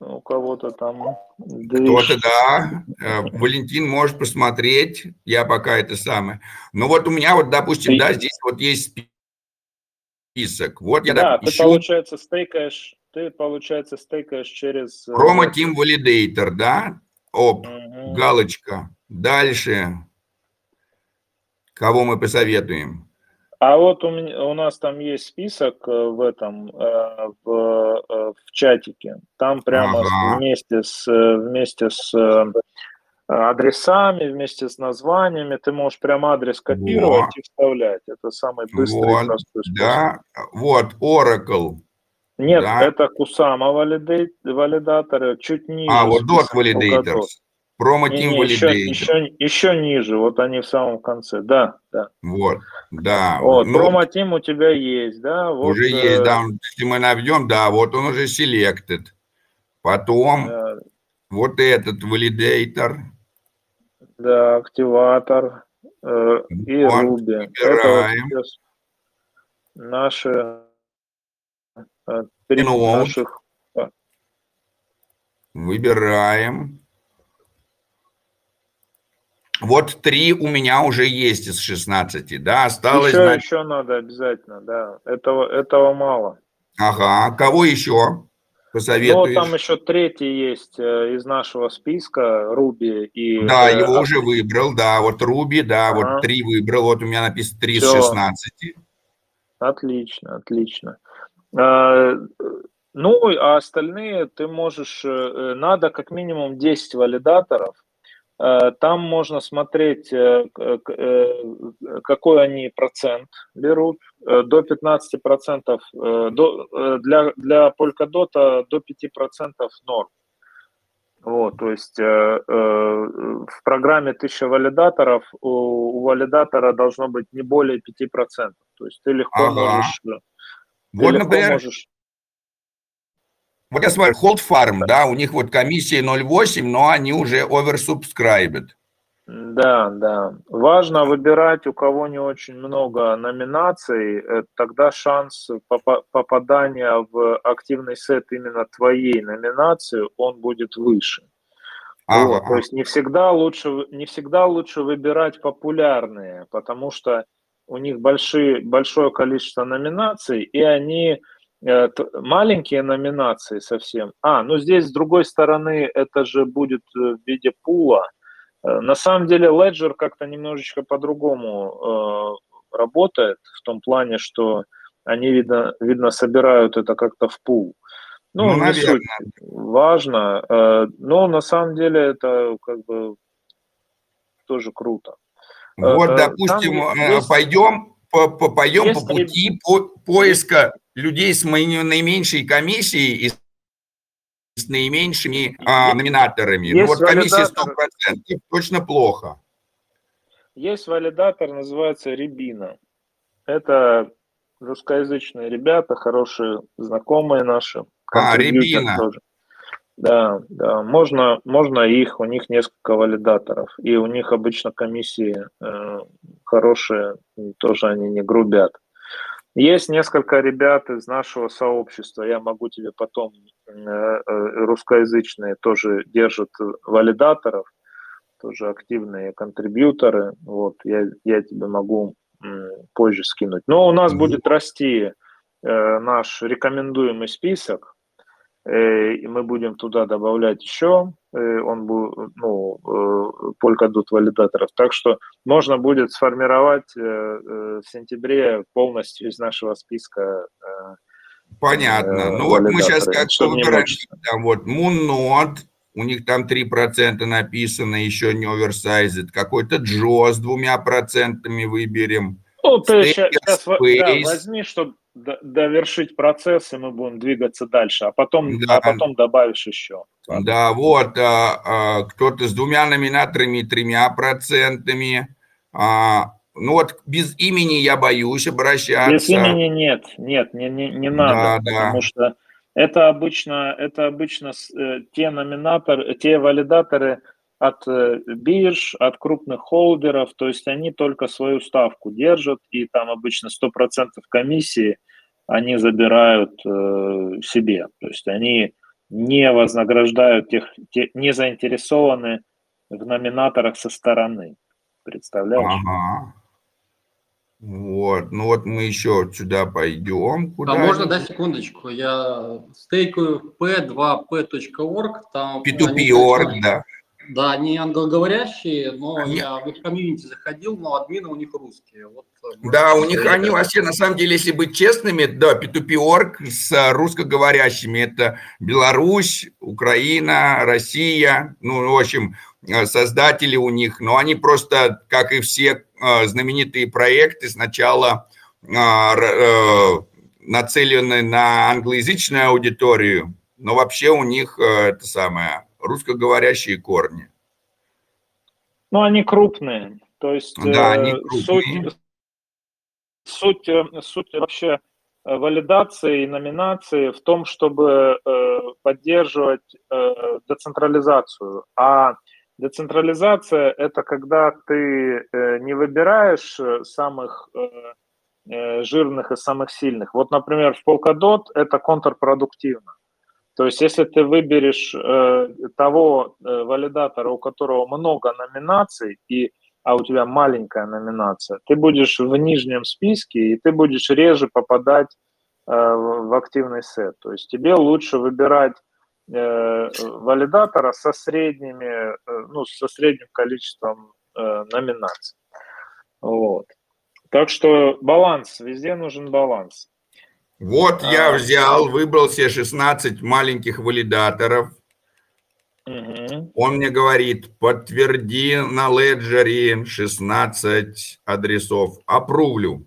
У кого-то там Кто-то, да. Э, Валентин может посмотреть, я пока это самое. Ну вот у меня вот, допустим, Ты- да, здесь вот есть список. Вот я Да, доп- ты, ищу получается, стейкаешь, ты, получается, стейкаешь через... э, Promo Team Validator, да? Оп, Мгм. галочка. Дальше. Кого мы посоветуем? А вот у, меня, у нас там есть список э, в этом, э, в, э, в чатике. Там прямо Ага. вместе с, вместе с адресами, вместе с названиями, ты можешь прям адрес копировать Вот. и вставлять. Это самый быстрый Вот, простой способ. Да, вот, Oracle. Нет, Да. это Kusama валидаторы, чуть ниже. А, вот Dot. Validators. Не, еще, еще, еще ниже, вот они в самом конце, да, да. Вот, да. Вот, Ну, промо-тим у тебя есть, да? Вот, уже э, есть, да, если мы наведем, да, вот он уже selected. Потом э, вот этот validator. Да, активатор э, и Вот, Ruby. Это вот выбираем. наши э, три наших. Выбираем. Вот три у меня уже есть из 16, да, осталось, еще, значит, еще надо обязательно, да. Этого, этого мало. ага, кого еще Ну, посоветуешь? там еще третий есть э, из нашего списка, Ruby и... Да, э, его уже выбрал, да, вот Руби, да, Ага. вот три выбрал, вот у меня написано 3 из Всё. 16. Отлично, отлично. Э, Ну, а остальные ты можешь, э, надо как минимум 10 валидаторов. Э, там можно смотреть, э, какой они процент берут. До 15%, до, для, для Polkadot до 5% норм. Вот, то есть э, э, в программе 1000 валидаторов у, у валидатора должно быть не более 5%. То есть ты легко ага. можешь... Вот, например, можешь... Вот я смотрю, Hold Farm, да, у них вот комиссия 0,8, но они уже oversubscribed. Да, да. Важно выбирать, у кого не очень много номинаций, э, тогда шанс попадания в активный сет именно твоей номинации, он будет выше. Ага. Вот, то есть не всегда лучше, не всегда лучше выбирать популярные, потому что у них большие, большое количество номинаций, и они маленькие номинации совсем. А, ну здесь с другой стороны это же будет э, в виде пула. Э, на самом деле Ledger как-то немножечко по-другому э, работает в том плане, что они видно, видно собирают это как-то в пул. Ну, ну не суть важно, э, но на самом деле это как бы тоже круто. Вот, допустим, Там есть, пойдем, по, по, пойдем по пути по, поиска людей с наименьшей комиссией и с наименьшими а, номинаторами. Ну, вот комиссия 100% точно плохо. Есть валидатор, называется Рябина. Это русскоязычные ребята, хорошие знакомые наши. А, Рябина. Тоже. Да, да, можно, можно их, у них несколько валидаторов, и у них обычно комиссии э, хорошие, тоже они не грубят. Есть несколько ребят из нашего сообщества, я могу тебе потом, э, э, русскоязычные тоже держат валидаторов, тоже активные контрибьюторы, вот, я, я тебе могу позже скинуть. Но у нас будет расти э, наш рекомендуемый список, и мы будем туда добавлять еще, он будет, ну, э, Polkadot валидаторов. Так что можно будет сформировать в сентябре полностью из нашего списка Понятно. Ну вот мы сейчас как-то выбираем, там вот Moonnode, у них там 3% написано, еще не оверсайзит. Какой-то Джо с двумя процентами выберем. Ну, ты сейчас, сейчас да, возьми, чтобы довершить процесс, и мы будем двигаться дальше, а потом, да. а потом добавишь еще. Да, вот, а, а, кто-то с двумя номинаторами, тремя процентами. А, ну вот без имени я боюсь обращаться. Без имени нет, нет, не, не, не надо, да, потому да. что это обычно, это обычно э, те номинаторы, те валидаторы, от э, бирж, от крупных холдеров, то есть они только свою ставку держат, и там обычно 100% комиссии они забирают э, себе. То есть они не вознаграждают тех, те, не заинтересованы в номинаторах со стороны. Представляешь? Ага. Вот, ну вот мы еще сюда пойдем. Куда а можно, да, секундочку, я стейкаю p2p.org, там... P2p.org, да. Да, они англоговорящие, но они... я в их комьюнити заходил, но админы у них русские. Вот, э, да, у них они вообще, на самом деле, если быть честными, да, P2P.org с русскоговорящими, это Беларусь, Украина, Россия, ну, в общем, э, создатели у них, но они просто, как и все э, знаменитые проекты, сначала нацелены на англоязычную аудиторию, но вообще у них это самое русскоговорящие корни. Ну, они крупные. То есть да, они э, крупные. суть, суть, э, суть вообще э, валидации и номинации в том, чтобы поддерживать децентрализацию. А децентрализация – это когда ты не выбираешь самых жирных и самых сильных. Вот, например, в Polkadot это контрпродуктивно. То есть, если ты выберешь э, того э, валидатора, у которого много номинаций, и, а у тебя маленькая номинация, ты будешь в нижнем списке, и ты будешь реже попадать э, в активный сет. То есть, тебе лучше выбирать э, валидатора со средними, э, ну, со средним количеством э, номинаций. Вот. Так что баланс, везде нужен баланс. Вот я А. взял, выбрал себе 16 маленьких валидаторов. Мгм. Он мне говорит, подтверди на леджере 16 адресов. Опрувлю.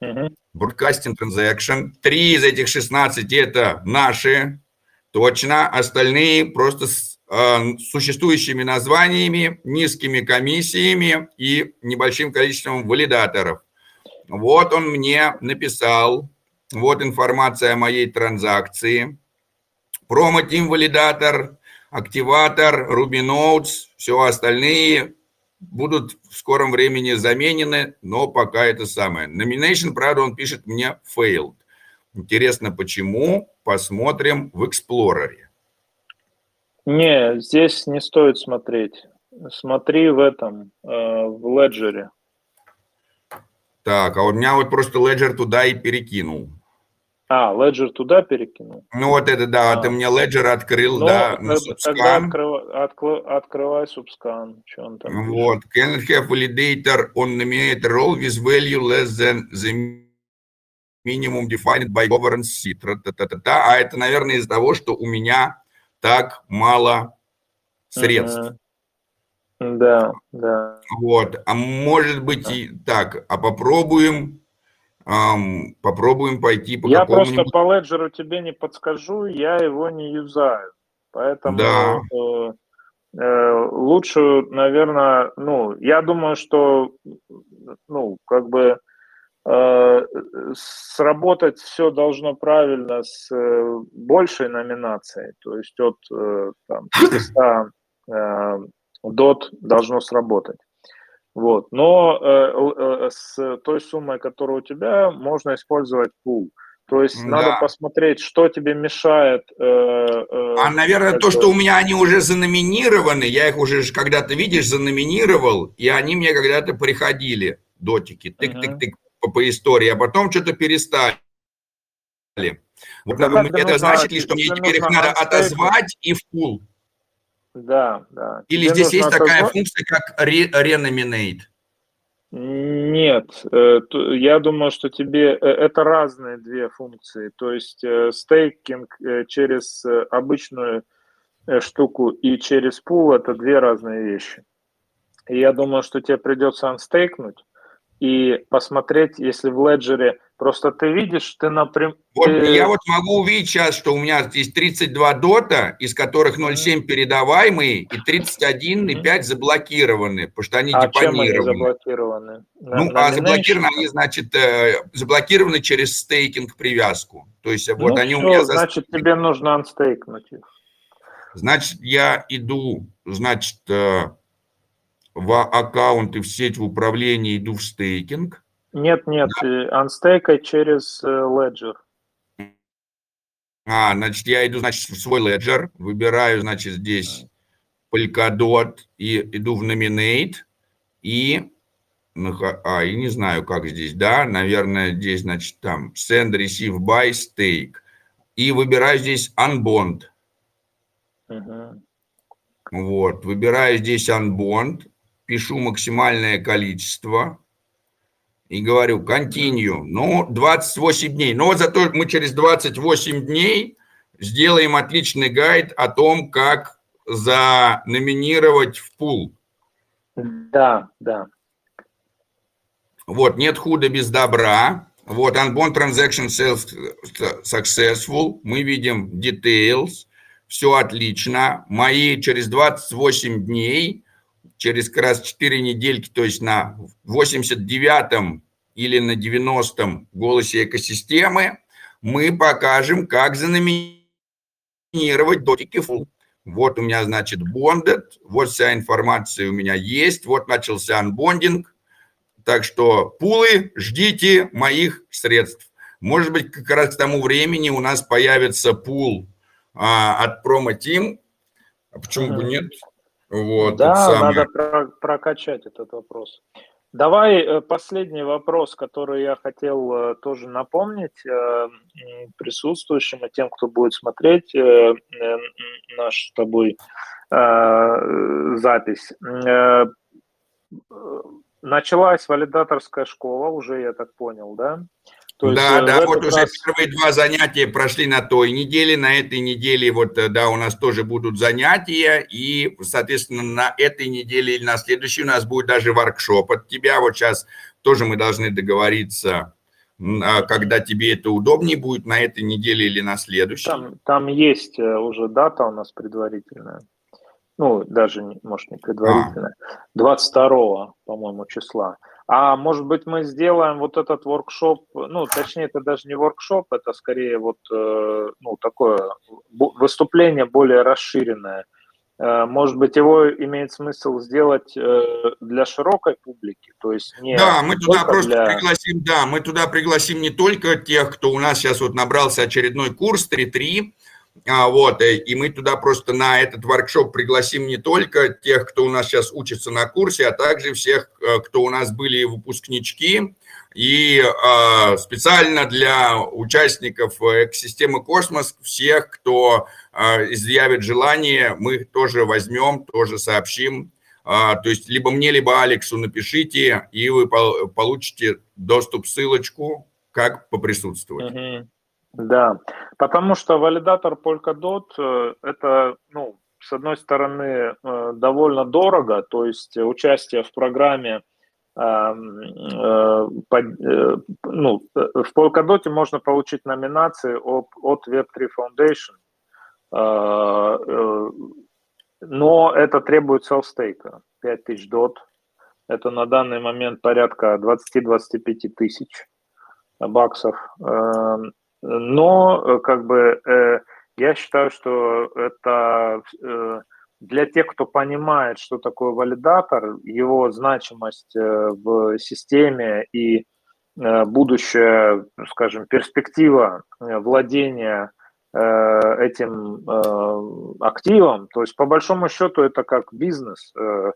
Мгм. Broadcasting Transaction. Три из этих 16 это наши, точно. Остальные просто с э, существующими названиями, низкими комиссиями и небольшим количеством валидаторов. Вот он мне написал, вот информация о моей транзакции. Промо-тим валидатор, активатор, Ruby Notes, все остальные будут в скором времени заменены, но пока это самое. Nomination, правда, он пишет мне failed. Интересно, почему? Посмотрим в Explorer. Не, здесь не стоит смотреть. Смотри в этом, э, в леджере. Так, а у меня вот просто Ledger туда и перекинул. А, леджер туда перекинул? Ну вот это, да, А. ты мне Ledger открыл, Ну, да, на тогда- тогда Subscan. открыва- откры- открывай субскан. Что он там пишет. Вот, cannot have validator on nominator role with value less than the minimum defined by governance C. Тра-та-та-та-та. А это, наверное, из-за того, что у меня так мало средств. Мгм. Да, да. Вот, а может быть и так, а попробуем, ам, попробуем пойти по Я просто по леджеру тебе не подскажу, я его не юзаю. Поэтому Да. э, э, лучше, наверное, ну, я думаю, что, ну, как бы э, сработать все должно правильно с э, большей номинацией, то есть от э, там, 500 э, дот должно сработать. Вот. Но э, э, с той суммой, которая у тебя, можно использовать пул. То есть Да. надо посмотреть, что тебе мешает. э, э, А, наверное, то, что у меня они уже заноминированы, я их уже когда-то, видишь, заноминировал, и они мне когда-то приходили, дотики, тык-тык-тык по, по истории, а потом что-то перестали. Вот как это значит ли, что мне теперь их надо отозвать и в пул? Да, да. Или Тебе здесь есть такая отозвать- функция, как renominate? Нет, э, я думаю, что тебе э, это разные две функции. То есть э, стейкинг через обычную штуку и через пул это две разные вещи. И я думаю, что тебе придется анстейкнуть и посмотреть, если в леджере просто ты видишь, ты напрямую... Вот я вот могу увидеть сейчас, что у меня здесь 32 дота, из которых 0,7 передаваемые и 31,5 заблокированы, потому что они А чем они депонированы. заблокированы? На- Ну, на а заблокированы они, значит, э, заблокированы через стейкинг привязку. То есть вот Ну они у всё, меня... за- значит, тебе нужно анстейкнуть их. Значит, я иду, значит, э, в аккаунты в сеть в управление, иду в стейкинг. Нет, нет, анстейкай через э, Ledger. А, значит, я иду, значит, в свой Ledger, выбираю, значит, здесь Polkadot и иду в Nominate и а, и не знаю, как здесь, да, наверное, здесь, значит, там Send, Receive, Buy, Stake. И выбираю здесь Unbond. Мгм. Вот, выбираю здесь Unbond, пишу максимальное количество и говорю Continue. Ну, 28 дней. Но вот зато мы через 28 дней сделаем отличный гайд о том, как заноминировать в пул. Да, да. Вот, нет худа без добра. Вот, Unbound Transaction self- Successful. Мы видим Details. Все отлично. Мои через 28 дней, через как раз 4 недельки, то есть на 89-м или на 90-м голосе экосистемы, мы покажем, как заноминировать дотики full. Вот у меня, значит, bonded, вот вся информация у меня есть, вот начался анбондинг, так что пулы, ждите моих средств. Может быть, как раз к тому времени у нас появится пул а, от Team. А почему бы нет? Вот, да, самое. надо про- прокачать этот вопрос. Давай э, последний вопрос, который я хотел э, тоже напомнить э, присутствующим и тем, кто будет смотреть наш с тобой запись. Началась валидаторская школа, уже я так понял, да? То да, есть, да, в вот этот уже раз- первые два занятия прошли на той неделе, на этой неделе вот, э, да, у нас тоже будут занятия, и, соответственно, на этой неделе или на следующей у нас будет даже воркшоп от тебя. Вот сейчас тоже мы должны договориться, а, когда тебе это удобнее будет, на этой неделе или на следующей. Там, там есть э, уже дата у нас предварительная. Ну, даже, может, не предварительная. 22, по-моему, числа. А может быть, мы сделаем вот этот воркшоп, ну, точнее, это даже не воркшоп, это скорее вот, э, ну, такое выступление более расширенное. Э, Может быть, его имеет смысл сделать э, для широкой публики, то есть не Да, мы туда просто для- пригласим, да, мы туда пригласим не только тех, кто у нас сейчас вот набрался очередной курс 3.3, а, вот, э, и мы туда просто на этот воркшоп пригласим не только тех, кто у нас сейчас учится на курсе, а также всех, э, кто у нас были выпускнички, и э, специально для участников э, экосистемы Космос, всех, кто э, изъявит желание, мы тоже возьмем, тоже сообщим, а, то есть либо мне, либо Алексу напишите, и вы пол- получите доступ, ссылочку, как поприсутствовать. Да, потому что валидатор Polkadot э, это, ну, с одной стороны, э, довольно дорого, то есть участие в программе эм, э, ну, в Polkadot можно получить номинации от, от Web3 Foundation, но это требует селфстейка, 5000 дот, это на данный момент порядка 20-25 тысяч баксов. Но, э, как бы, э, я считаю, что это э, для тех, кто понимает, что такое валидатор, его значимость в системе и э, будущая, скажем, перспектива владения этим активом, то есть по большому счету это как бизнес в,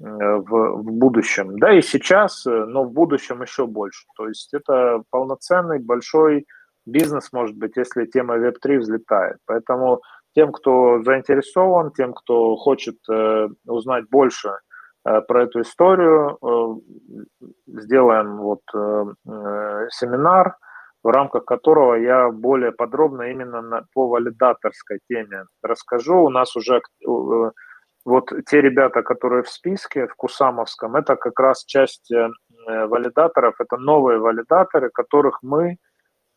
в будущем, да и сейчас, но в будущем еще больше. То есть это полноценный большой бизнес, может быть, если тема Web3 взлетает. Поэтому тем, кто заинтересован, тем, кто хочет э, узнать больше э, про эту историю, э, сделаем вот э, э, семинар, в рамках которого я более подробно именно на, по валидаторской теме расскажу. У нас уже э, вот те ребята, которые в списке, в Кусамовском, это как раз часть э, валидаторов, это новые валидаторы, которых мы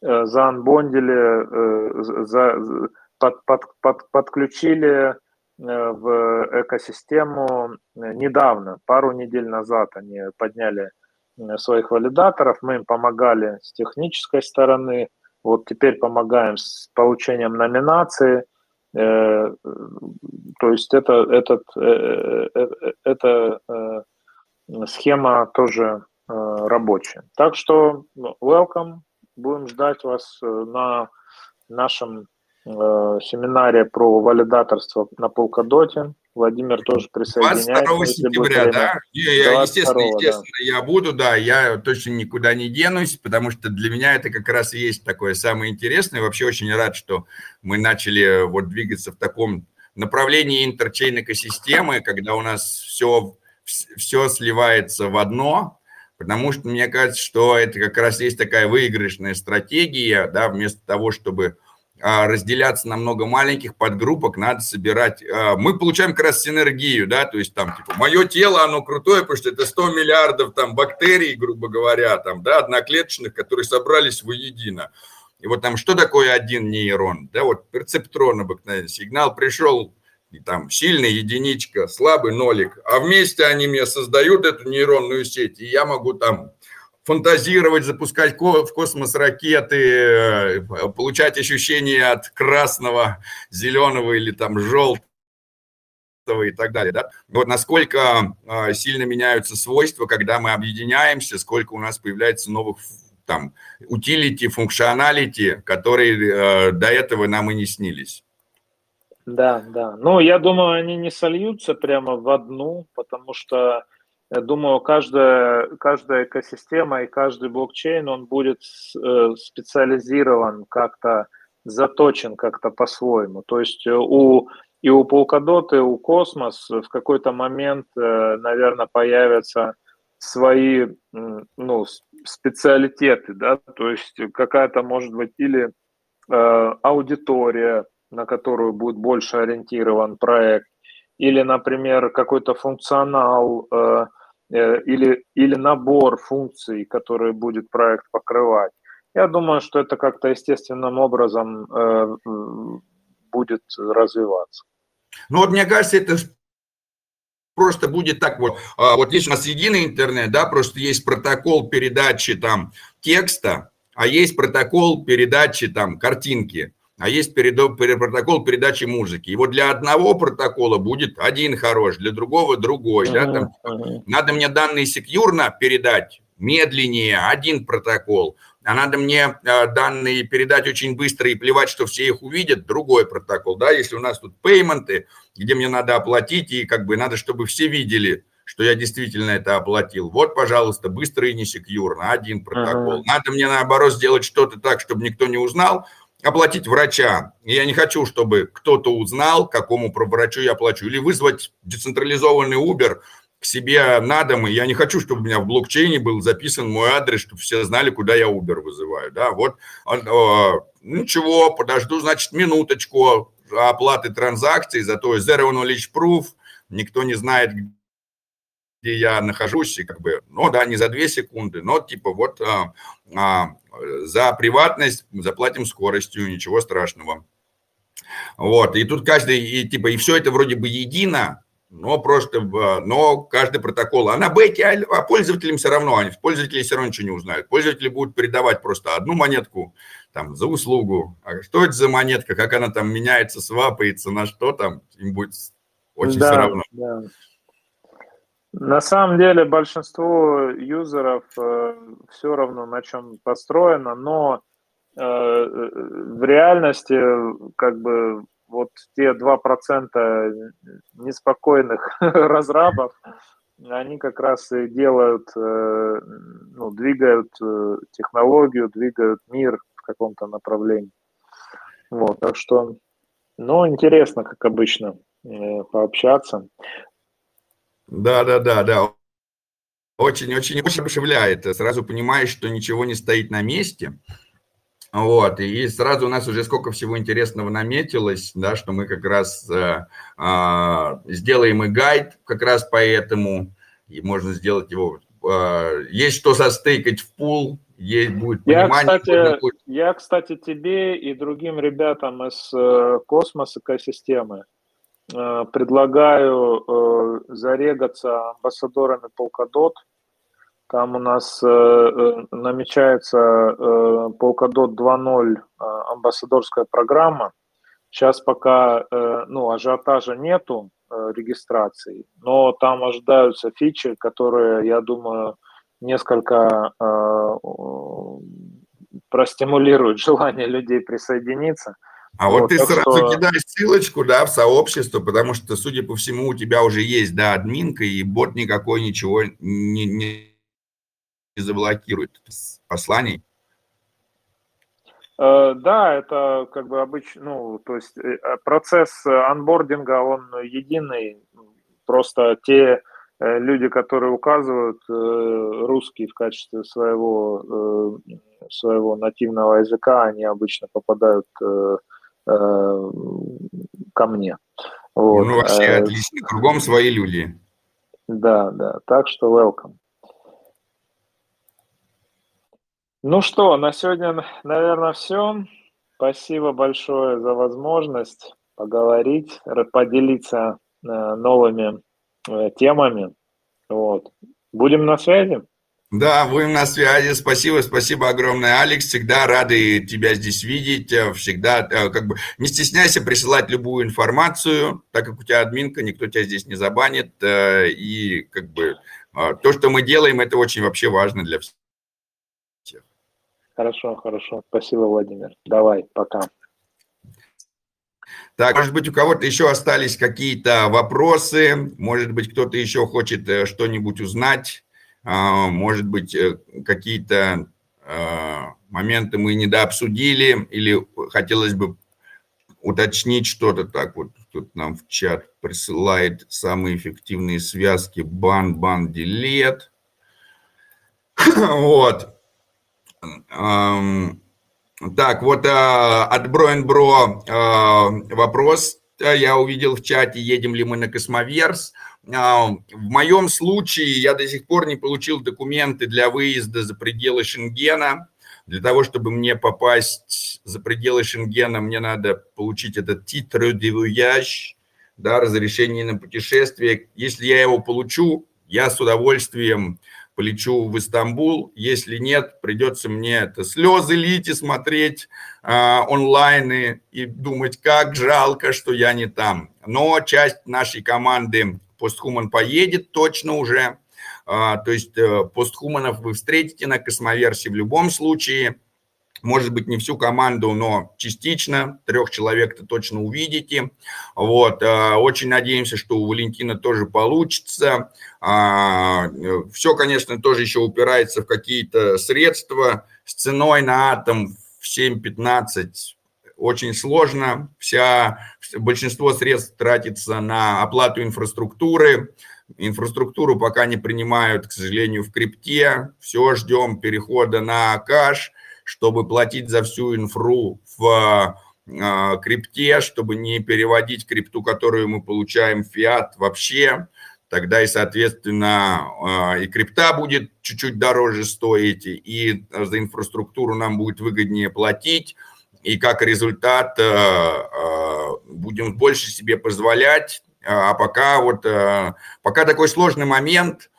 заанбондили, э, за, под, под, под, подключили э, в экосистему э, недавно, пару недель назад они подняли э, своих валидаторов, мы им помогали с технической стороны, вот теперь помогаем с получением номинации, Э, то есть это, этот, э, э, э, эта э, схема тоже э, рабочая. Так что ну, welcome, будем ждать вас э, на нашем э, семинаре про валидаторство на Полкадоте. Владимир тоже 22 присоединяется. если будет сентября, время. да? Не, я, 22, естественно, да. естественно, я буду, да, я точно никуда не денусь, потому что для меня это как раз и есть такое самое интересное. Вообще очень рад, что мы начали вот двигаться в таком направлении интерчейн экосистемы, когда у нас все, все сливается в одно, потому что мне кажется, что это как раз есть такая выигрышная стратегия, да, вместо того, чтобы а, разделяться на много маленьких подгруппок, надо собирать. а, Мы получаем как раз синергию, да, то есть там, типа, мое тело, оно крутое, потому что это 100 миллиардов там бактерий, грубо говоря, там, да, одноклеточных, которые собрались воедино. И вот там что такое один нейрон? Да, вот перцептрон обыкновенный. Сигнал пришел, там сильный единичка, слабый нолик, а вместе они мне создают эту нейронную сеть, и я могу там фантазировать, запускать в космос ракеты, э, получать ощущения от красного, зеленого или там желтого и так далее. Да? Вот насколько э, сильно меняются свойства, когда мы объединяемся, сколько у нас появляется новых там utility, functionality, которые э, до этого нам и не снились. Да, да. Ну, я думаю, они не сольются прямо в одну, потому что, я думаю, каждая, каждая экосистема и каждый блокчейн, он будет э, специализирован как-то, заточен как-то по-своему. То есть э, у, и у Polkadot, и у Космос в какой-то момент, э, наверное, появятся свои ну, специалитеты, да, то есть какая-то может быть или аудитория, на которую будет больше ориентирован проект, или, например, какой-то функционал э, э, или, или набор функций, которые будет проект покрывать. Я думаю, что это как-то естественным образом э, будет развиваться. Ну вот мне кажется, это просто будет так вот. А, вот есть у нас единый интернет, да, просто есть протокол передачи там текста, а есть протокол передачи там картинки, а есть протокол передачи музыки. И вот для одного протокола будет один хорош, для другого другой. Uh-huh, да, там, uh-huh. Надо мне данные секьюрно передать, медленнее, один протокол – а надо мне а, данные передать очень быстро и плевать, что все их увидят, другой протокол, да, если у нас тут пейменты, где мне надо оплатить, и как бы надо, чтобы все видели, что я действительно это оплатил. Вот, пожалуйста, быстро и не секьюрно, один протокол. Uh-huh. Надо мне, наоборот, сделать что-то так, чтобы никто не узнал, оплатить врача. Я не хочу, чтобы кто-то узнал, какому врачу я плачу. Или вызвать децентрализованный Uber, к себе на дом, и я не хочу, чтобы у меня в блокчейне был записан мой адрес, чтобы все знали, куда я Uber вызываю, да, вот, ничего, подожду, значит, минуточку оплаты транзакций, зато Zero Knowledge Proof, никто не знает, где я нахожусь, и как бы, ну да, не за две секунды, но типа вот а, а, за приватность заплатим скоростью, ничего страшного. Вот, и тут каждый, и типа, и все это вроде бы едино, но просто, но каждый протокол, а на бете, а пользователям все равно, они, пользователи все равно ничего не узнают. Пользователи будут передавать просто одну монетку там за услугу, а что это за монетка, как она там меняется, свапается, на что там, им будет очень да, все равно. Да. На самом деле большинство юзеров э, все равно на чем построено, но э, в реальности как бы вот те 2% неспокойных разрабов, они как раз и делают, э, ну, двигают э, технологию, двигают мир в каком-то направлении. Вот, так что, ну, интересно, как обычно, э, пообщаться. Да, да, да, да. Очень, очень, очень. Сразу понимаешь, что ничего не стоит на месте. Вот, и сразу у нас уже сколько всего интересного наметилось, да, что мы как раз э, э, сделаем и гайд как раз по этому, и можно сделать его. Э, есть что застейкать в пул, есть будет понимание. Я, кстати, будет... я, кстати, тебе и другим ребятам из э, космос экосистемы предлагаю э, зарегаться амбассадорами Polkadot, там у нас э, э намечается э, Polkadot 2.0 э, амбассадорская программа. Сейчас пока э, ну, ажиотажа нету э, регистрации, но там ожидаются фичи, которые, я думаю, несколько э, простимулируют желание людей присоединиться. А вот, вот ты сразу что... кидаешь ссылочку, да, в сообщество, потому что, судя по всему, у тебя уже есть, да, админка, и бот никакой ничего не, не заблокирует посланий? Э, да, это как бы обычно, ну, то есть э, э, процесс анбординга, он единый, просто те люди, которые указывают русский в качестве своего, своего нативного языка, они обычно попадают ко мне. Вот. Ну, вообще отлично, кругом свои люди. Да, да, так что welcome. Ну что, на сегодня, наверное, все. Спасибо большое за возможность поговорить, поделиться э, новыми э, темами. Вот. Будем на связи. Да, будем на связи. Спасибо, спасибо огромное, Алекс. Всегда рады тебя здесь видеть. Э, всегда, как бы, не стесняйся присылать любую информацию, так как у тебя админка, никто тебя здесь не забанит. И, как бы, то, что мы делаем, это очень вообще важно для всех. Хорошо, хорошо. Спасибо, Владимир. Давай, пока. Так, может быть, у кого-то еще остались какие-то вопросы, может быть, кто-то еще хочет э, что-нибудь узнать, может быть, э, какие-то а, моменты мы недообсудили или хотелось бы уточнить что-то так вот. Тут нам в чат присылает самые эффективные связки бан, бан, делет. Вот. Так, вот э, от Bro and Bro вопрос я увидел в чате, едем ли мы на Cosmoverse. А, В моем случае я до сих пор не получил документы для выезда за пределы Шенгена. Для того, чтобы мне попасть за пределы Шенгена, мне надо получить этот titre voyage, да, разрешение на путешествие. Если я его получу, я с удовольствием полечу в Истамбул. Если нет, придется мне это слезы лить и смотреть э, онлайн и, и думать, как жалко, что я не там. Но часть нашей команды Постхуман поедет точно уже. Э, то есть э, постхуманов вы встретите на Космоверсе в любом случае. Может быть, не всю команду, но частично. Трех человек-то точно увидите. Вот. э, Очень надеемся, что у Валентина тоже получится. А, Все, конечно, тоже еще упирается в какие-то средства. С ценой на атом в 7-15 очень сложно. Вся, большинство средств тратится на оплату инфраструктуры. Инфраструктуру пока не принимают, к сожалению, в крипте. Все ждем перехода на каш, чтобы платить за всю инфру в э, крипте, чтобы не переводить крипту, которую мы получаем в фиат вообще. Тогда и, соответственно, э, и крипта будет чуть-чуть дороже стоить, и за инфраструктуру нам будет выгоднее платить и как результат э, э, будем больше себе позволять. А пока вот э, пока такой сложный момент,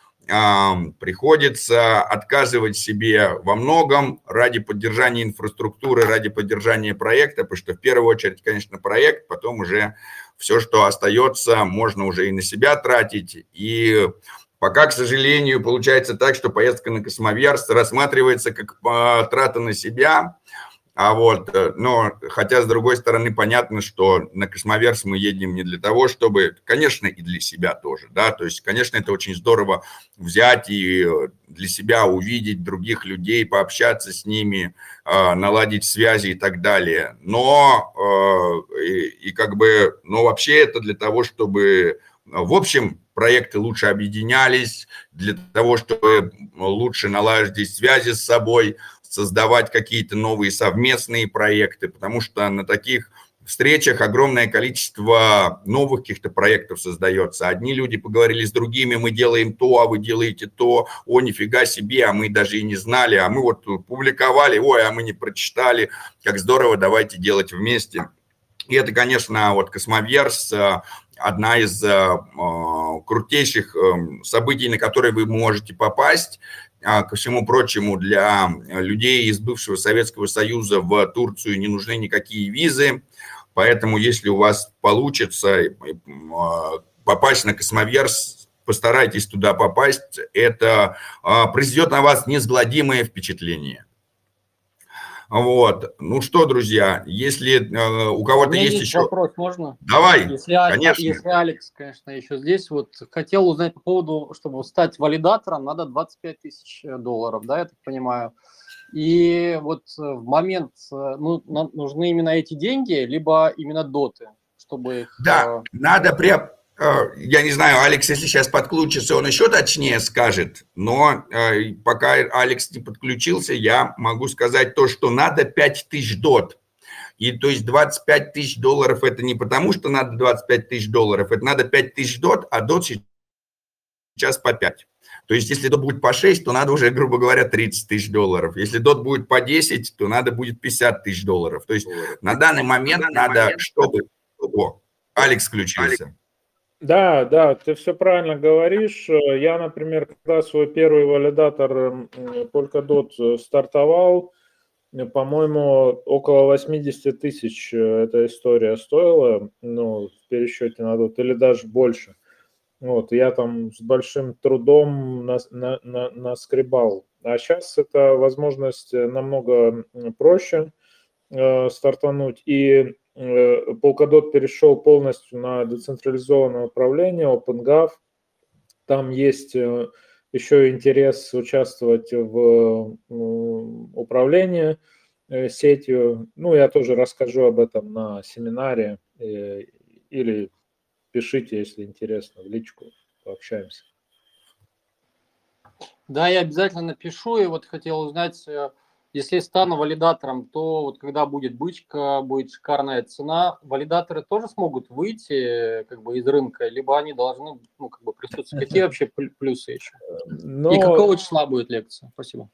приходится отказывать себе во многом ради поддержания инфраструктуры, ради поддержания проекта, потому что в первую очередь, конечно, проект, потом уже все, что остается, можно уже и на себя тратить. И пока, к сожалению, получается так, что поездка на Cosmoverse рассматривается как трата на себя, а вот, э, но хотя, с другой стороны, понятно, что на Cosmoverse мы едем не для того, чтобы, конечно, и для себя тоже, да, то есть, конечно, это очень здорово взять и э, для себя увидеть других людей, пообщаться с ними, э, наладить связи и так далее. Но, и, и как бы, но вообще это для того, чтобы, в общем, проекты лучше объединялись, для того, чтобы лучше наладить связи с собой, создавать какие-то новые совместные проекты, потому что на таких встречах огромное количество новых каких-то проектов создается. Одни люди поговорили с другими, мы делаем то, а вы делаете то, о, нифига себе, а мы даже и не знали, а мы вот публиковали, ой, а мы не прочитали, как здорово, давайте делать вместе. И это, конечно, вот Cosmoverse, э, одна из э, э, крутейших событий, на которые вы можете попасть. А, ко всему прочему, для людей из бывшего Советского Союза в Турцию не нужны никакие визы. Поэтому, если у вас получится а, попасть на Cosmoverse, постарайтесь туда попасть. Это а, произведет на вас несгладимое впечатление. Вот. Ну что, друзья, если э, у кого-то есть, есть еще... вопрос, можно? Давай, если, конечно. Если Алекс, конечно, еще здесь, вот хотел узнать по поводу, чтобы стать валидатором, надо 25 тысяч долларов, да, я так понимаю. И вот в момент, ну, нужны именно эти деньги, либо именно доты, чтобы их... Да, надо прям Э, я не знаю, Алекс, если сейчас подключится, он еще точнее скажет, но э, пока Алекс не подключился, я могу сказать то, что надо 5 тысяч дот. И то есть 25 тысяч долларов это не потому, что надо 25 тысяч долларов, это надо 5 тысяч дот, а дот сейчас по 5. То есть если дот будет по 6, то надо уже, грубо говоря, 30 тысяч долларов. Если дот будет по 10, то надо будет 50 тысяч долларов. То есть на данный момент на данный надо, момент... чтобы... О, Алекс включился. Алекс. Да, да, ты все правильно говоришь. Я, например, когда свой первый валидатор Polkadot э, стартовал, э, по-моему, около 80 тысяч э, эта история стоила, ну, в пересчете на дот, или даже больше. Вот, я там с большим трудом нас, на, на, наскребал. А сейчас это возможность намного проще э, стартануть. И Э, Polkadot перешел полностью на децентрализованное управление, OpenGov. Там есть э, еще интерес участвовать в управлении э, сетью. Ну, я тоже расскажу об этом на семинаре или пишите, если интересно, в личку, пообщаемся. Да, я обязательно напишу, и вот хотел узнать, э, если стану валидатором, то вот когда будет бычка, будет шикарная цена, валидаторы тоже смогут выйти как бы из рынка, либо они должны ну, как бы присутствовать. Какие вообще плюсы еще? Но... И какого числа будет лекция? Спасибо.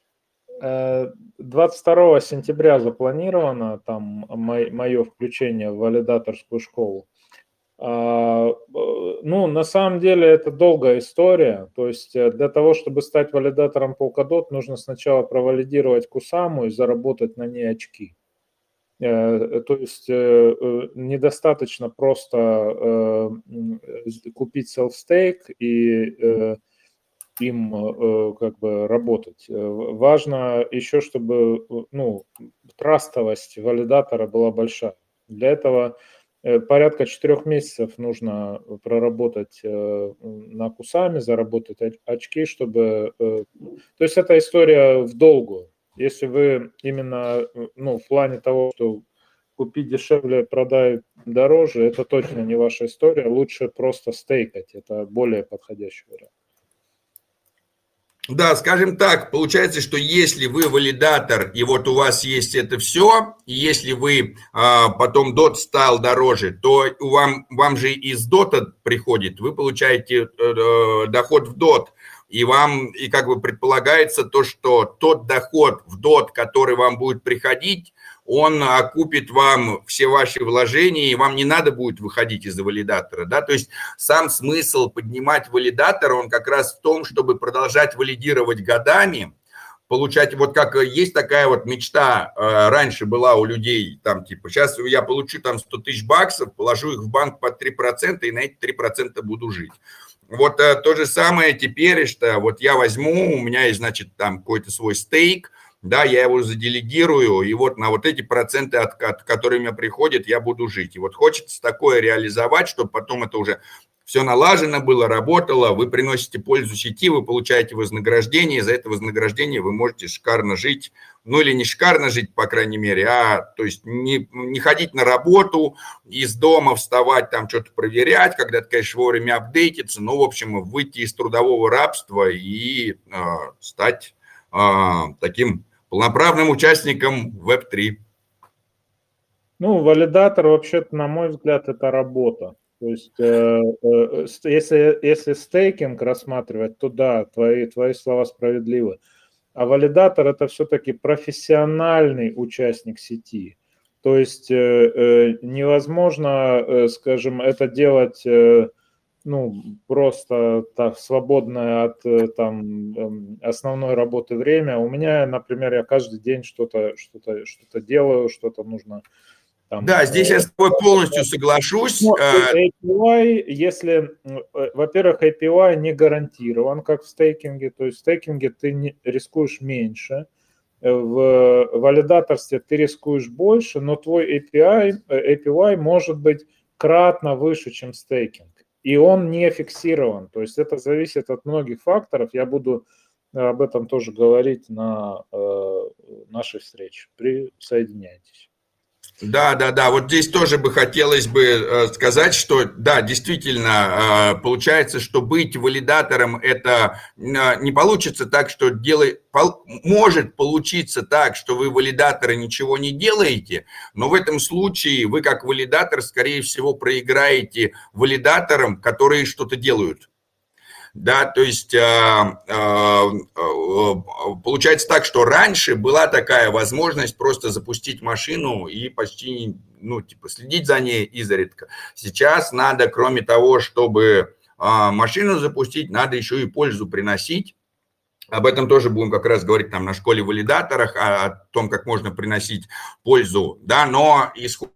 22 сентября запланировано там мое включение в валидаторскую школу. А, ну, на самом деле это долгая история. То есть э, для того, чтобы стать валидатором Polkadot, нужно сначала провалидировать Кусаму и заработать на ней очки. Э, то есть э, недостаточно просто купить self-stake и им как бы работать. Важно еще, чтобы ну, трастовость валидатора была большая. Для этого Э, порядка четырех месяцев нужно проработать э, на кусами, заработать очки, чтобы... Э, то есть это история в долгу. Если вы именно ну, в плане того, что купить дешевле, продай дороже, это точно не ваша история. Лучше просто стейкать. Это более подходящий вариант. Да, скажем так, получается, что если вы валидатор, и вот у вас есть это все, и если вы а, потом DOT стал дороже, то вам, вам же из DOT приходит, вы получаете э, э, доход в DOT, и вам, и как бы предполагается то, что тот доход в DOT, который вам будет приходить, он окупит вам все ваши вложения, и вам не надо будет выходить из валидатора. Да? То есть сам смысл поднимать валидатор, он как раз в том, чтобы продолжать валидировать годами, получать, вот как есть такая вот мечта, э, раньше была у людей, там типа, сейчас я получу там 100 тысяч баксов, положу их в банк под 3%, и на эти 3% буду жить. Вот э, то же самое теперь, что вот я возьму, у меня есть, значит, там какой-то свой стейк, да, я его заделегирую, и вот на вот эти проценты, от, от которые мне приходят, я буду жить. И вот хочется такое реализовать, чтобы потом это уже все налажено было, работало, вы приносите пользу сети, вы получаете вознаграждение, за это вознаграждение вы можете шикарно жить, ну или не шикарно жить, по крайней мере, а то есть не, не ходить на работу, из дома вставать, там что-то проверять, когда это, конечно, вовремя апдейтиться, ну, в общем, выйти из трудового рабства и э, стать э, таким полноправным участником Web3. Ну, валидатор, вообще-то, на мой взгляд, это работа. То есть, э, э, если, если стейкинг рассматривать, то да, твои, твои слова справедливы. А валидатор это все-таки профессиональный участник сети. То есть э, невозможно, скажем, это делать ну, просто так, свободное от там, эм, основной работы время. У меня, например, я каждый день что-то что -то, что -то делаю, что-то нужно там, да, здесь я с тобой полностью соглашусь. Ну, API, если, э, во-первых, API не гарантирован, как в стейкинге, то есть в стейкинге ты не, рискуешь меньше, э, в валидаторстве ты рискуешь больше, но твой API, э, API может быть кратно выше, чем стейкинг. И он не фиксирован, то есть это зависит от многих факторов. Я буду об этом тоже говорить на э, нашей встрече. Присоединяйтесь. Да, да, да. Вот здесь тоже бы хотелось бы э, сказать, что да, действительно, э, получается, что быть валидатором это э, не получится так, что делай, может получиться так, что вы валидаторы ничего не делаете, но в этом случае вы как валидатор, скорее всего, проиграете валидаторам, которые что-то делают. Да, то есть а, а, а, получается так, что раньше была такая возможность просто запустить машину и почти, ну, типа, следить за ней изредка. Сейчас надо, кроме того, чтобы машину запустить, надо еще и пользу приносить. Об этом тоже будем как раз говорить там на школе валидаторах, о том, как можно приносить пользу, да, но исход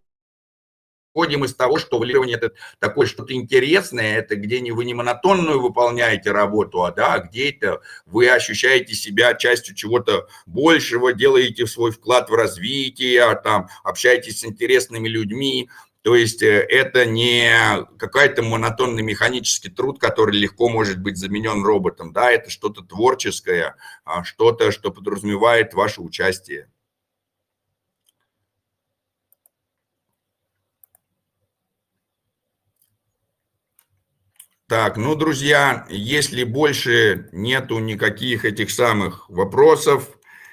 исходим из того, что валидирование это такое что-то интересное, это где не вы не монотонную выполняете работу, а да, где это вы ощущаете себя частью чего-то большего, делаете свой вклад в развитие, а там общаетесь с интересными людьми. То есть э, это не какой-то монотонный механический труд, который легко может быть заменен роботом, да, это что-то творческое, а что-то, что подразумевает ваше участие. Так, ну, друзья, если больше нету никаких этих самых вопросов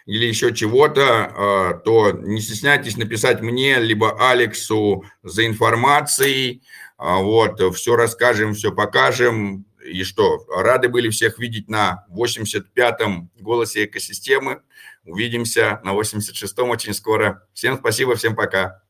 или еще чего-то, а, то не стесняйтесь написать мне, либо Алексу за информацией. А, вот, все расскажем, все покажем. И что, рады были всех видеть на 85-м голосе экосистемы. Увидимся на 86-м очень скоро. Всем спасибо, всем пока.